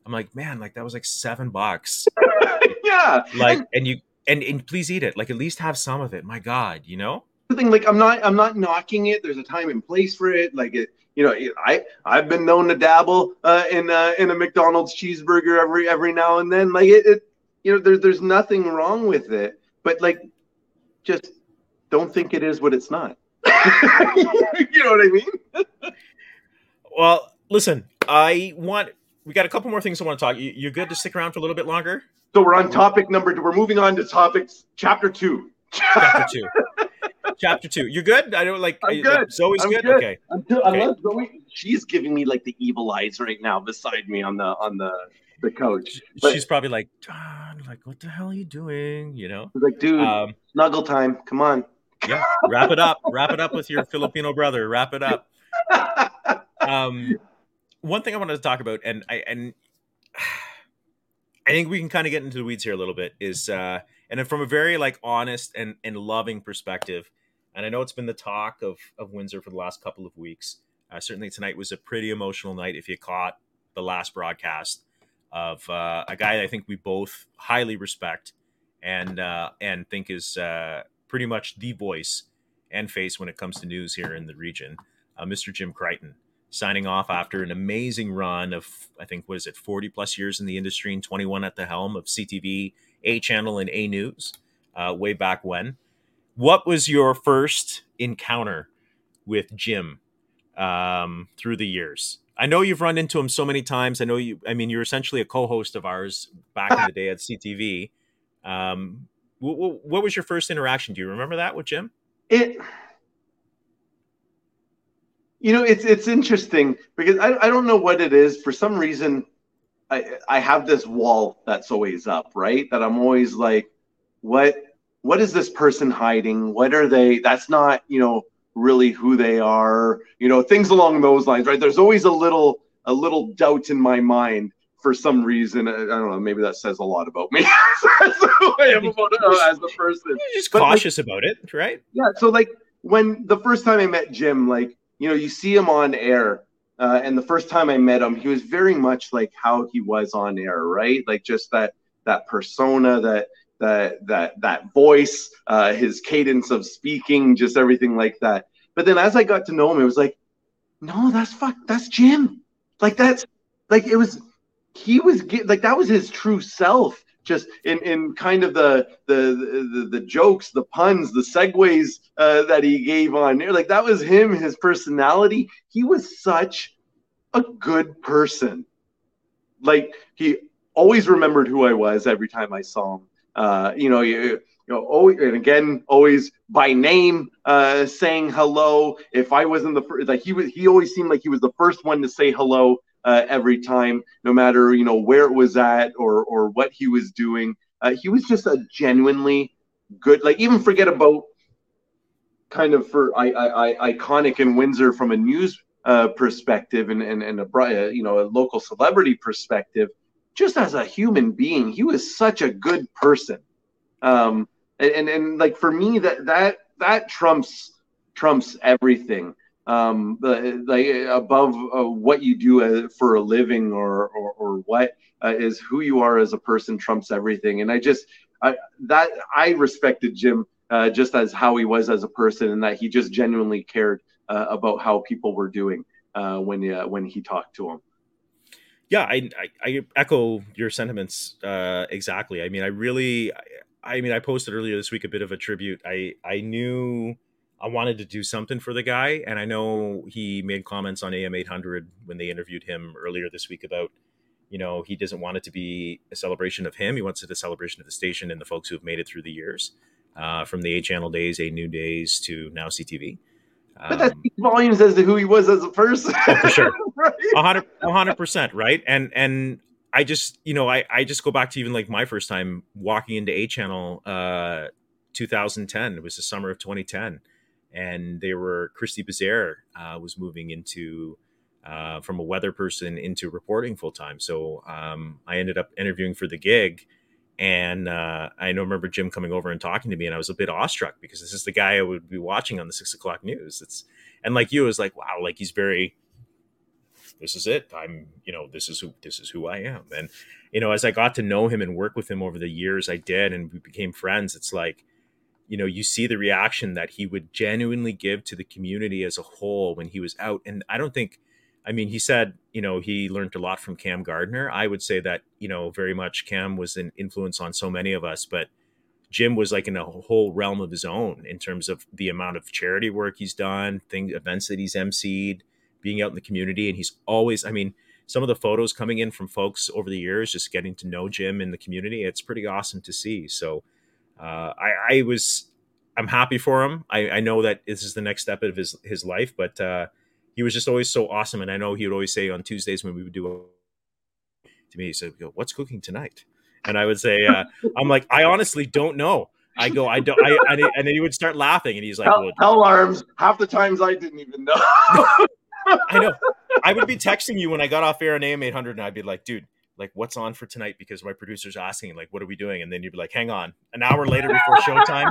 I'm like, man, like that was like seven bucks. yeah. Like, and you and and please eat it. Like at least have some of it. My God, you know. The thing, like I'm not I'm not knocking it. There's a time and place for it. Like it, you know, I I've been known to dabble uh, in uh, in a McDonald's cheeseburger every every now and then. Like it, it you know, there's there's nothing wrong with it, but like, just don't think it is what it's not. you know what I mean? well, listen, I want we got a couple more things I want to talk. You, are good to stick around for a little bit longer. So we're on topic number. Two. We're moving on to topics chapter two. Chapter two chapter two. You're good? I don't like. I'm good. Zoe's I'm good? good. Okay. Until, okay. Unless Zoe, she's giving me like the evil eyes right now beside me on the on the the couch. But, she's probably like, like, what the hell are you doing? You know, like, dude, um, snuggle time. Come on. Yeah, wrap it up. wrap it up with your Filipino brother. Wrap it up. Um, one thing I wanted to talk about, and I and I think we can kind of get into the weeds here a little bit, is uh, and from a very like honest and and loving perspective and I know it's been the talk of of Windsor for the last couple of weeks. Uh, certainly tonight was a pretty emotional night. If you caught the last broadcast of uh, a guy I think we both highly respect and uh, and think is uh, pretty much the voice and face when it comes to news here in the region, uh, Mr. Jim Crichton, signing off after an amazing run of I think what is it, forty plus years in the industry and twenty one at the helm of CTV, A Channel, and A News, uh, way back when what was your first encounter with Jim um, through the years? I know you've run into him so many times. I know you. I mean, you're essentially a co-host of ours back in the day at CTV. Um, what, what was your first interaction? Do you remember that with Jim? It. You know, it's it's interesting because I, I don't know what it is. For some reason, I I have this wall that's always up, right? That I'm always like, what what is this person hiding? What are they? That's not, you know, really who they are, you know, things along those lines, right? There's always a little, a little doubt in my mind for some reason. I don't know. Maybe that says a lot about me as, as a person. You're just but cautious like, about it, right? Yeah. So like when the first time I met Jim, like, you know, you see him on air uh, and the first time I met him, he was very much like how he was on air, right? Like just that that persona, that that that that voice, uh, his cadence of speaking, just everything like that. But then as I got to know him, it was like, no, that's fuck, that's Jim. Like that's like it was. He was like that was his true self just in, in kind of the, the the the jokes, the puns, the segues uh, that he gave on there. Like that was him, his personality. He was such a good person. Like he always remembered who I was every time I saw him. Uh, you know, you, you know, always, and again, always by name, uh, saying hello. If I wasn't the first, like he was, he always seemed like he was the first one to say hello uh, every time, no matter you know where it was at or or what he was doing. Uh, he was just a genuinely good. Like even forget about kind of for I, I, I iconic in Windsor from a news uh, perspective and, and, and a uh, you know a local celebrity perspective, just as a human being, he was such a good person. Um, and, and, and like for me, that that that trumps trumps everything. Um, like above uh, what you do uh, for a living or or, or what uh, is who you are as a person trumps everything. And I just I, that I respected Jim uh, just as how he was as a person and that he just genuinely cared uh, about how people were doing uh, when when he talked to them. Yeah, I, I, I echo your sentiments uh, exactly. I mean, I really, I, I mean, I posted earlier this week a bit of a tribute. I I knew I wanted to do something for the guy, and I know he made comments on AM 800 when they interviewed him earlier this week about, you know, he doesn't want it to be a celebration of him. He wants it a celebration of the station and the folks who have made it through the years, uh, from the A Channel days, A New Days to now CTV. But that um, speaks volumes as to who he was as a person. Oh, for sure, a hundred, a hundred percent, right? And and I just, you know, I I just go back to even like my first time walking into A Channel, uh, 2010. It was the summer of 2010, and they were Christy Bazaire uh, was moving into. Uh, from a weather person into reporting full time. So um, I ended up interviewing for the gig, and uh, I know remember Jim coming over and talking to me, and I was a bit awestruck because this is the guy I would be watching on the six o'clock news. It's and like you, was like wow, like he's very. This is it. I'm, you know, this is who this is who I am. And you know, as I got to know him and work with him over the years, I did, and we became friends. It's like, you know, you see the reaction that he would genuinely give to the community as a whole when he was out. And I don't think I mean, he said, you know, he learned a lot from Cam Gardner. I would say that, you know, very much Cam was an influence on so many of us, but Jim was like in a whole realm of his own in terms of the amount of charity work he's done, things, events that he's emceed, being out in the community. And he's always, I mean, some of the photos coming in from folks over the years, just getting to know Jim in the community, it's pretty awesome to see. So uh, I, I was, I'm happy for him. I, I know that this is the next step of his, his life, but, uh, he was just always so awesome. And I know he would always say on Tuesdays when we would do a, to me, he said, "What's cooking tonight?" And I would say, uh, "I'm like, I honestly don't know." I go, I don't, I, and, and then he would start laughing, and he's like, "Hell, well, hell arms." Half the times I didn't even know. I know. I would be texting you when I got off air on AM 800, and I'd be like, "Dude, like, what's on for tonight?" Because my producer's asking, like, "What are we doing?" And then you'd be like, "Hang on." An hour later, before showtime,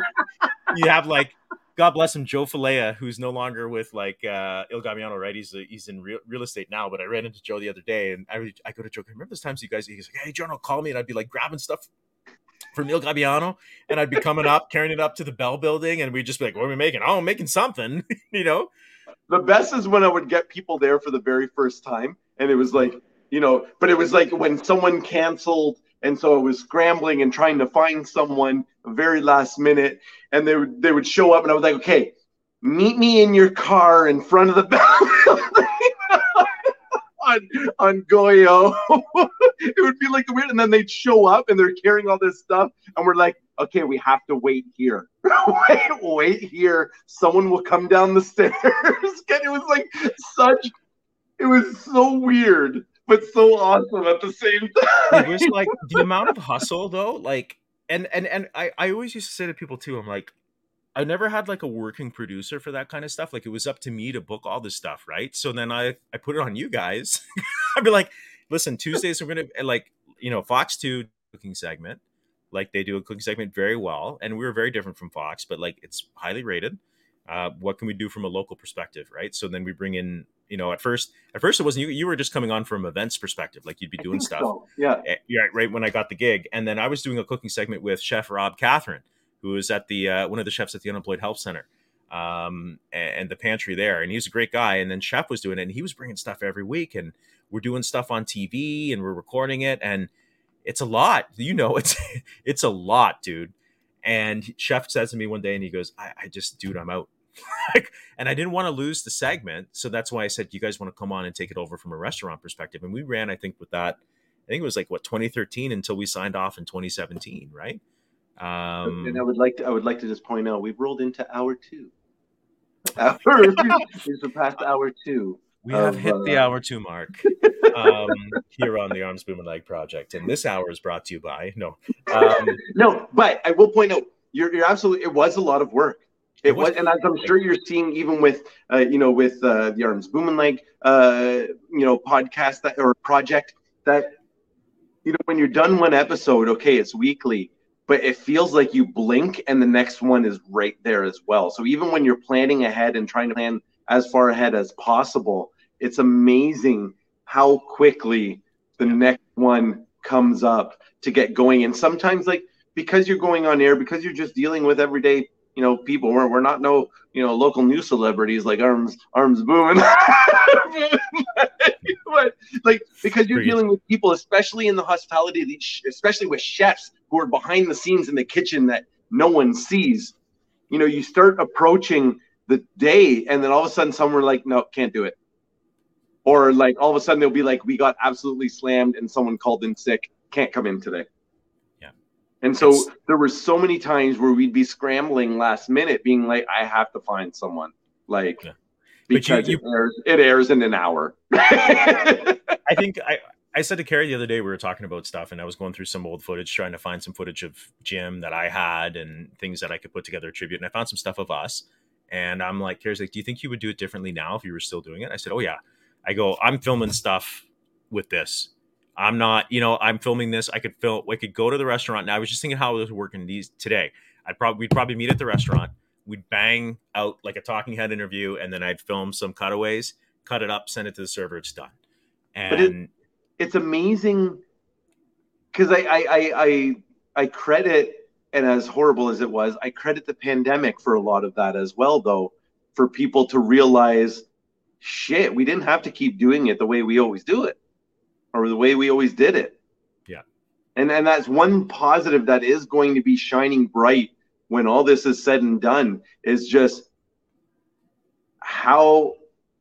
you have like God bless him, Joe Falea, who's no longer with like uh, Il Gabbiano, right? He's he's in real, real estate now. But I ran into Joe the other day, and I I go to Joe. Remember those times you guys? He's like, "Hey, will call me," and I'd be like grabbing stuff from Il Gabbiano, and I'd be coming up, carrying it up to the Bell Building, and we'd just be like, "What are we making? Oh, I'm making something," you know. The best is when I would get people there for the very first time, and it was like, you know, but it was like when someone canceled and so I was scrambling and trying to find someone very last minute, and they would they would show up, and I was like, okay, meet me in your car in front of the on on Goyeau. it would be like weird, and then they'd show up and they're carrying all this stuff, and we're like, okay, we have to wait here. wait, wait here. Someone will come down the stairs. it was like such. It was so weird but so awesome at the same time. It was like the amount of hustle though, like and and and I, I always used to say to people too, I'm like, I never had like a working producer for that kind of stuff. Like it was up to me to book all this stuff, right? So then I I put it on you guys. I'd be like, listen, Tuesdays we're gonna like, you know, Fox 2 cooking segment. Like they do a cooking segment very well. And we are very different from Fox, but like it's highly rated. Uh, what can we do from a local perspective, right? So then we bring in, you know, at first, at first it wasn't you. You were just coming on from events perspective, like you'd be doing stuff. So. Yeah, yeah. Right when I got the gig, and then I was doing a cooking segment with Chef Rob Catherine, who is at the uh, one of the chefs at the Unemployed Help Center, um, and, and the pantry there, and he was a great guy. And then Chef was doing it, and he was bringing stuff every week, and we're doing stuff on TV, and we're recording it, and it's a lot. You know, it's it's a lot, dude. And Chef says to me one day, and he goes, I, I just, dude, I'm out and I didn't want to lose the segment. So that's why I said, you guys want to come on and take it over from a restaurant perspective. And we ran, I think, with that, I think it was like what 2013 until we signed off in 2017, right? Um, and I would like to, I would like to just point out we've rolled into hour two. Hour, we surpassed hour two. We have hit uh, the hour two mark um, here on the Arms Bumanlag Project, and this hour is brought to you by no, um, no. But I will point out you're, you're absolutely. It was a lot of work. It was, and as I'm sure you're seeing, even with uh, you know, with uh, the Arms Bumanlag, uh, you know, podcast that or project that, you know, when you're done one episode, okay, it's weekly, but it feels like you blink and the next one is right there as well. So even when you're planning ahead and trying to plan as far ahead as possible, it's amazing how quickly the next one comes up to get going. And sometimes, like because you're going on air, because you're just dealing with everyday you know people we're, we're not no you know local news celebrities like arms arms booming. But like because you're dealing with people especially in the hospitality especially with chefs who are behind the scenes in the kitchen that no one sees. You know you start approaching the day and then all of a sudden someone like no can't do it. Or like all of a sudden they'll be like we got absolutely slammed and someone called in sick. Can't come in today and so it's, there were so many times where we'd be scrambling last minute, being like, I have to find someone. Like, yeah. because you, you, it, airs, it airs in an hour. I think I, I said to Carrie the other day, we were talking about stuff, and I was going through some old footage, trying to find some footage of Jim that I had and things that I could put together a tribute. And I found some stuff of us. And I'm like, Carrie's like, Do you think you would do it differently now if you were still doing it? I said, Oh, yeah. I go, I'm filming stuff with this I'm not, you know, I'm filming this. I could film, I could go to the restaurant. Now I was just thinking how it was working these today. I'd probably, we'd probably meet at the restaurant. We'd bang out like a talking head interview, and then I'd film some cutaways, cut it up, send it to the server. It's done. And it, it's amazing because I, I, I, I, I credit, and as horrible as it was, I credit the pandemic for a lot of that as well, though, for people to realize, shit, we didn't have to keep doing it the way we always do it or the way we always did it. Yeah. And and that's one positive that is going to be shining bright when all this is said and done is just how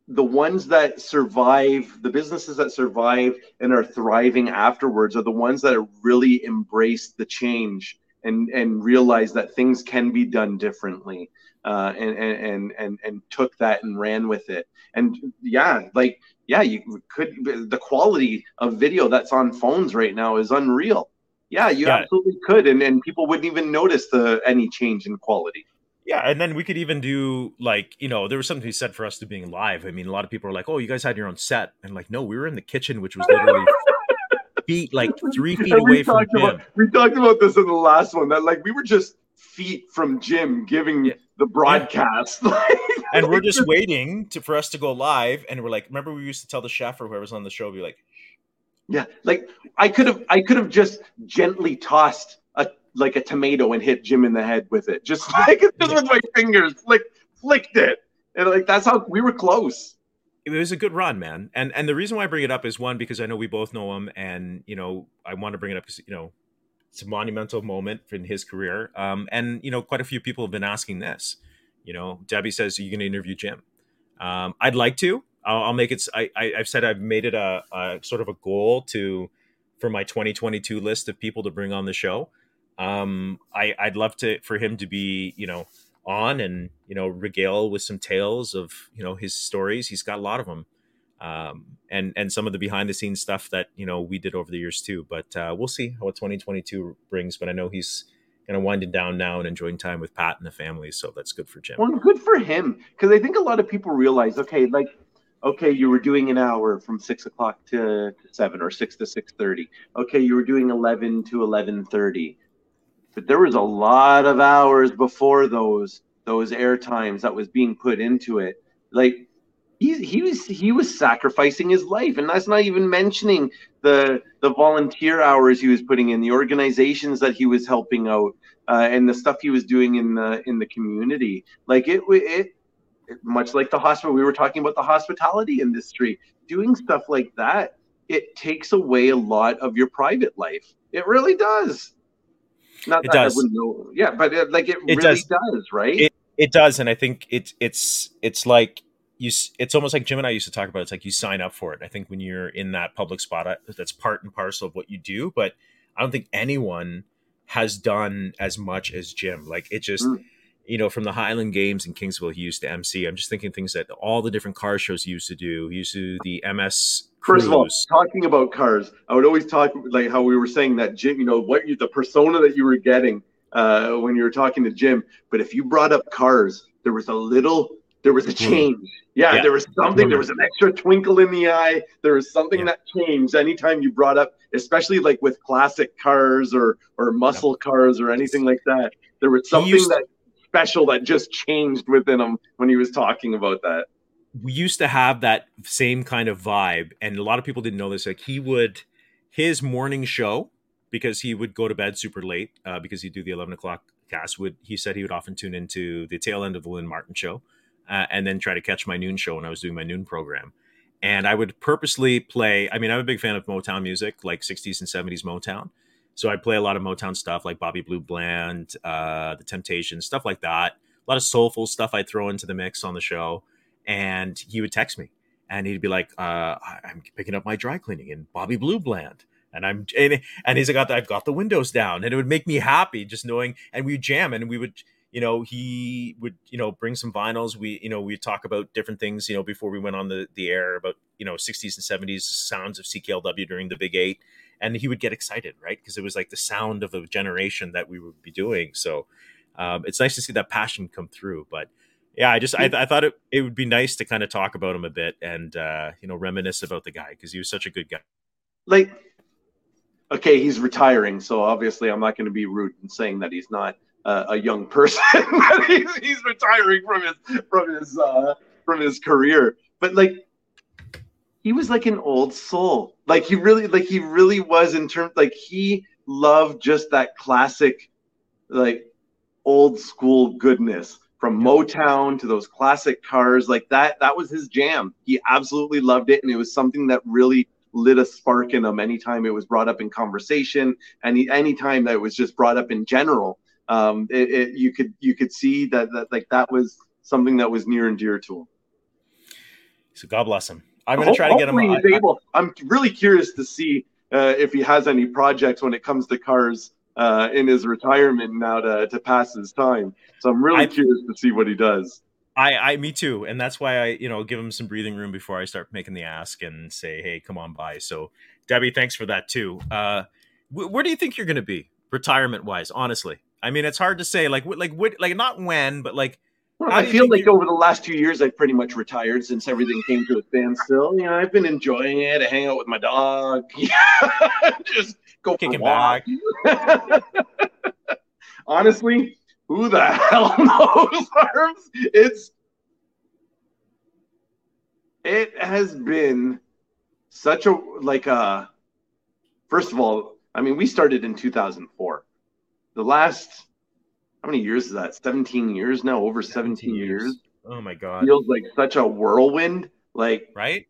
the ones that survive, the businesses that survive and are thriving afterwards are the ones that really embraced the change and and realized that things can be done differently. Uh, and, and and and took that and ran with it. And yeah, like yeah, you could the quality of video that's on phones right now is unreal. Yeah, you yeah. absolutely could, and and people wouldn't even notice the any change in quality. Yeah, and then we could even do like you know there was something he said for us to being live. I mean, a lot of people are like, "Oh, you guys had your own set," and like, no, we were in the kitchen, which was literally feet like three feet away from. About, we talked about this in the last one that like we were just feet from Jim giving yeah. The broadcast. And we're just waiting to, for us to go live. And we're like, remember we used to tell the chef or whoever's on the show, be like, yeah, like I could have, I could have just gently tossed a like a tomato and hit Jim in the head with it, just like just with my fingers, flick, flicked it, and like that's how we were close. It was a good run, man. And and the reason why I bring it up is one because I know we both know him, and you know I want to bring it up because you know it's a monumental moment in his career. Um, and you know, quite a few people have been asking this. You know, Debbie says, "Are you going to interview Jim?" Um, I'd like to. I'll, I'll make it. I, have said I've made it a, a, sort of a goal to for my 2022 list of people to bring on the show. Um, I, I'd love to for him to be, you know, on and you know regale with some tales of you know his stories. He's got a lot of them um, and and some of the behind the scenes stuff that you know we did over the years too. But uh, we'll see what 2022 brings. But I know he's kind of winding down now and enjoying time with Pat and the family, so that's good for Jim. Well, good for him because I think a lot of people realize, okay, like okay, you were doing an hour from six o'clock to, seven or six to six thirty. Okay, you were doing eleven to eleven thirty, but there was a lot of hours before those those air times that was being put into it. Like he he was he was sacrificing his life, and that's not even mentioning the the volunteer hours he was putting in, the organizations that he was helping out, uh, and the stuff he was doing in the in the community. Like it it much like the hospital we were talking about the hospitality industry doing stuff like that it takes away a lot of your private life it really does not it does. Yeah, but it, like it, it really does. does, right? It, it does, and I think it's it's it's like you. It's almost like Jim and I used to talk about. It's like you sign up for it. I think when you're in that public spot, uh, that's part and parcel of what you do. But I don't think anyone has done as much as Jim. Like it just. Mm you know, from the Highland Games in Kingsville, he used to MC. I'm just thinking things that all the different car shows he used to do. He used to do the MS. First of all, talking about cars, I would always talk like how we were saying that Jim, you know, what you, the persona that you were getting uh, when you were talking to Jim. But if you brought up cars, there was a little, there was a hmm. change. Yeah, yeah. there was something. There was an extra twinkle in the eye. There was something yeah. that changed anytime you brought up, especially like with classic cars or or muscle cars or anything like that. There was something that special that just changed within him when he was talking about that. We used to have that same kind of vibe, and a lot of people didn't know this. Like he would, his morning show, because he would go to bed super late, uh, because he'd do the eleven o'clock cast. Would he said he would often tune into the tail end of the Lynn Martin show, uh, and then try to catch my noon show when I was doing my noon program. And I would purposely play. I mean, I'm a big fan of Motown music, like '60s and '70s Motown. So I play a lot of Motown stuff like Bobby Blue Bland, uh, The Temptations, stuff like that. A lot of soulful stuff I'd throw into the mix on the show. And he would text me and he'd be like, uh, I'm picking up my dry cleaning in Bobby Blue Bland. And I'm and, and he's like, I've got the windows down, and it would make me happy just knowing. And we jam, and we would, you know, he would, you know, bring some vinyls. We, you know, we talk about different things, you know, before we went on the the air about, you know, 60s and 70s sounds of CKLW during the Big Eight and he would get excited, right? Because it was like the sound of a generation that we would be doing. So um, it's nice to see that passion come through. But yeah, I just I, I thought it, it would be nice to kind of talk about him a bit and uh, you know reminisce about the guy because he was such a good guy. Like, okay, he's retiring, so obviously I'm not going to be rude in saying that he's not uh, a young person. he's, he's retiring from his from his uh, from his career. But like he was like an old soul. Like he really, like he really was in terms, like he loved just that classic, like old school goodness from Motown to those classic cars. Like that, that was his jam. He absolutely loved it, and it was something that really lit a spark in him anytime it was brought up in conversation, and anytime that it was just brought up in general. Um, it, it, you could you could see that that like that was something that was near and dear to him. So God bless him. I'm going to try to get him. He's I, able. I'm really curious to see uh, if he has any projects when it comes to cars uh, in his retirement now to, to pass his time. So I'm really I, curious to see what he does. I, I, me too, and that's why I, you know, give him some breathing room before I start making the ask and say, "Hey, come on by." So, Debbie, thanks for that too. Uh, wh- where do you think you're going to be retirement wise? Honestly, I mean, it's hard to say. Like, like, what, like, not when, but like, well, I feel like over the last two years, I've pretty much retired since everything came to a standstill. You know, I've been enjoying it. I hang out with my dog. Just go kicking back. Honestly, who the hell knows? Arms? It's it has been such a like a. Uh, first of all, I mean, we started in 2004. The last how many years is that? 17 years now, over 17, 17 years. years. Oh my god. Feels like such a whirlwind. Like right?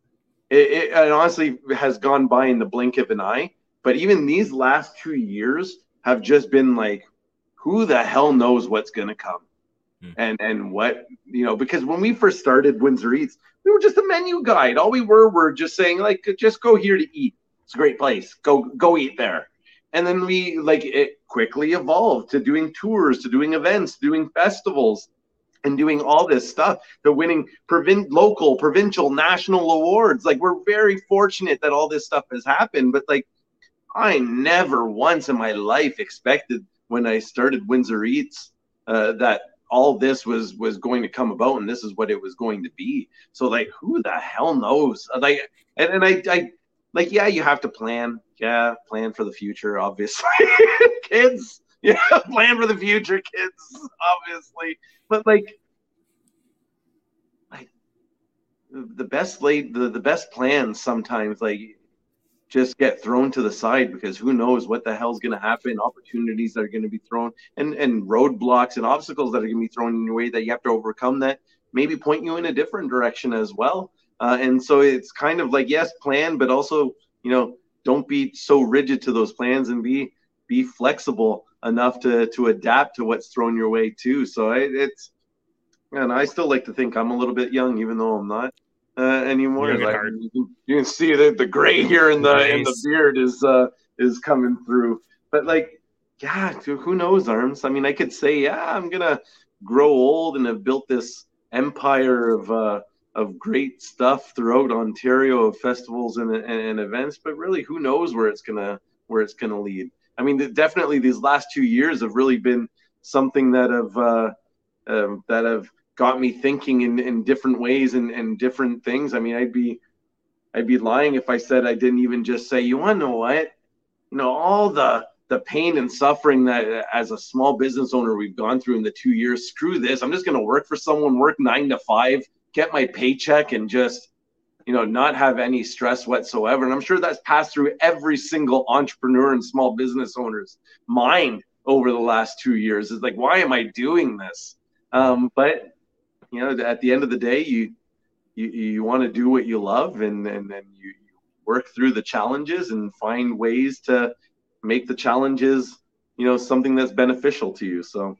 It, it, it honestly has gone by in the blink of an eye. But even these last two years have just been like, who the hell knows what's gonna come? Hmm. And and what you know, because when we first started Windsor Eats, we were just a menu guide. All we were were just saying, like, just go here to eat. It's a great place. Go go eat there and then we like it quickly evolved to doing tours to doing events doing festivals and doing all this stuff to winning provin- local provincial national awards. Like we're very fortunate that all this stuff has happened but like i never once in my life expected when i started windsor eats uh, that all this was was going to come about and this is what it was going to be. So like who the hell knows? Like and, and I, I like yeah you have to plan. Yeah plan for the future obviously. Kids. Yeah, plan for the future, kids. Obviously, but like, like the best laid the, the best plans sometimes like just get thrown to the side because who knows what the hell's going to happen opportunities that are going to be thrown and and roadblocks and obstacles that are going to be thrown in your way that you have to overcome that maybe point you in a different direction as well uh, and so it's kind of like yes plan but also you know don't be so rigid to those plans and be be flexible enough to to adapt to what's thrown your way too so it, it's and i still like to think i'm a little bit young even though i'm not uh, anymore. Like, you, can, you, can, see that the gray here in the nice. in the beard is uh, is coming through. But like, yeah, who knows, arms? I mean, I could say, yeah, I'm gonna grow old and have built this empire of uh, of great stuff throughout Ontario of festivals and, and, and events. But really, who knows where it's gonna where it's gonna lead? I mean, definitely these last two years have really been something that have uh, um, that have got me thinking in, in different ways and, and different things. I mean, I'd be I'd be lying if I said I didn't even just say, you want to know what? You know, all the the pain and suffering that as a small business owner we've gone through in the two years. Screw this. I'm just going to work for someone, work nine to five, get my paycheck, and just you know not have any stress whatsoever. And I'm sure that's passed through every single entrepreneur and small business owner's mind over the last two years. Is like, why am I doing this? Um, but you know, at the end of the day, you you, you want to do what you love, and and then you, you work through the challenges and find ways to make the challenges, you know, something that's beneficial to you. So,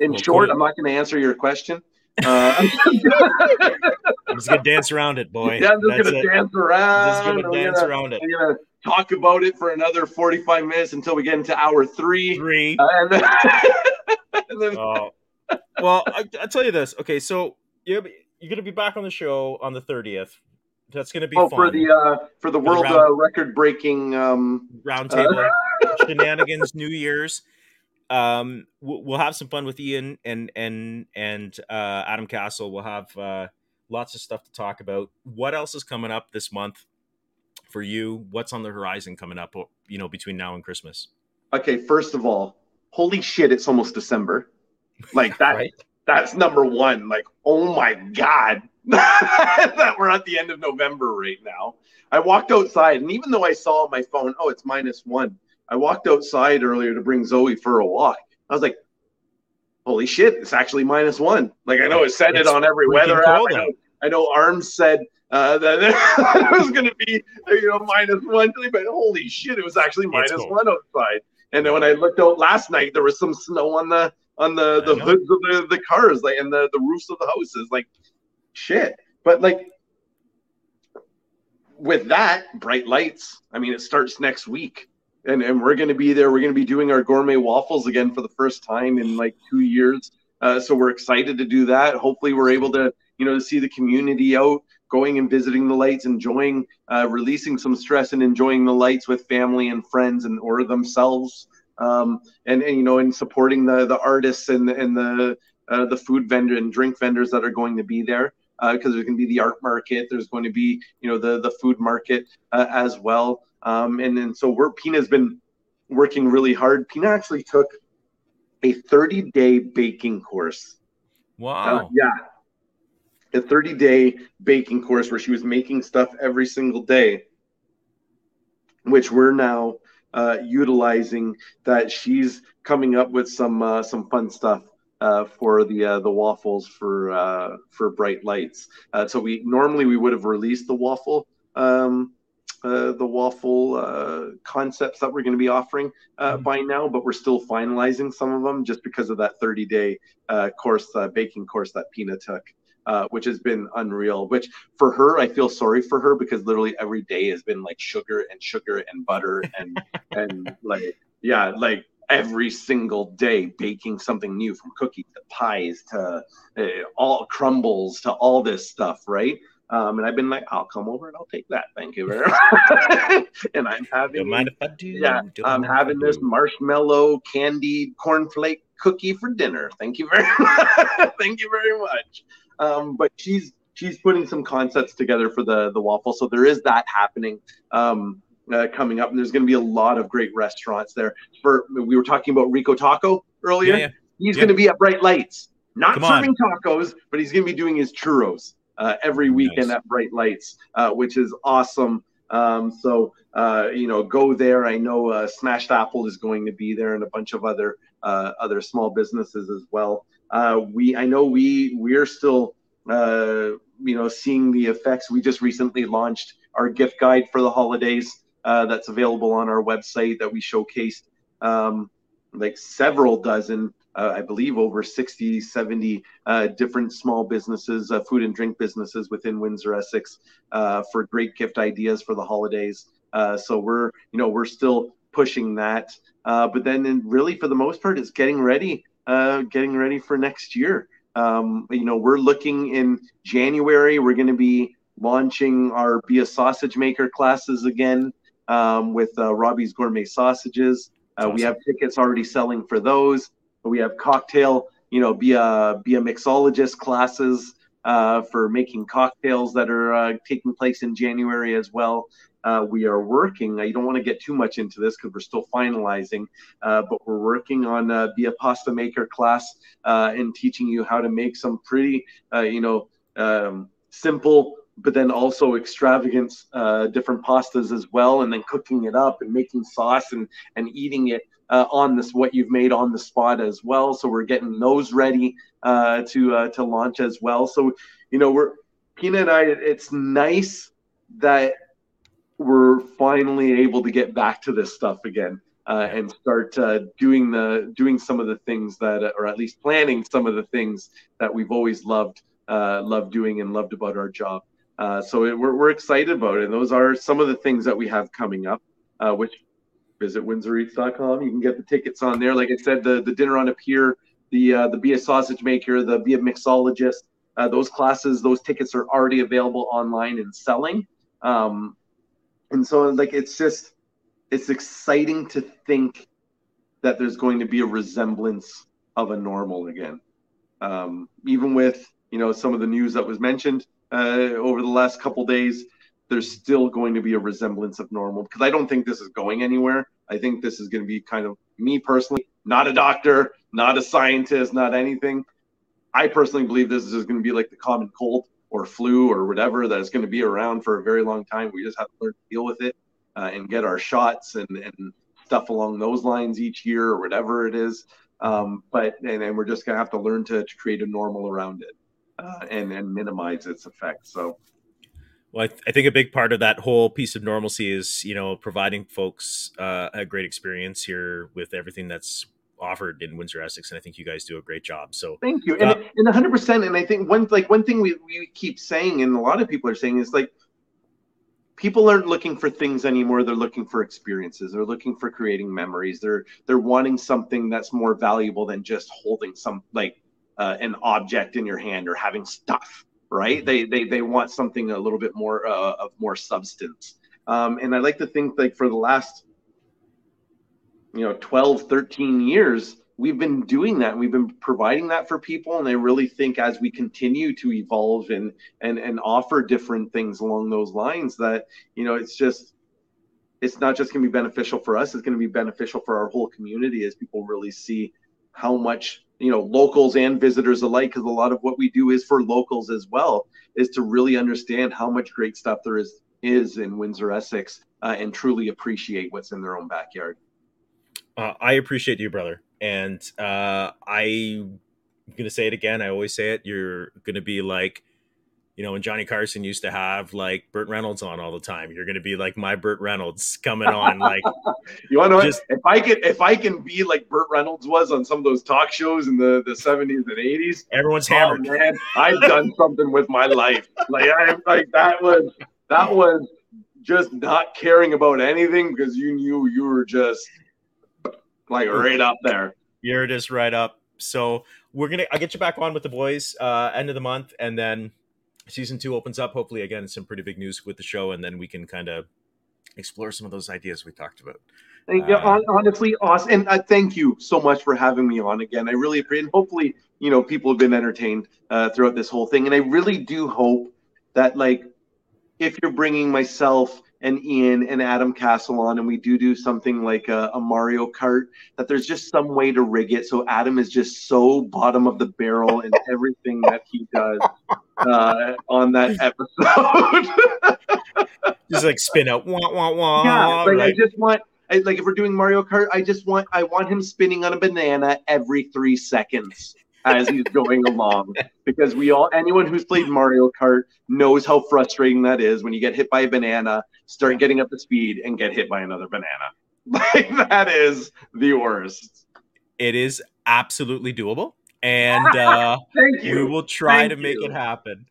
in well, short. I'm not going to answer your question. Uh, I'm just gonna dance around it, boy. Yeah, I'm just That's gonna it. dance around. Just gonna dance gonna, around it. I'm gonna talk about it for another 45 minutes until we get into hour three. Three. Uh, and then, and then oh well, I, will tell you this. Okay, so you're you're gonna be back on the show on the thirtieth. That's gonna be oh, fun. for the uh, for the world round, uh, record breaking um, roundtable uh, shenanigans New Year's. Um, we'll, have some fun with Ian and and and uh, Adam Castle. We'll have uh, lots of stuff to talk about. What else is coming up this month for you? What's on the horizon coming up? You know, between now and Christmas. Okay, first of all, holy shit! It's almost December. Like that. right? That's number one. Like, oh my god, that we're at the end of November right now. I walked outside, and even though I saw on my phone, oh, it's minus one. I walked outside earlier to bring Zoe for a walk. I was like, holy shit, it's actually minus one. Like I know it said it's it on every weather app. I know, I know, Arms said uh, that it was going to be you know minus one, but holy shit, it was actually minus one outside. And then when I looked out last night, there was some snow on the on the the hoods of the, the cars, like and the the roofs of the houses, like shit. But like with that, bright lights. I mean, it starts next week, and and we're going to be there. We're going to be doing our gourmet waffles again for the first time in like two years. Uh, so we're excited to do that. Hopefully, we're able to you know to see the community out going and visiting the lights, enjoying, uh, releasing some stress and enjoying the lights with family and friends and or themselves um, and, and you know, in supporting the the artists and and the uh, the food vendor and drink vendors that are going to be there because uh, there's going to be the art market. There's going to be you know the the food market uh, as well. Um, and then so we're Pina's been working really hard. Pina actually took a 30 day baking course. Wow. Uh, yeah. A 30 day baking course where she was making stuff every single day, which we're now uh, utilizing that she's coming up with some uh, some fun stuff uh, for the uh, the waffles for uh, for bright lights. Uh, so we normally we would have released the waffle um, uh, the waffle uh, concepts that we're going to be offering uh, mm-hmm. by now, but we're still finalizing some of them just because of that 30 day uh, course, uh, baking course that Pina took uh, which has been unreal. Which for her, I feel sorry for her because literally every day has been like sugar and sugar and butter and and like yeah, like every single day baking something new from cookies to pies to uh, all crumbles to all this stuff, right? Um, and I've been like, I'll come over and I'll take that. Thank you very much. and I'm having, Don't mind if I do. Yeah, Don't I'm having this marshmallow candied cornflake cookie for dinner. Thank you very much. Thank you very much. Um, but she's she's putting some concepts together for the the waffle, so there is that happening. Um, uh, coming up, and there's going to be a lot of great restaurants there. For we were talking about Rico Taco earlier. Yeah, yeah. He's yeah. going to be at Bright Lights, not serving tacos, but he's going to be doing his churros every weekend nice. at Bright Lights, uh, which is awesome. Um, so uh, you know, go there. I know uh, Smashed Apple is going to be there, and a bunch of other uh, other small businesses as well. Uh, we I know we we're still uh, you know seeing the effects. We just recently launched our gift guide for the holidays. Uh, that's available on our website that we showcased um, like several dozen uh, I believe over 60, 70 uh, different small businesses, uh, food and drink businesses within Windsor Essex uh, for great gift ideas for the holidays. Uh, so we're, you know, we're still pushing that. Uh, but then, really, for the most part, it's getting ready, getting ready for next year. Um, you know, we're looking in January. We're going to be launching our Be a Sausage Maker classes again um, with Robbie's Gourmet Sausages. Awesome. We have tickets already selling for those. We have cocktail, you know, be a be a mixologist classes uh, for making cocktails that are uh, taking place in January as well. Uh, we are working. I don't want to get too much into this because we're still finalizing, uh, but we're working on uh, be a pasta maker class uh, and teaching you how to make some pretty, you know, um, simple but then also extravagant uh, different pastas as well, and then cooking it up and making sauce and and eating it uh, on this what you've made on the spot as well. So we're getting those ready uh, to uh, to launch as well. So you know we're Pina and I. It's nice that we're finally able to get back to this stuff again. Uh, and start uh, doing the doing some of the things that, or at least planning some of the things that we've always loved uh, loved doing and loved about our job. Uh, so it, we're, we're excited about it. And those are some of the things that we have coming up, uh, which visit windsoreats.com. You can get the tickets on there. Like I said, the, the dinner on a pier, the uh, the be a sausage maker, the be a mixologist, uh, those classes, those tickets are already available online and selling. Um, and so like it's just it's exciting to think that there's going to be a resemblance of a normal again. Um, even with you know some of the news that was mentioned uh, over the last couple days, there's still going to be a resemblance of normal because I don't think this is going anywhere. I think this is going to be kind of me personally, not a doctor, not a scientist, not anything. I personally believe this is going to be like the common cold or flu or whatever that is going to be around for a very long time. We just have to learn to deal with it uh, and get our shots and, and stuff along those lines each year or whatever it is. Um, but and, and we're just going to have to learn to, to create a normal around it uh, and and minimize its effects. So well, I, th- I, think a big part of that whole piece of normalcy is, you know, providing folks uh, a great experience here with everything that's offered in Windsor Essex, and I think you guys do a great job. So thank you, uh, and and hundred percent. And I think one like one thing we we keep saying, and a lot of people are saying, is like people aren't looking for things anymore. They're looking for experiences. They're looking for creating memories. They're they're wanting something that's more valuable than just holding some like uh, an object in your hand or having stuff right? They they they want something a little bit more uh, of more substance. Um, and I like to think like for the last you know 12 13 years we've been doing that we've been providing that for people and i really think as we continue to evolve and and and offer different things along those lines that you know it's just it's not just going to be beneficial for us it's going to be beneficial for our whole community as people really see how much you know locals and visitors alike because a lot of what we do is for locals as well is to really understand how much great stuff there is is in windsor essex uh, and truly appreciate what's in their own backyard. Uh, i appreciate you brother. And uh, i'm gonna say it again i always say it you're gonna be like you know, when Johnny Carson used to have like Burt Reynolds on all the time, you're going to be like my Burt Reynolds coming on. Like, you want to know just, if I can if I can be like Burt Reynolds was on some of those talk shows in the the 70s and 80s, everyone's hammered. Oh, man, I've done something with my life. Like I like that was that was just not caring about anything because you knew you were just like right up there. You're just right up. So we're gonna I'll get you back on with the boys uh end of the month and then season two opens up. Hopefully, again, some pretty big news with the show, and then we can kind of explore some of those ideas we talked about. Thank you. Uh, honestly, awesome. And uh, thank you so much for having me on again. I really appreciate. And hopefully, you know, people have been entertained uh, throughout this whole thing. And I really do hope that, like, if you're bringing myself and Ian and Adam Castle on, and we do do something like a, a, Mario Kart, that there's just some way to rig it so Adam is just so bottom of the barrel in everything that he does uh, on that episode. just like spin out, wah wah wah. Yeah, like right? I just want. I, like if we're doing Mario Kart, I just want I want him spinning on a banana every three seconds as he's going along because we all anyone who's played Mario Kart knows how frustrating that is when you get hit by a banana, start getting up to speed and get hit by another banana. Like that is the worst. It is absolutely doable and uh we will try Thank to make you. it happen.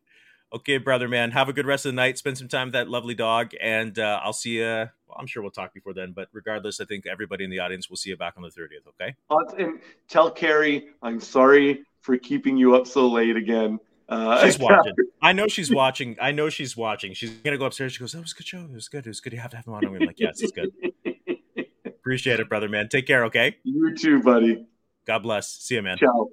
Okay, brother man, have a good rest of the night. Spend some time with that lovely dog and uh, I'll see you well, I'm sure we'll talk before then, but regardless, I think everybody in the audience will see you back on the 30th, okay? And tell Carrie I'm sorry for keeping you up so late again. Uh, she's watching. I know she's watching. I know she's watching. She's gonna go upstairs. She goes, "That was a good show. It was good. It was good. You have to have him on." I'm like, "Yes, it's good." Appreciate it, brother, man. Take care. Okay. You too, buddy. God bless. See you, man. Ciao.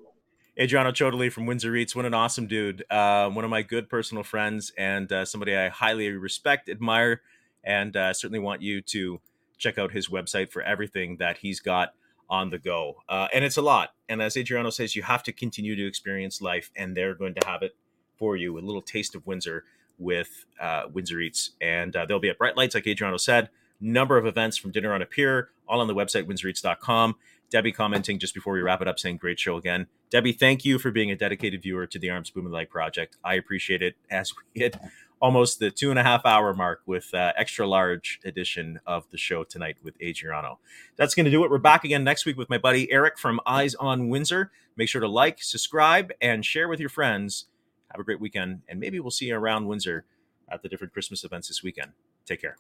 Adriano Ciotoli from Windsor Eats. What an awesome dude. Uh, one of my good personal friends and uh, somebody I highly respect, admire, and uh, certainly want you to check out his website for everything that he's got on the go. Uh, and it's a lot. And as Adriano says, you have to continue to experience life, and they're going to have it for you. A little taste of Windsor with uh, Windsor Eats. And uh, they'll be at Bright Lights, like Adriano said. Number of events from dinner on a pier, all on the website, windsoreats.com. Debbie commenting just before we wrap it up, saying, Great show again. Debbie, thank you for being a dedicated viewer to the Arms Bumanlag Project. I appreciate it as we hit almost the two and a half hour mark with uh, extra large edition of the show tonight with Adriano. That's going to do it. We're back again next week with my buddy Eric from Eyes on Windsor. Make sure to like, subscribe, and share with your friends. Have a great weekend, and maybe we'll see you around Windsor at the different Christmas events this weekend. Take care.